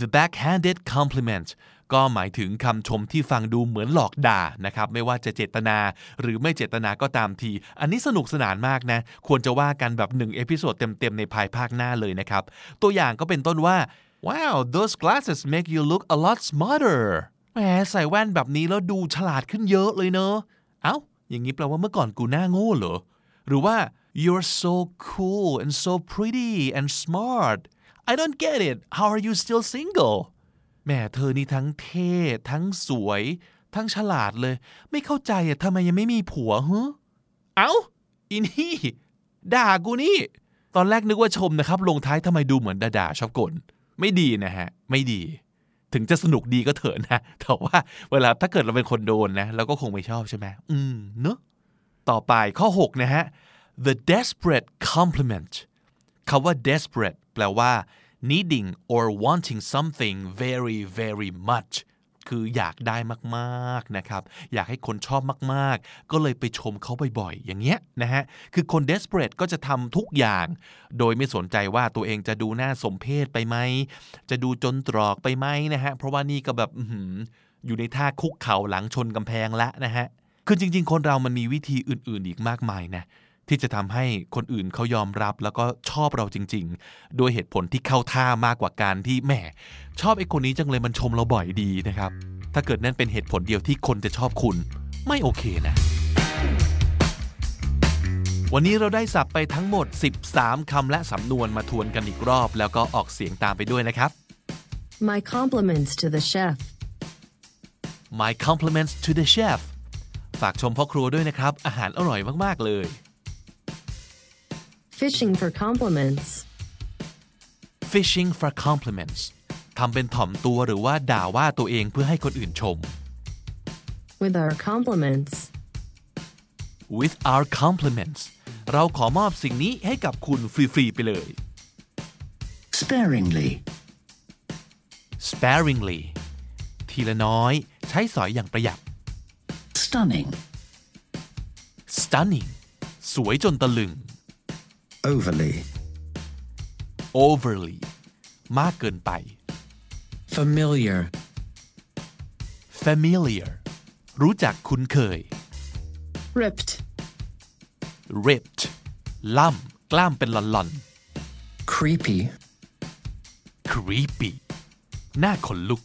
the backhanded compliment ก็หมายถึงคำชมที่ฟังดูเหมือนหลอกด่านะครับ ไม่ว่าจะเจตนาหรือไม่เจตนาก็ตามที อันนี้สนุกสนานมากนะ ควรจะว่ากันแบบหนึ่ง episode เต็มๆ ในภายภาคหน้าเลยนะครับ ตัวอย่างก็เป็นต้นว่า wow those glasses make you look a lot smarter แหมใส่แว่นแบบนี้แล้วดูฉลาดขึ้นเยอะเลยเนอะเอ้า อย่างนี้แปลว่าเมื่อก่อนกูหน้าโง่เหรอ หรือว่า you're so cool and so pretty and smart I don't get it how are you still single แม่เธอนี่ทั้งเท่ทั้งสวย ทั้งฉลาดเลย ไม่เข้าใจอะทำไมยังไม่มีผัวฮะเอ้าอีนี่ ด่ากูนี่ ตอนแรกนึกว่าชมนะครับ ลงท้ายทำไมดูเหมือนด่าๆชอบกลไม่ดีนะฮะ ไม่ดี ถึงจะสนุกดีก็เถอะนะ แต่ว่าเวลาถ้าเกิดเราเป็นคนโดนนะเราก็คงไม่ชอบใช่ไหมอืมเนอะต่อไปข้อ 6 นะฮะ the desperate compliment คำว่า desperate แปลว่า needing or wanting something very very much คืออยากได้มากๆนะครับ อยากให้คนชอบมากๆ ก็เลยไปชมเขาบ่อยๆ อย่างเงี้ยนะฮะ คือคน desperate ก็จะทำทุกอย่าง โดยไม่สนใจว่าตัวเองจะดูน่าสมเพชไปไหม จะดูจนตรอกไปไหมนะฮะ เพราะว่านี่ก็แบบอยู่ในท่าคุกเข่าหลังชนกำแพงละนะฮะ คือจริง ๆ คนเรามันมีวิธีอื่นๆ อีกมากมายนะ ที่จะทำให้คนอื่นเขายอมรับแล้วก็ชอบเราจริงๆโดยเหตุผลที่เข้าท่ามากกว่าการที่แหมชอบไอ้คนนี้จังเลยมันชมเราบ่อยดีนะครับ ถ้าเกิดนั่นเป็นเหตุผลเดียวที่คนจะชอบคุณ ไม่โอเคนะ วันนี้เราได้สับไปทั้งหมด 13 คำและสำนวนมาทวนกันอีกรอบ แล้วก็ออกเสียงตามไปด้วยนะครับ My compliments to the chef. My compliments to the chef ฝากชมพ่อครัวด้วยนะครับ อาหารอร่อยมาก ๆ เลย Fishing for compliments. fishing for compliments ทำเป็นถ่อมตัวหรือว่าด่าว่าตัวเองเพื่อให้คนอื่นชม With our compliments. with our compliments เราขอมอบสิ่งนี้ให้กับคุณฟรี ๆ ไปเลย sparingly, sparingly ทีละน้อยใช้สอยอย่างประหยัด stunning, stunning สวยจนตะลึง overly, overly มากเกินไป familiar, familiar รู้จักคุ้นเคย Ripped. ripped ล่ำกล้ามเป็นหล่อน creepy, ๆ creepy หน้าขนลุก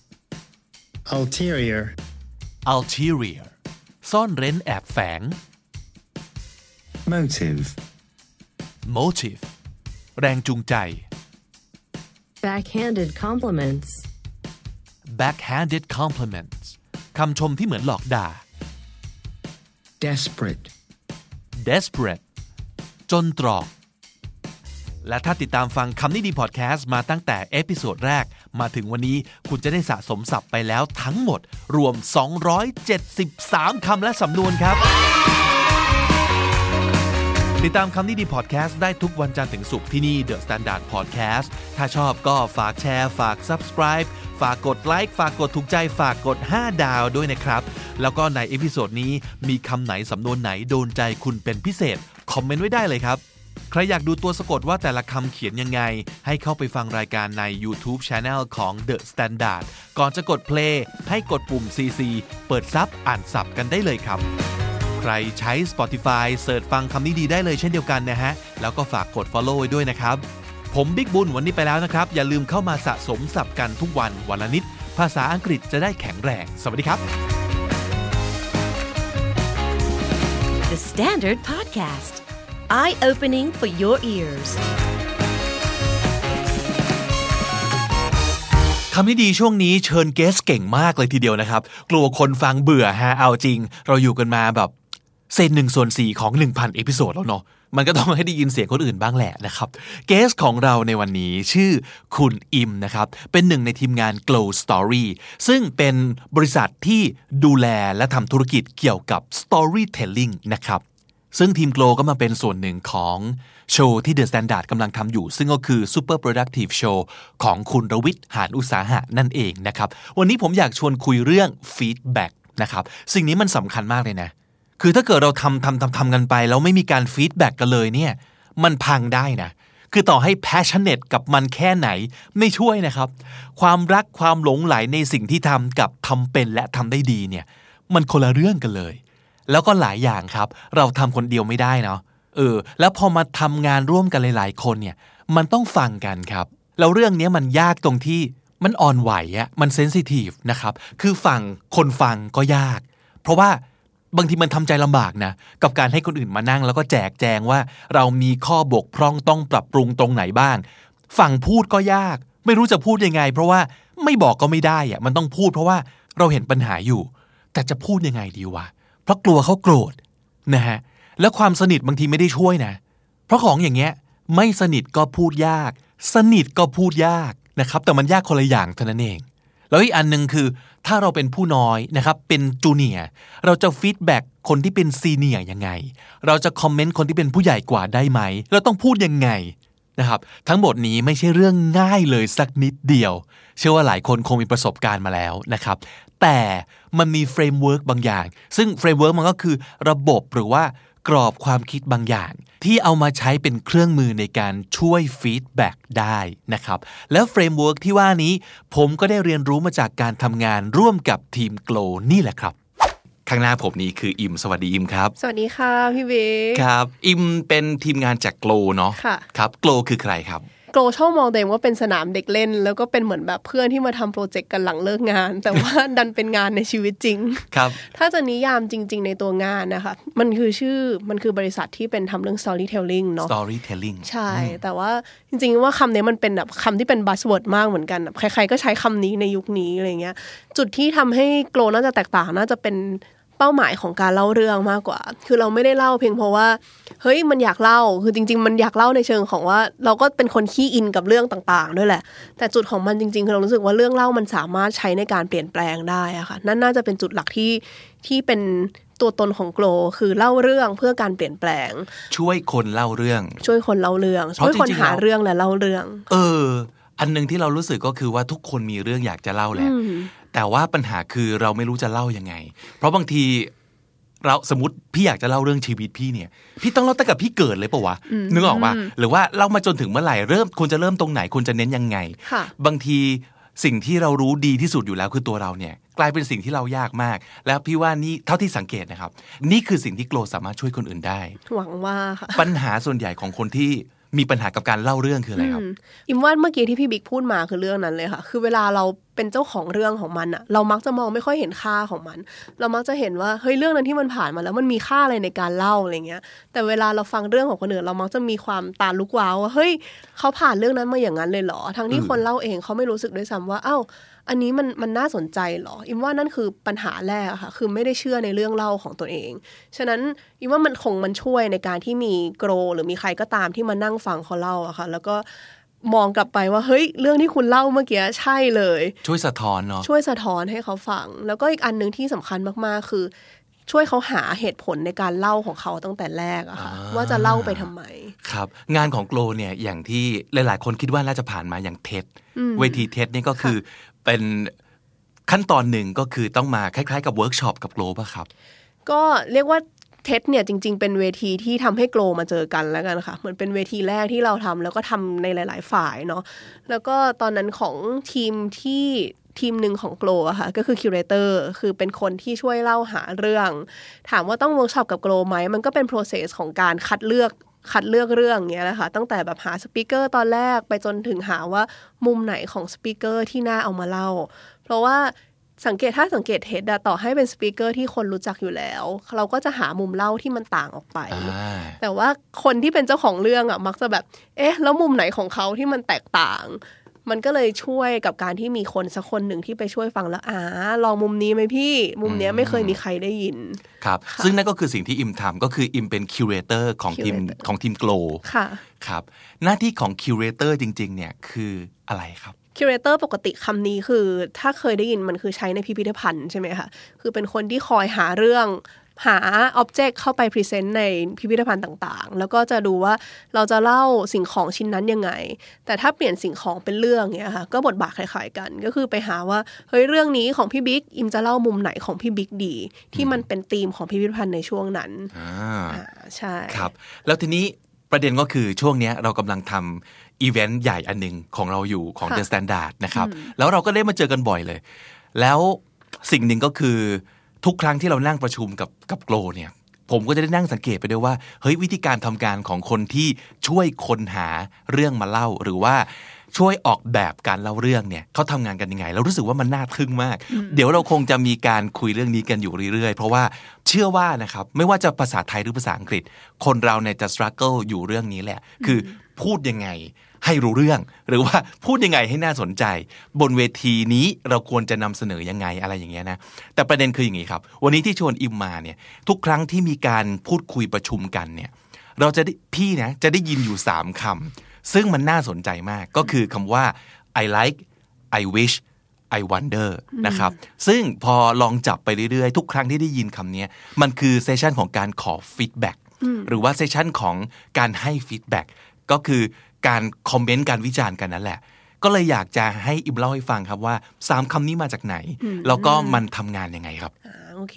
ulterior, ulterior ซ่อนเร้นแอบแฝง motive, motive แรงจูงใจ Backhanded compliments. backhanded compliments คำชมที่เหมือนหลอกด่า desperate, desperate จนตรอก และถ้าติดตามฟังคำนี้ดีพอดแคสต์มาตั้งแต่ episode แรก มาถึงวันนี้คุณจะได้สะสมศัพท์ไปแล้วทั้งหมด รวม 273 คำและสำนวนครับ ติดตามคำนี้ดีพอดแคสต์ได้ทุกวันจันทร์ถึงศุกร์ที่นี่ The Standard Podcast ถ้าชอบก็ฝากแชร์ ฝาก subscribe ฝากกดไลค์ฝากกดถูกใจฝากกด 5 ดาวด้วยนะครับ แล้วก็ใน episode นี้มีคำไหนสำนวนไหนโดนใจคุณเป็นพิเศษ คอมเมนต์ไว้ได้เลยครับ ใครอยากดูตัวสะกดว่าแต่ละคำเขียนยังไง ให้เข้าไปฟังรายการใน YouTube Channel ของ The Standard ก่อนจะกด play ให้กดปุ่ม CC เปิดซับอ่านสับกันได้เลยครับ ใครใช้ Spotify เสิร์ชฟังคำนี้ดีได้เลยเช่นเดียวกันนะฮะ แล้วก็ฝากกด follow ไว้ด้วยนะครับ ผมบิ๊กบุญวันนี้ไปแล้วนะครับ อย่าลืมเข้ามาสะสมศัพท์กันทุกวันวันละนิด ภาษาอังกฤษจะได้แข็งแรง สวัสดีครับ The Standard Podcast. Eye opening for your ears. คำนี้ดีช่วงนี้เชิญ guest เก่งมากเลยทีเดียวนะครับ กลัวคนฟังเบื่อฮะเอาจริง เราอยู่กันมาแบบ เศษหนึ่งส่วนสี่ของ 1,000 episode แล้วเนาะมันก็ต้องให้ได้ยินเสียงคนอื่นบ้างแหละนะครับเกสของเราในวันนี้ชื่อคุณอิมนะครับ เป็นหนึ่งในทีมงาน Glow Story ซึ่งเป็นบริษัทที่ดูแลและทำธุรกิจเกี่ยวกับ storytelling นะครับซึ่งทีมโกลก็มาเป็นส่วนหนึ่งของโชว์ที่ The Standard กำลังทำอยู่ ซึ่งก็คือ Super Productive Show ของคุณรวิทย์หานอุตสาหะนั่นเองนะครับ วันนี้ผมอยากชวนคุยเรื่อง feedback นะครับ สิ่งนี้มันสำคัญมากเลยนะ คือถ้าเกิดเราทำทำทำทำกันไป แล้วไม่มีการ feedback กันเลยเนี่ย มันพังได้นะ คือต่อให้ passionate กับมันแค่ไหน ไม่ช่วยนะครับ ความรักความหลงไหลในสิ่งที่ทำกับทำเป็นและทำได้ดีเนี่ย มันคนละเรื่องกันเลย แล้วก็หลายอย่างครับ เราทำคนเดียวไม่ได้เนาะเออ แล้วพอมาทำงานร่วมกันหลาย ๆ คนเนี่ย มันต้องฟังกันครับ แล้วเรื่องนี้มันยากตรงที่มันอ่อนไหวอะมันเซนซิทีฟนะครับ คือฟังคนฟังก็ยาก เพราะว่า บางทีมันทำใจลำบากนะ กับการให้คนอื่นมานั่ง แล้วก็แจกแจงว่า เรามีข้อบกพร่องต้องปรับปรุงตรงไหนบ้าง ฝั่งพูดก็ยาก ไม่รู้จะพูดยังไง เพราะว่าไม่บอกก็ไม่ได้อะมันต้องพูดเพราะว่าเราเห็นปัญหาอยู่ แต่จะพูดยังไงดีวะเพราะกลัวเขาโกรธนะฮะแล้วความสนิทบางทีไม่ได้ช่วยนะ เพราะของอย่างเงี้ยไม่สนิทก็พูดยาก สนิทก็พูดยากนะครับแต่มันยากคนละอย่างเท่านั้นเอง แล้วอีกอันหนึ่งคือ ถ้าเราเป็นผู้น้อยนะครับเป็นจูเนียเราจะ feedback คนที่เป็น senior ยังไง เราจะคอมเมนต์คนที่เป็นผู้ใหญ่กว่าได้ไหม เราต้องพูดยังไงนะครับทั้งหมดนี้ไม่ใช่เรื่องง่ายเลยสักนิดเดียว เชื่อว่าหลายคนคงมีประสบการณ์มาแล้วนะครับแต่มันมี framework บางอย่าง ซึ่ง framework มันก็คือระบบหรือว่ากรอบความคิดบางอย่าง ที่เอามาใช้เป็นเครื่องมือในการช่วย feedback ได้นะครับ แล้ว framework ที่ว่านี้ผมก็ได้เรียนรู้มาจากการทำงานร่วมกับทีม Glow นี่แหละครับข้างหน้าผมนี้คืออิมสวัสดีอิมครับ สวัสดีค่ะพี่บิ๊กครับ อิมเป็นทีมงานจาก Glow เนาะค่ะครับ Glow คือใครครับ Glow ชอบมองตัวเองว่าเป็นสนามเด็กเล่น แล้วก็เป็นเหมือนแบบเพื่อนที่มาทำโปรเจกต์กันหลังเลิกงาน แต่ว่าดันเป็นงานในชีวิตจริงครับถ้าจะนิยามจริง ๆ ในตัวงานนะคะมันคือชื่อมันคือบริษัทที่เป็นทำเรื่อง storytelling เนาะ storytelling ใช่ แต่ว่าจริง ๆ ว่าคำนี้มันเป็นแบบคำที่เป็น buzzword มากเหมือนกันแบบใครๆก็ใช้คำนี้ในยุคนี้อะไรเงี้ยจุดที่ทำให้ Glow น่าจะแตกต่างน่าจะเป็นเป้าหมายของการเล่าเรื่องมากกว่า คือเราไม่ได้เล่าเพียงเพราะว่า เฮ้ยมันอยากเล่า คือจริง ๆ มันอยากเล่าในเชิงของว่า เราก็เป็นคนขี้อินกับเรื่องต่าง ๆ ด้วยแหละ แต่จุดของมันจริงๆคือเรารู้สึกว่าเรื่องเล่ามันสามารถใช้ในการเปลี่ยนแปลงได้อะค่ะ นั่นน่าจะเป็นจุดหลักที่ที่เป็นตัวตนของโกลคือเล่าเรื่องเพื่อการเปลี่ยนแปลง ช่วยคนเล่าเรื่อง ช่วยคนเล่าเรื่องเพราะช่วยคนจริงๆหาแล้วเรื่องและเล่าเรื่อง เออ อันหนึงที่เรารู้สึกก็คือว่าทุกคนมีเรื่องอยากจะเล่าแหละอืม แต่ว่าปัญหาคือเราไม่รู้จะเล่ายังไง เพราะบางทีเราสมมติพี่อยากจะเล่าเรื่องชีวิตพี่เนี่ย พี่ต้องเล่าตั้งแต่พี่เกิดเลยปะวะนึกออกปะหรือว่าเล่ามาจนถึงเมื่อไหร่เริ่มควรจะเริ่มตรงไหนควรจะเน้นยังไงค่ะบางทีสิ่งที่เรารู้ดีที่สุดอยู่แล้วคือตัวเราเนี่ย กลายเป็นสิ่งที่เรายากมาก แล้วพี่ว่านี่เท่าที่สังเกตนะครับ นี่คือสิ่งที่โกลสามารถช่วยคนอื่นได้หวังว่าค่ะปัญหาส่วนใหญ่ของคนที่ มีปัญหากับการเล่าเรื่องคืออะไรครับอิมว่าเมื่อกี้ที่พี่บิ๊กพูดมาคือเรื่องนั้นเลยค่ะ คือเวลาเราเป็นเจ้าของเรื่องของมันอะเรามักจะมองไม่ค่อยเห็นค่าของมัน เรามักจะเห็นว่าเฮ้ยเรื่องนั้นที่มันผ่านมาแล้วมันมีค่าอะไรในการเล่าอะไรเงี้ย แต่เวลาเราฟังเรื่องของคนอื่นเรามักจะมีความตาลุกว้าวว่าเฮ้ยเขาผ่านเรื่องนั้นมาอย่างนั้นเลยเหรอทั้งที่คนเล่าเองเขาไม่รู้สึกด้วยซ้ำว่าเอ้า อันนี้มันมันน่าสนใจเหรอ อิมว่านั่นคือปัญหาแรกอะค่ะ คือไม่ได้เชื่อในเรื่องเล่าของตัวเอง ฉะนั้นอิมว่ามันคงมันช่วยในการที่มีโกรหรือมีใครก็ตามที่มานั่งฟังเขาเล่าอะค่ะ แล้วก็มองกลับไปว่าเฮ้ยเรื่องที่คุณเล่าเมื่อกี้ใช่เลย ช่วยสะท้อนเนาะช่วยสะท้อนให้เขาฟัง แล้วก็อีกอันหนึ่งที่สำคัญมากๆ คือ ช่วยเขาหาเหตุผลในการเล่าของเขาตั้งแต่แรกอะค่ะอ่าว่าจะเล่าไปทำไม ครับ งานของโกลเนี่ยอย่างที่หลาย ๆ คนคิดว่าน่าจะผ่านมาอย่าง TED อืมเวที TED นี่ก็คือ เป็นขั้นตอนหนึ่งก็คือต้องมาคล้ายๆ กับเวิร์กช็อปกับ Glow ป่ะครับ ก็เรียกว่า TED เนี่ยจริง ๆ เป็นเวทีที่ทำให้ Glow มาเจอกันแล้วกันค่ะเหมือนเป็นเวทีแรกที่เราทำแล้วก็ทำในหลาย ๆ ฝ่ายเนาะแล้วก็ตอนนั้นของทีมที่ทีมหนึ่งของ Glow อะค่ะก็คือ curator คือเป็นคนที่ช่วยเล่าหาเรื่อง ถามว่าต้องเวิร์กช็อปกับ Glow ไหมมันก็เป็น process ของการคัดเลือก คัดเลือกเรื่องเงี้ยแหละค่ะตั้งแต่แบบหา speaker ตอนแรกไปจนถึงหาว่ามุมไหนของ speaker ที่น่าเอามาเล่า เพราะว่าสังเกตถ้าสังเกต TED อะต่อให้เป็น speaker ที่คนรู้จักอยู่แล้ว เราก็จะหามุมเล่าที่มันต่างออกไปอ่าแต่ว่าคนที่เป็นเจ้าของเรื่องอะมักจะแบบ เอ๊ะ แล้วมุมไหนของเขาที่มันแตกต่าง มันก็เลยช่วยกับการที่มีคนสักคนหนึ่งที่ไปช่วยฟังแล้วอ่าลองมุมนี้ไหมพี่ มุมเนี้ยไม่เคยมีใครได้ยิน ครับ ซึ่งนั่นก็คือสิ่งที่อิมทำก็คืออิมเป็น curator ของทีม Curator ของทีมโกลค่ะครับ หน้าที่ของ curator จริง ๆ เนี่ยคืออะไรครับ curator ปกติคำนี้คือ ถ้าเคยได้ยินมันคือใช้ในพิพิธภัณฑ์ใช่ไหมคะคือเป็นคนที่คอยหาเรื่อง หา object เข้าไป present ในพิพิธภัณฑ์ต่างๆ แล้วก็จะดูว่าเราจะเล่าสิ่งของชิ้นนั้นยังไง แต่ถ้าเปลี่ยนสิ่งของเป็นเรื่องเนี้ยค่ะก็บทบาทคล้ายๆกัน ก็คือไปหาว่าเฮ้ยเรื่องนี้ของพี่บิ๊กอิมจะเล่ามุมไหนของพี่บิ๊กดี ที่มันเป็นธีมของพิพิธภัณฑ์ในช่วงนั้นอ่าอ่าใช่ครับ แล้วทีนี้ประเด็นก็คือช่วงเนี้ยเรากำลังทำอีเวนต์ใหญ่อันหนึ่งของเราอยู่ของค่ะ The Standard นะครับ แล้วเราก็ได้มาเจอกันบ่อยเลย แล้วสิ่งหนึ่งก็คือ ทุกครั้งที่เรานั่งประชุมกับกับโกลเนี่ยผมก็จะได้นั่งสังเกตไปด้วยว่าเฮ้ยวิธีการทำการของคนที่ช่วยคนหาเรื่องมาเล่า หรือว่าช่วยออกแบบการเล่าเรื่องเนี่ยเขาทำงานกันยังไงแล้วรู้สึกว่ามันน่าทึ่งมาก เดี๋ยวเราคงจะมีการคุยเรื่องนี้กันอยู่เรื่อยๆ เพราะว่าเชื่อว่านะครับไม่ว่าจะภาษาไทยหรือภาษาอังกฤษ คนเราเนี่ยจะ struggle อยู่เรื่องนี้แหละ คือ พูดยังไงให้รู้เรื่อง หรือว่าพูดยังไงให้น่าสนใจ บนเวทีนี้เราควรจะนำเสนอยังไงอะไรอย่างเงี้ยนะแต่ประเด็นคืออย่างนี้ครับ วันนี้ที่ชวนอิมมาเนี่ยทุกครั้งที่มีการพูดคุยประชุมกันเนี่ยเราจะได้พี่นะจะได้ยินอยู่ 3คำซึ่งมันน่าสนใจมากก็คือคำว่า I like I wish I wonder นะครับ ซึ่งพอลองจับไปเรื่อยๆ ทุกครั้งที่ได้ยินคำนี้มันคือ session ของการขอ feedback หรือว่า session ของการให้ feedback ก็คือการคอมเมนต์การวิจารณ์กันนั่นแหละ ก็เลยอยากจะให้อิมเล่าให้ฟังครับว่าสามคำนี้มาจากไหน แล้วก็มันทำงานยังไงครับอ่าโอเค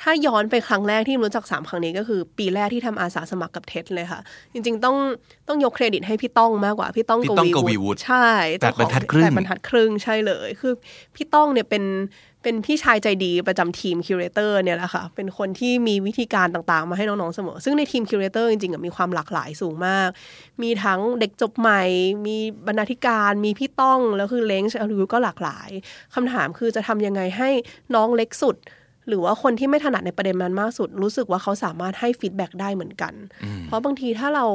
ถ้าย้อนไปครั้งแรกที่รู้จักสามครั้งนี้ก็คือปีแรกที่ทำอาสาสมัครกับ TED เลยค่ะ จริง ๆ ต้องต้องยกเครดิตให้พี่ต้องมากกว่า พี่ต้องพี่ต้องกวีวุฒิใช่แปดบรรทัดครึ่งแปดบรรทัดครึ่งใช่เลย คือ พี่ต้องเนี่ยเป็น เป็นพี่ชายใจดีประจำทีม curator เนี่ยแหละค่ะ เป็นคนที่มีวิธีการต่างๆ มาให้น้อง ๆ เสมอ ซึ่งในทีม curator จริงๆมีความหลากหลายสูงมาก มีทั้งเด็กจบใหม่ มีบรรณาธิการ มีพี่ต้อง แล้วคือ range อายุก็หลากหลายคำถามคือจะทำยังไงให้น้องเล็กสุด หรือว่าคนที่ไม่ถนัดในประเด็นนั้นมากสุด รู้สึกว่าเขาสามารถให้ feedback ได้เหมือนกัน เพราะบางทีถ้าเรา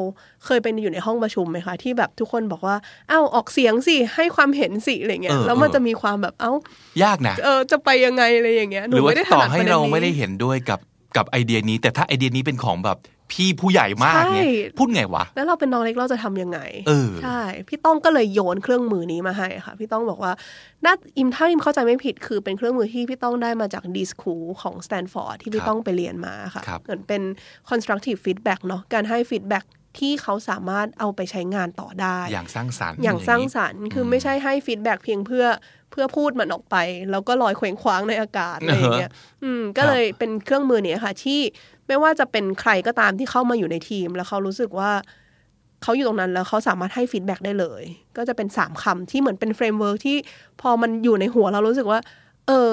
เคยเป็นอยู่ในห้องประชุมไหมคะที่แบบทุกคนบอกว่า เอ้าออกเสียงสิให้ความเห็นสิอะไรเงี้ยเออแล้วมันเออจะมีความแบบเอ้ายากนะเออจะไปยังไงอะไรอย่างเงี้ยหหนูรือว่าไม่ได้ถต่อนัดให้ประเด็นเรานี้ไม่ได้เห็นด้วยกับกับไอเดียนี้ แต่ถ้าไอเดียนี้เป็นของแบบ พี่ผู้ใหญ่มากเนี่ยใช่พูดไงวะ แล้วเราเป็นน้องเล็กเราจะทำยังไงเออใช่ พี่ต้องก็เลยโยนเครื่องมือนี้มาให้ค่ะ พี่ต้องบอกว่าน่าอิมถ้าอิมเข้าใจไม่ผิดคือเป็นเครื่องมือที่พี่ต้องได้มาจาก d.school ของสแตนฟอร์ดที่พี่ครับต้องไปเรียนมาค่ะครับเหมือนเป็น constructive feedback เนาะการให้ feedback ที่เขาสามารถเอาไปใช้งานต่อได้ อย่างสร้างสรรค์ อย่างสร้างนี้สรรค์ คือไม่ใช่ให้ feedback เพียงเพื่อเพื่อพูดมันออกไป แล้วก็ลอยเคว้งคว้างในอากาศอะไรอย่างเงี้ย อืม ก็เลยเป็นเครื่องมือเนี้ยค่ะ ที่ ไม่ว่าจะเป็นใครก็ตามที่เข้ามาอยู่ในทีม แล้วเขารู้สึกว่าเขาอยู่ตรงนั้นแล้วเขาสามารถให้ feedback ได้เลย ก็จะเป็นสามคำที่เหมือนเป็น framework ที่พอมันอยู่ในหัวเรารู้สึกว่า เออ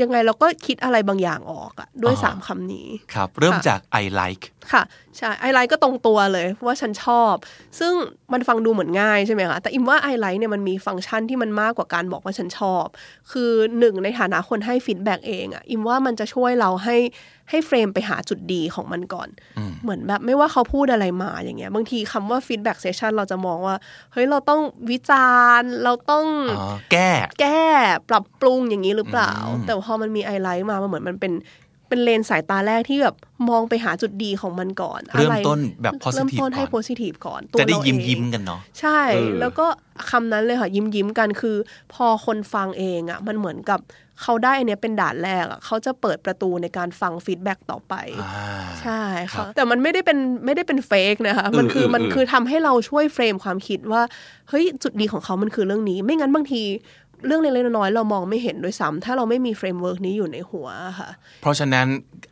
ยังไงเราก็คิดอะไรบางอย่างออกอะด้วยอ่าสามคำนี้ ครับ เริ่มค่ะจาก I like ค่ะ ใช่ I like ก็ตรงตัวเลยว่าฉันชอบ ซึ่งมันฟังดูเหมือนง่ายใช่ไหมคะแต่อิมว่า I like เนี่ยมันมีฟังก์ชันที่มันมากกว่าการบอกว่าฉันชอบ คือหนึ่งในฐานะคนให้ feedback เองอะอิมว่ามันจะช่วยเราให้ให้ frame ไปหาจุดดีของมันก่อน เหมือนแบบไม่ว่าเขาพูดอะไรมาอย่างเงี้ย บางทีคำว่า feedback session เราจะมองว่า เฮ้ย เราต้องวิจารณ์ เราต้องอ๋อแก้ แก้ ปรับปรุงอย่างนี้หรือเปล่าอืมแต่พอมันมี I like มา มันเหมือนมันเป็น เป็นเลนสายตาแรกที่แบบมองไปหาจุดดีของมันก่อนเริ่มอะไรต้นแบบเริ่ม positive ต้นให้ก่อน positive ก่อนตัวจะได้เรายิ้มเองยิ้มกันเนาะใช่เออแล้วก็คำนั้นเลยค่ะยิ้มยิ้มกันคือ พอคนฟังเองอะ มันเหมือนกับเขาได้อันเนี้ยเป็นด่านแรกอะเขาจะเปิดประตูในการฟัง feedback ต่อไปอ่าใช่ครัค่ะบแต่มันไม่ได้เป็นไม่ได้เป็น fake นะคะมันคือเออเออมันเออคือทำให้เราช่วย frame ความคิดว่าเฮ้ยจุดดีของเขามันคือเรื่องนี้ ไม่งั้นบางที เรื่องเล็กๆน้อยๆเรามองไม่เห็นด้วยซ้ำถ้าเราไม่มี framework นี้อยู่ในหัวค่ะ เพราะฉะนั้น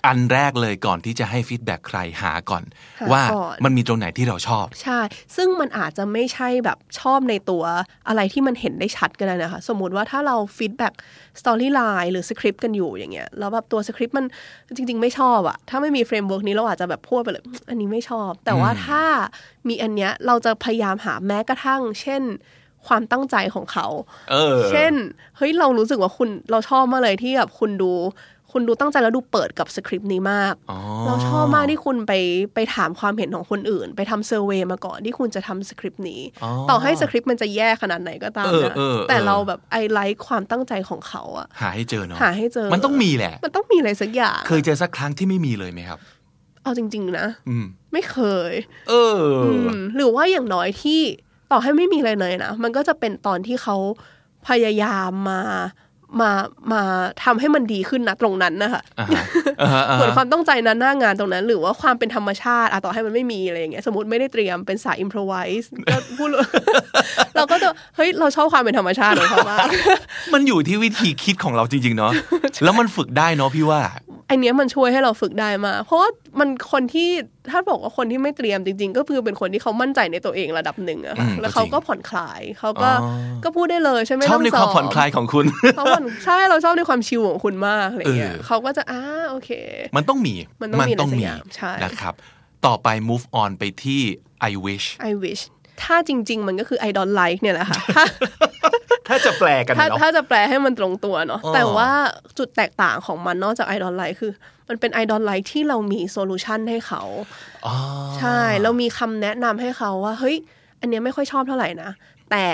อันแรกเลยก่อนที่จะให้ feedback ใครหาก่อนหาว่าก่อนมันมีตรงไหนที่เราชอบ ใช่ ซึ่งมันอาจจะไม่ใช่แบบชอบในตัวอะไรที่มันเห็นได้ชัดก็ได้นะคะ สมมุติว่าถ้าเรา feedback storyline หรือสคริปต์กันอยู่อย่างเงี้ยแล้วแบบตัวสคริปต์มันจริง ๆ ไม่ชอบอะถ้าไม่มี framework นี้เราอาจจะแบบพูดไปเลยอันนี้ไม่ชอบ แต่ว่าถ้ามีอันเนี้ยเราจะพยายามหาแม้กระทั่ง เช่น ความตั้งใจของเขา เออ เช่น เฮ้ย เรารู้สึกว่าคุณเราชอบมากเลยที่แบบคุณดู คุณดูตั้งใจแล้วดูเปิดกับสคริปต์นี้มาก อ๋อเราชอบมากที่คุณไปไปถามความเห็นของคนอื่น ไปทำ survey มาก่อนที่คุณจะทำสคริปต์นี้ อ๋อ ต่อให้สคริปต์มันจะแย่ขนาดไหนก็ตามเออนะเออ แต่เออเราแบบ I like ความตั้งใจของเขาอะหาให้เจอเนาะหาให้เจอมันต้องมีแหละ มันต้องมีอะไรสักอย่าง เคยเจอสักครั้งที่ไม่มีเลยไหมครับ เอาจริง ๆ นะ อืม ไม่เคย เอออมหรือว่าอย่างน้อยที่ ต่อให้ไม่มีอะไรเลยนะ มันก็จะเป็นตอนที่เขาพยายามมามามาทำให้มันดีขึ้นนะตรงนั้นนะคะอ่าฮะอ่าฮะอ่าเหมือนฮะความต้องใจนั้นหน้างานตรงนั้น หรือว่าความเป็นธรรมชาติอะต่อให้มันไม่มีอะไรอย่างเงี้ยสมมติไม่ได้เตรียมเป็นสายอิมพรไวส์ก็พูด เลยเราก็จะเฮ้ยเราชอบความเป็นธรรมชาติของเขามากมันอยู่ที่วิธีคิดของเราจริง ๆ เนาะแล้วมันฝึกได้เนาะพี่ว่าไอเนี้ยมันช่วยให้เราฝึกได้มากเพราะว่ามันคนที่ถ้าบอกว่าคนที่ไม่เตรียมจริง ๆ ก็คือเป็นคนที่เขามั่นใจในตัวเองระดับหนึ่งอะค่ะอืมแล้วเขาก็จริงก็ผ่อนคลายเขาก็อ๋อก็พูดได้เลยใช่ไหมชอบในความผ่อนคลายของคุณเขาผ่อนใช่เราชอบในความชิลของคุณมากอะไรเงี้ยเออเขาก็จะอ่าโอเค มันต้องมีมันต้องมีอะไรสักอย่างใช่นะครับ ต่อไป move on ไปที่ I wish I wish ถ้าจริง ๆ มันก็คือ I don't like เนี่ยแหละค่ะถ้าถ้าจะแปลกันถ้าเนาะถ้าจะแปลให้มันตรงตัวเนาะอ๋อแต่ว่าจุดแตกต่างของมันนอกจาก I don't like คือ มันเป็น I don't like ที่เรามีโซลูชันให้เขาอ๋อใช่ เรามีคำแนะนำให้เขาว่า เฮ้ย อันเนี้ยไม่ค่อยชอบเท่าไหร่นะ แต่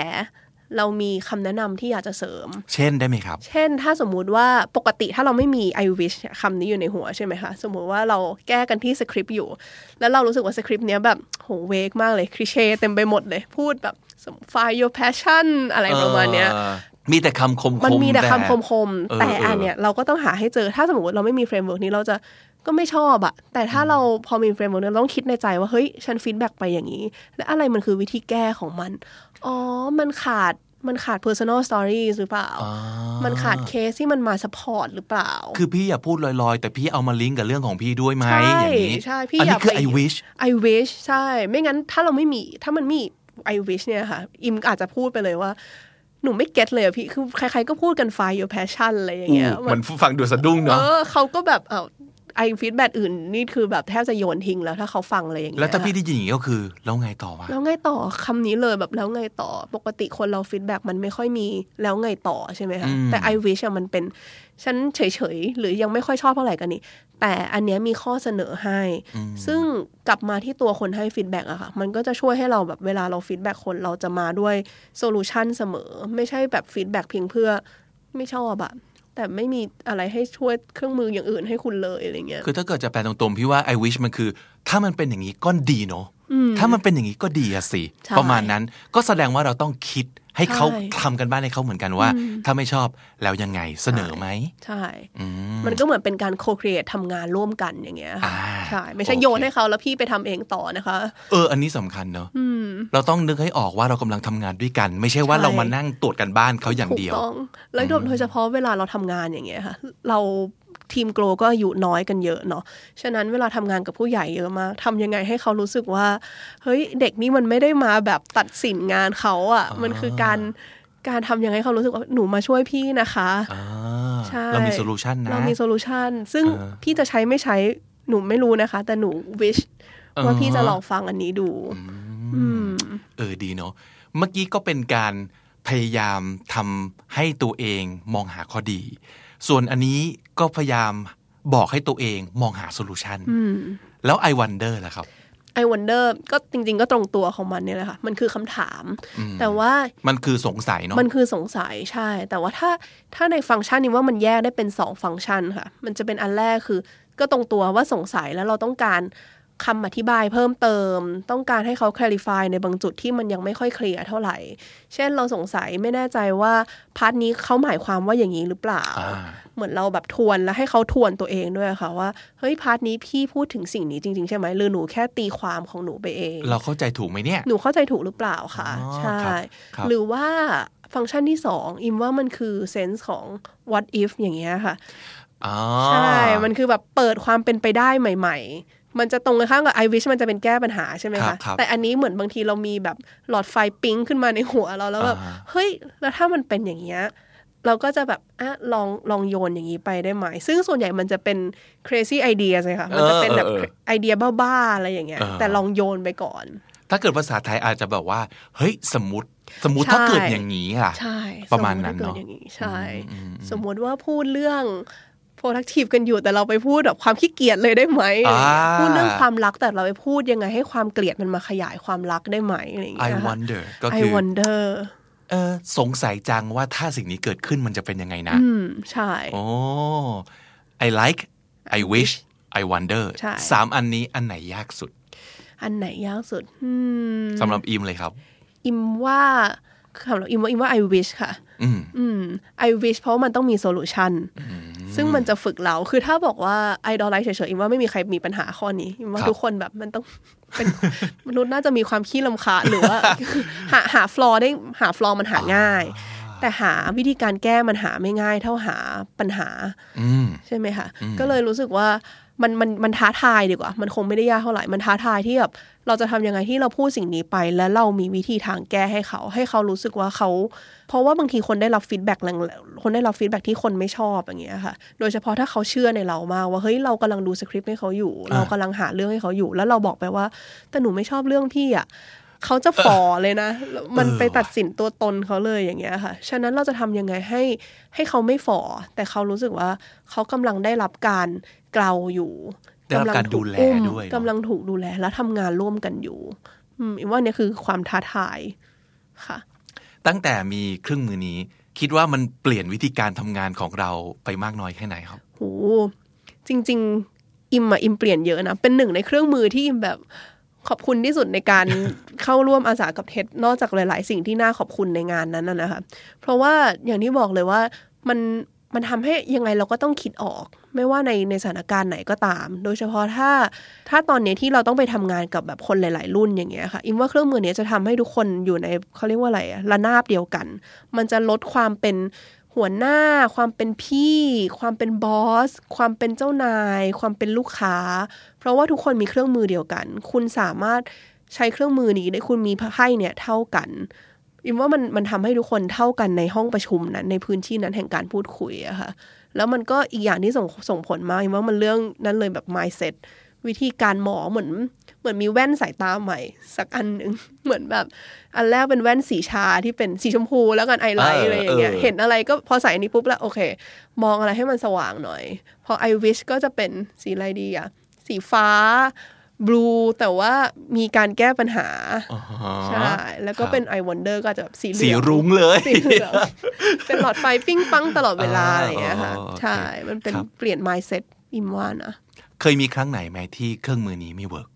เรามีคำแนะนำที่อยากจะเสริม เช่นได้ไหมครับ เช่น ถ้าสมมุติว่าปกติถ้าเราไม่มี I wish คำนี้อยู่ในหัวใช่ไหมคะสมมุติว่าเราแก้กันที่สคริปต์อยู่ แล้วเรารู้สึกว่าสคริปต์เนี้ยแบบโห vague มากเลย cliché เต็มไปหมดเลยพูดแบบ fire your passion อะไรประมาณเนี้ยเออมีแต่คำคมๆมันมีแต่บบคำคมเออๆแต่เอออัอันเนี้ยเราก็ต้องหาให้เจอถ้าสมมติเราไม่มี framework นี้เราจะก็ไม่ชอบอะแต่ถ้าเราพอมี framework เราต้องคิดในใจว่า เฮ้ย ฉัน feedback ไปอย่างนี้ และอะไรมันคือวิธีแก้ของมัน อ๋อ มันขาดมันขาด personal stories หรือเปล่า มันขาดเคสที่มันมา support หรือเปล่า คือพี่อย่าพูดลอยๆ แต่พี่เอามาลิงก์กับเรื่องของพี่ด้วยไหมใช่อย่างนี้ใช่พี่อันอยานี้กคือไป I wish I wish ใช่ ไม่งั้นถ้าเราไม่มี ถ้ามันมี I wish เนี่ยค่ะ อิมอาจจะพูดไปเลยว่าหนูไม่ get เลยอะพี่ คือใครๆก็พูดกัน find your passion อะไรอย่างเงี้ยอู้มันฟังดูสะดุ้งเอเนาะอเขาก็แบบ เออ ไอ feedback อื่นนี่คือแบบแทบจะโยนทิ้งแล้วถ้าเขาฟังอะไรอย่างเงี้ยแล้วถ้าพี่ได้ยินอย่างนี้ก็คือ แล้วไงต่อวะแล้วไงต่อคำนี้เลยแบบแล้วไงต่อปกติคนเรา feedback มันไม่ค่อยมีแล้วไงต่อใช่ไหมคะอืมแต่ I wish อะมันเป็นฉันเฉยๆ หรือยังไม่ค่อยชอบเท่าไหร่กันนี่แต่อันเนี้ยมีข้อเสนอให้ ซึ่งกลับมาที่ตัวคนให้ feedback อะค่ะ มันก็จะช่วยให้เราแบบเวลาเรา feedback คนเราจะมาด้วย solution เสมอ ไม่ใช่แบบ feedback เพียงเพื่อไม่ชอบอะ แต่ไม่มีอะไรให้ช่วยเครื่องมืออย่างอื่นให้คุณเลยอะไรเงี้ย คือถ้าเกิดจะแปลตรงๆ พี่ว่า I wish มันคือ ถ้ามันเป็นอย่างนี้ก็ดีเนาะ ถ้ามันเป็นอย่างนี้ก็ดีอะสิใช่ประมาณนั้นก็แสดงว่าเราต้องคิดให้เขาใช่ทำกันบ้านให้เขาเหมือนกันว่า ถ้าไม่ชอบแล้วยังไงเสนอไหมใช่อืมมันก็เหมือนเป็นการโค c r e a t e ทำงานร่วมกันอย่างเงี้ยค่ะอ่าใช่ไม่ใช่โอเคโยนให้เขาแล้วพี่ไปทำเองต่อนะคะ เออ อันนี้สำคัญเนาะเราต้องนึกให้ออกว่าเรากำลังทำงานด้วยกัน ไม่ใช่ว่าใช่เรามานั่งตรวจกันบ้านเขาอย่างถูกเดียวต้องแล้วโดยเฉพาะเวลาเราทำงานอย่างเงี้ยค่ะ เรา ทีมโกลก็อายุน้อยกันเยอะเนาะ ฉะนั้นเวลาทำงานกับผู้ใหญ่เยอะมากทำยังไงให้เขารู้สึกว่า เฮ้ยเด็กนี่มันไม่ได้มาแบบตัดสินงานเขาอะค่ะ มันคือการการทำยังไงให้เขารู้สึกว่าหนูมาช่วยพี่นะคะอ่าใช่เรามี solution นะ เรามี solutionชันซึ่งเออพี่จะใช้ไม่ใช้หนูไม่รู้นะคะ แต่หนู wishว่าอ่าพี่จะลองฟังอันนี้ดูอืมเออดีเนาะเมื่อกี้ก็เป็นการพยายามทำให้ตัวเองมองหาข้อดี ส่วนอันนี้ก็พยายามบอกให้ตัวเองมองหา solutionแล้ว I wonder ล่ะครับ I wonder ก็จริง ๆ ก็ตรงตัวของมันเนี่ยแหละค่ะ มันคือคำถาม แต่ว่ามันคือสงสัยเนาะมันคือสงสัยใช่ แต่ว่าถ้าถ้าในฟังก์ชันนี้ว่ามันแยกได้เป็นสองฟังก์ชันค่ะ มันจะเป็นอันแรกคือ ก็ตรงตัวว่าสงสัยแล้วเราต้องการ คำอธิบายเพิ่มเติม ต้องการให้เขา clarify ในบางจุดที่มันยังไม่ค่อยเคลียร์เท่าไหร่ เช่นเราสงสัยไม่แน่ใจว่า part นี้เขาหมายความว่าอย่างนี้หรือเปล่าอ่า เหมือนเราแบบทวนแล้วให้เขาทวนตัวเองด้วยค่ะว่าเฮ้ย part นี้พี่พูดถึงสิ่งนี้จริง ๆ ใช่ไหมหรือหนูแค่ตีความของหนูไปเอง เราเข้าใจถูกไหมเนี่ย หนูเข้าใจถูกหรือเปล่าคะอ๋อใช่ครับครับหรือว่าฟังก์ชันที่สองอิมว่ามันคือ sense ของ what if อย่างเงี้ยค่ะอ๋อใช่ มันคือแบบเปิดความเป็นไปได้ใหม่ ๆ มันจะตรงกันข้ามกับ I wish มันจะเป็นแก้ปัญหาใช่ไหมคะครับครับแต่อันนี้เหมือนบางทีเรามีแบบหลอดไฟปิ๊งขึ้นมาในหัวเราแล้วแบบอ่าเฮ้ยแล้วถ้ามันเป็นอย่างเงี้ยเราก็จะแบบอะลองลองโยนอย่างนี้ไปได้ไหม ซึ่งส่วนใหญ่มันจะเป็น crazy idea ใช่ค่ะ มันจะเป็นแบบเออเออไอเดียบ้าๆ อะไรอย่างเงี้ยเออแต่ลองโยนไปก่อน ถ้าเกิดภาษาไทยอาจจะแบบว่า เฮ้ย สมมติ สมมติใช่ถ้าเกิดอย่างนี้ล่ะ ใช่ ประมาณสตินั้นถ้เนอะกิดอย่างนี้ใช่ สมมติว่าพูดเรื่อง productive กันอยู่แต่เราไปพูดแบบความขี้เกียจเลยได้ไหมอะไรเงี้ยอ่าพูดเรื่องความรักแต่เราไปพูดยังไงให้ความเกลียดมันมาขยายความรักได้ไหมอะไรอย่างเงี้ I ยค่ะ wonder ก็ I คือ wonder เออสงสัยจังว่าถ้าสิ่งนี้เกิดขึ้นมันจะเป็นยังไงนะ อืม ใช่โอ้ I like I wish I wonder ใช่สามอันนี้อันไหนยากสุด อันไหนยากสุดอืมสำหรับอิมเลยครับ อิมว่าสำหรับอิมว่าอิมว่า I wish ค่ะ อืมอืม I wish เพราะว่ามันต้องมี solution ซึ่งมันจะฝึกเรา คือถ้าบอกว่า I don't like เฉยๆอิมว่าไม่มีใครมีปัญหาข้อนี้อิมว่าครับทุกคนแบบมันต้องเป็นมนุษย์น่าจะมีความขี้รำคาญหรือว่า หาหา flaw ได้หา flaw มันหาง่าย แต่หาวิธีการแก้มันหาไม่ง่าย เท่าหาปัญหาอืมใช่ไหมคะก็เลยรู้สึกว่า มันมันมันท้าทายดีกว่า มันคงไม่ได้ยากเท่าไหร่มันท้าทายที่แบบเราจะทำยังไงที่เราพูดสิ่งนี้ไป แล้วเรามีวิธีทางแก้ให้เขา ให้เขารู้สึกว่าเขา เพราะว่าบางทีคนได้รับ feedback แรงคนได้รับ feedback ที่คนไม่ชอบอย่างเงี้ยค่ะ โดยเฉพาะถ้าเขาเชื่อในเรามากว่าเฮ้ยเรากำลังดูสคริปต์ให้เขาอยู่ เรากำลังหาเรื่องให้เขาอยู่ แล้วเราบอกไปว่า แต่หนูไม่ชอบเรื่องพี่อะเขาจะฝ่อเลยนะ มันไปตัดสินตัวตนเขาเลยอย่างเงี้ยค่ะ ฉะนั้นเราจะทำยังไงให้ให้เขาไม่ฝ่อแต่เขารู้สึกว่าเขากำลังได้รับการ เกลาอยู่ได้รับการถูดูแลอุ้มด้วยเนอะกำลังถูกดูแล และทำงานร่วมกันอยู่อืมอิมว่าเนี่ยคือความท้าทายค่ะ ตั้งแต่มีเครื่องมือนี้ คิดว่ามันเปลี่ยนวิธีการทำงานของเราไปมากน้อยแค่ไหนครับโหจริง ๆ อิมอะอิมเปลี่ยนเยอะนะ เป็นหนึ่งในเครื่องมือที่อิมแบบขอบคุณที่สุดในการเข้าร่วมอาสากับเท็ดนอกจากหลาย ๆ สิ่งที่น่าขอบคุณในงานนั้นนะนะคะเพราะว่าอย่างที่บอกเลยว่ามัน มันทำให้ยังไงเราก็ต้องคิดออก ไม่ว่าในในสถานการณ์ไหนก็ตาม โดยเฉพาะถ้าถ้าตอนนี้ที่เราต้องไปทำงานกับแบบคนหลาย ๆ รุ่นอย่างเงี้ยค่ะอิมว่าเครื่องมือเนี้ยจะทำให้ทุกคนอยู่ในเขาเรียกว่าอะไรระนาบเดียวกัน มันจะลดความเป็นหัวหน้า ความเป็นพี่ ความเป็นบอส ความเป็นเจ้านาย ความเป็นลูกค้า เพราะว่าทุกคนมีเครื่องมือเดียวกัน คุณสามารถใช้เครื่องมือนี้ได้คุณมีไพ่เนี่ยเท่ากัน อิมว่ามันมันทำให้ทุกคนเท่ากันในห้องประชุมนั้นในพื้นที่นั้นแห่งการพูดคุยอะค่ะแล้วมันก็อีกอย่างที่ส่งส่งผลมากอิมว่ามันเรื่องนั้นเลยแบบ mindset วิธีการมองเหมือนเหมือนมีแว่นสายตาใหม่ สักอันหนึ่งเหมือนแบบ อันแรกเป็นแว่นสีชาที่เป็นสีชมพูแล้วกัน I like เอออะไรอย่างเงี้ยเออเห็นอะไรก็พอใส่อันนี้ปุ๊บแล้วโอเค มองอะไรให้มันสว่างหน่อย พอ I wish ก็จะเป็นสีอะไรดีอะสีฟ้า blue แต่ว่ามีการแก้ปัญหาใช่แล้วก็เป็น I wonder ก็อาจจะแบบสีเหลือง สีรุ้งเลยสีเหลืองเป็นหลอดไฟปิ้งปังตลอดเวลาอะไรอย่างเงี้ยค่ะอ๋อโอเคใช่มันเป็นครับเปลี่ยน mindset อิมว่านะเคยมีครั้งไหนไหมที่เครื่องมือนี้ไม่ work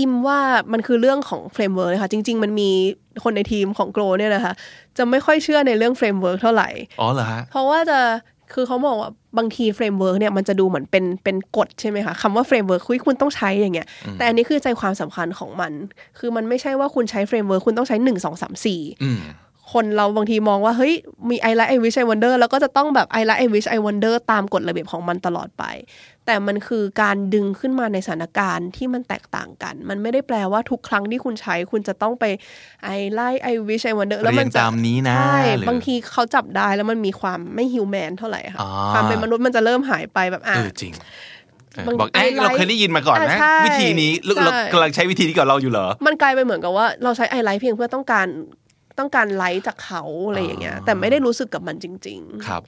อิมว่ามันคือเรื่องของ framework เลยค่ะจริง ๆ มันมีคนในทีมของโกลเนี่ยนะคะจะไม่ค่อยเชื่อในเรื่อง framework เท่าไหร่อ๋อเหรอฮะเพราะว่าจะ คือเขาบอกว่าบางที framework เนี่ยมันจะดูเหมือนเป็นเป็นกฎใช่ไหมคะคำว่า framework คุยคุณต้องใช้อย่างเงี้ย แต่อันนี้คือใจความสำคัญของมัน คือมันไม่ใช่ว่าคุณใช้ framework คุณต้องใช้หนึ่งสองสามสี่อืมคนเราบางทีมองว่าเฮ้ยมี I like I wish I wonder แล้วก็จะต้องแบบ I like I wish I wonder ตามกฎระเบียบของมันตลอดไป แต่มันคือการดึงขึ้นมาในสถานการณ์ที่มันแตกต่างกัน มันไม่ได้แปลว่าทุกครั้งที่คุณใช้ คุณจะต้องไป I like I wish I wonder แล้วมันเรียงจะตามนี้นะใช่หรือบางทีเขาจับได้แล้วมันมีความไม่ฮิวแมนเท่าไหร่ค่ะอ่าความเป็นมนุษย์มันจะเริ่มหายไปแบบอะเออจริงเออบางบอกเอ๊ะ I like เราเคยได้ยินมาก่อนนะอ่าใช่วิธีนี้เราใช่เรากำลังใช้วิธีนี้กับเราอยู่เหรอ มันกลายไปเหมือนกับว่าเราใช้ I like เพียงเพื่อต้องการต้องการไลค์จากเขาอะไรอย่างเงี้ย แต่ไม่ได้รู้สึกกับมันจริง ๆ ครับ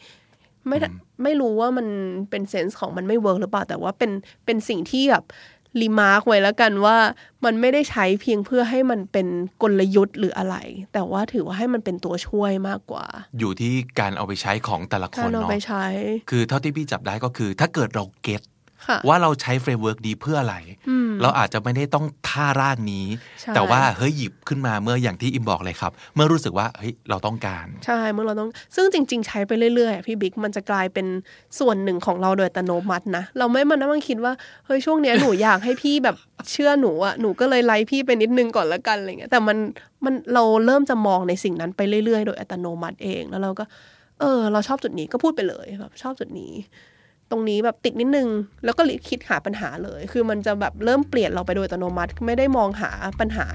ไม่ ได้ไม่รู้ว่ามันเป็น sense ของมันไม่ work หรือเปล่า แต่ว่าเป็นเป็นสิ่งที่แบบ remark ไว้แล้วกันว่ามันไม่ได้ใช้เพียงเพื่อให้มันเป็นกลยุทธ์หรืออะไร แต่ว่าถือว่าให้มันเป็นตัวช่วยมากกว่า อยู่ที่การเอาไปใช้ของแต่ละคการนเนาะการเอาไปใช้ คือเท่าที่พี่จับได้ก็คือ ถ้าเกิดเรา get ค่ะ ว่าเราใช้ framework นี้เพื่ออะไร เราอาจจะไม่ได้ต้องท่าร่างนี้ใช่แต่ว่าเฮ้ยหยิบขึ้นมาเมื่ออย่างที่อิมบอกเลยครับ เมื่อรู้สึกว่าเฮ้ยเราต้องการ ใช่เมื่อเราต้อง ซึ่งจริง ๆ ใช้ไปเรื่อยๆอะพี่บิ๊กมันจะกลายเป็นส่วนหนึ่งของเราโดยอัตโนมัตินะ เราไม่มานั่งคิดว่าเฮ้ยช่วงเนี้ยหนูอยากให้พี่แบบเชื่อหนูอะหนูก็เลยไลค์พี่ไปนิดนึงก่อนละกันอะไรเงี้ยแต่มันมันเราเริ่มจะมองในสิ่งนั้นไปเรื่อยๆ โดยอัตโนมัติเองแล้วเราก็เออ เราชอบจุดนี้ก็พูดไปเลยแบบชอบจุดนี้ต รงนี้แบบติดนิดนึง แล้วก็คิดหาปัญหาเลย คือมันจะแบบเริ่มเปลี่ยนเราไปโดยอัตโนมัติ ไม่ได้มองหาปัญหา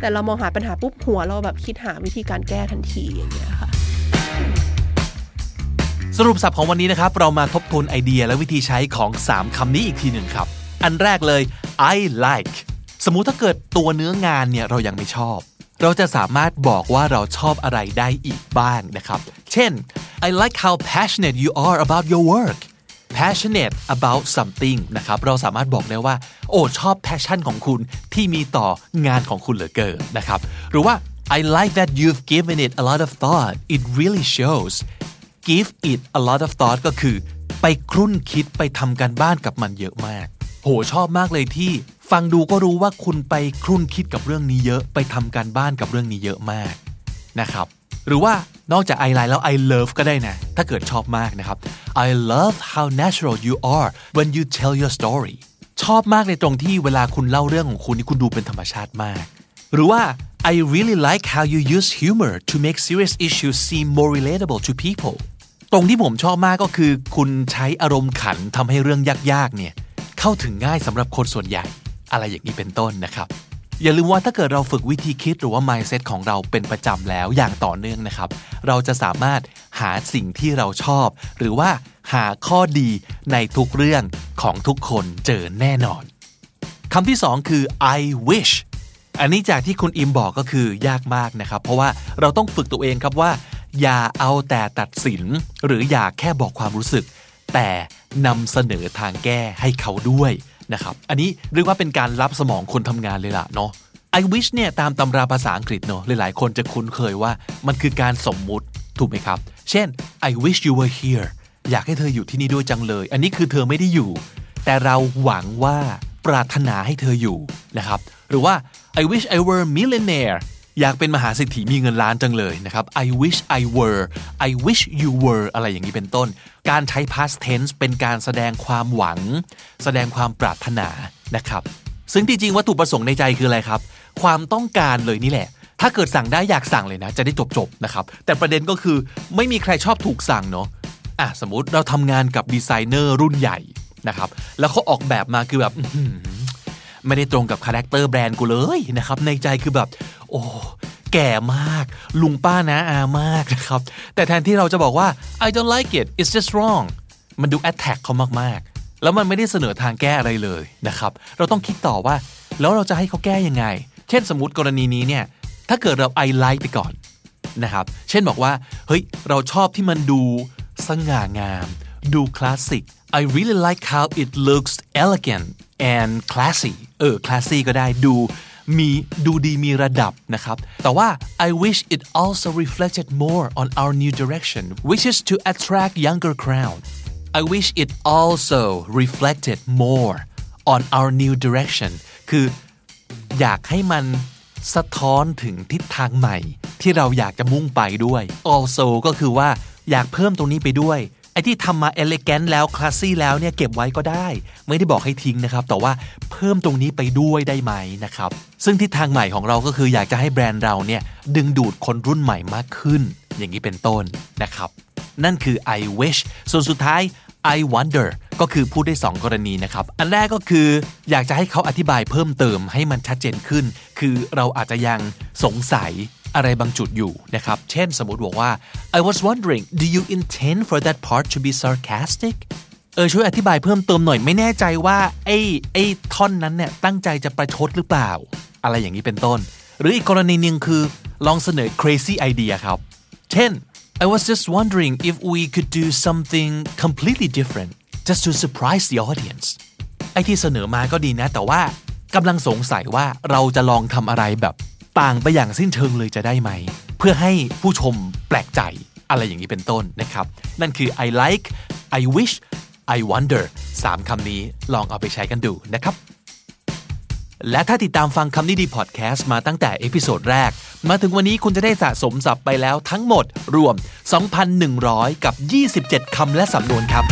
แต่เรามองหาปัญหาปุ๊บหัวเราแบบคิดหาวิธีการแก้ทันทีอย่างเงี้ยค่ะสรุปสับของวันนี้นะครับ เรามาทบทวนไอเดียและวิธีใช้ของ 3คำนี้อีกทีหนึ่งครับ อันแรกเลย I like สมมุติถ้าเกิดตัวเนื้องานเนี่ยเรายังไม่ชอบ เราจะสามารถบอกว่าเราชอบอะไรได้อีกบ้างนะครับ เช่น I like how passionate you are about your work passionate about something นะครับเราสามารถบอกได้ว่า โอ้ชอบ passion ของคุณที่มีต่องานของคุณเหลือเกินนะครับ หรือว่า I like that you've given it a lot of thought it really shows give it a lot of thought ก็คือ ไปครุ่นคิดไปทำการบ้านกับมันเยอะมาก โหชอบมากเลยที่ ฟังดูก็รู้ว่าคุณไปครุ่นคิดกับเรื่องนี้เยอะ ไปทำการบ้านกับเรื่องนี้เยอะมากนะครับ หรือว่านอกจาก I like แล้ว I love ก็ได้นะ ถ้าเกิดชอบมากนะครับ I love how natural you are when you tell your story ชอบมากในตรงที่เวลาคุณเล่าเรื่องของคุณนี่คุณดูเป็นธรรมชาติมาก หรือว่า I really like how you use humor to make serious issues seem more relatable to people ตรงที่ผมชอบมากก็คือ คุณใช้อารมณ์ขันทำให้เรื่องยากๆเนี่ยเข้าถึงง่ายสำหรับคนส่วนใหญ่ อะไรอย่างนี้เป็นต้นนะครับ อย่าลืมว่าถ้าเกิดเราฝึกวิธีคิดหรือว่า mindset ของเราเป็นประจำแล้วอย่างต่อเนื่องนะครับ เราจะสามารถหาสิ่งที่เราชอบ หรือว่าหาข้อดีในทุกเรื่องของทุกคนเจอแน่นอนคำที่สองคือ I wish อันนี้จากที่คุณอิมบอกก็คือยากมากนะครับ เพราะว่าเราต้องฝึกตัวเองครับว่า อย่าเอาแต่ตัดสิน หรืออย่าแค่บอกความรู้สึก แต่นำเสนอทางแก้ให้เขาด้วย นะครับอันนี้เรียกว่าเป็นการรับสมองคนทำงานเลยล่ะเนาะ I wish เนี่ยตามตำราภาษาอังกฤษเนาะหลายๆ คนจะคุ้นเคยว่ามันคือการสมมุติถูกไหมครับ เช่น I wish you were here อยากให้เธออยู่ที่นี่ด้วยจังเลย อันนี้คือเธอไม่ได้อยู่ แต่เราหวังว่าปรารถนาให้เธออยู่นะครับ หรือว่า I wish I were a millionaire อยากเป็นมหาเศรษฐีมีเงินล้านจังเลยนะครับ I wish I were I wish you were อะไรอย่างนี้เป็นต้น การใช้ past tense เป็นการแสดงความหวัง แสดงความปรารถนานะครับ ซึ่งที่จริงวัตถุประสงค์ในใจคืออะไรครับ ความต้องการเลยนี่แหละ ถ้าเกิดสั่งได้อยากสั่งเลยนะ จะได้จบๆนะครับ แต่ประเด็นก็คือไม่มีใครชอบถูกสั่งเนาะอะสมมุติเราทำงานกับดีไซเนอร์รุ่นใหญ่นะครับ แล้วเขาออกแบบมาคือแบบ ไม่ได้ตรงกับ character แบรนด์กูเลยนะครับ ในใจคือแบบ โอ้แก่มาก ลุงป้านะอามากนะครับ แต่แทนที่เราจะบอกว่า I don't like it it's just wrong มันดู attack เขามากๆ แล้วมันไม่ได้เสนอทางแก้อะไรเลยนะครับ เราต้องคิดต่อว่า แล้วเราจะให้เขาแก้ยังไง เช่นสมมติกรณีนี้เนี่ย ถ้าเกิดเรา I like ไปก่อนนะครับ เช่นบอกว่า เฮ้ย เราชอบที่มันดูสง่างาม ดูคลาสสิก I really like how it looks elegant and classy เออ classy ก็ได้ดูมีดูดีมีระดับนะครับ แต่ว่า I wish it also reflected more on our new direction which is to attract younger crowd I wish it also reflected more on our new direction คืออยากให้มันสะท้อนถึงทิศทางใหม่ ที่เราอยากจะมุ่งไปด้วย also ก็คือว่าอยากเพิ่มตรงนี้ไปด้วย ไอ้ที่ทำมา elegant แล้ว classy แล้วเนี่ยเก็บไว้ก็ได้ ไม่ได้บอกให้ทิ้งนะครับ แต่ว่าเพิ่มตรงนี้ไปด้วยได้ไหมนะครับ ซึ่งทิศทางใหม่ของเราก็คืออยากจะให้แบรนด์เราเนี่ยดึงดูดคนรุ่นใหม่มากขึ้น อย่างนี้เป็นต้นนะครับ นั่นคือ I wish ส่วนสุดท้าย I wonder ก็คือพูดได้ 2 กรณีนะครับ อันแรกก็คืออยากจะให้เขาอธิบายเพิ่มเติมให้มันชัดเจนขึ้น คือเราอาจจะยังสงสัย อะไรบางจุดอยู่นะครับ เช่นสมมติบอกว่า I was wondering do you intend for that part to be sarcastic เออช่วยอธิบายเพิ่มเติมหน่อยไม่แน่ใจว่าไอ้ไอ้ท่อนนั้นเนี่ยตั้งใจจะประชดหรือเปล่า อะไรอย่างนี้เป็นต้น หรืออีกกรณีหนึ่งคือลองเสนอ crazy idea ครับ เช่น I was just wondering if we could do something completely different just to surprise the audience ไอ้ที่เสนอมาก็ดีนะ แต่ว่ากำลังสงสัยว่าเราจะลองทำอะไรแบบ ต่างไปอย่างสิ้นเชิงเลยจะได้ไหม เพื่อให้ผู้ชมแปลกใจอะไรอย่างนี้เป็นต้นนะครับ นั่นคือ I like I wish I wonder สามคำนี้ลองเอาไปใช้กันดูนะครับ และถ้าติดตามฟังคำนี้ดีพอดแคสต์มาตั้งแต่ episode แรก มาถึงวันนี้คุณจะได้สะสมศัพท์ไปแล้วทั้งหมดรวม 2,100 กับ 27 คำและสำนวนครับ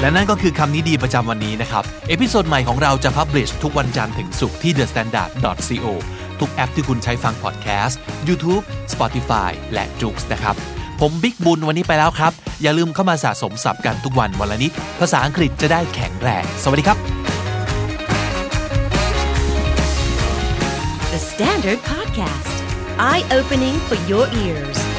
และนั่นก็คือคำนี้ดีประจำวันนี้นะครับ episode ใหม่ของเราจะ publish ทุกวันจันทร์ถึงศุกร์ที่ thestandard.co ทุกแอปที่คุณใช้ฟังพอดแคสต์ YouTube Spotify และ j o o x นะครับ ผมบิ๊กบุญวันนี้ไปแล้วครับ อย่าลืมเข้ามาสะสมศัพท์กันทุกวันวันละนิด ภาษาอังกฤษจะได้แข็งแรง สวัสดีครับ The Standard Podcast, eye opening for your ears.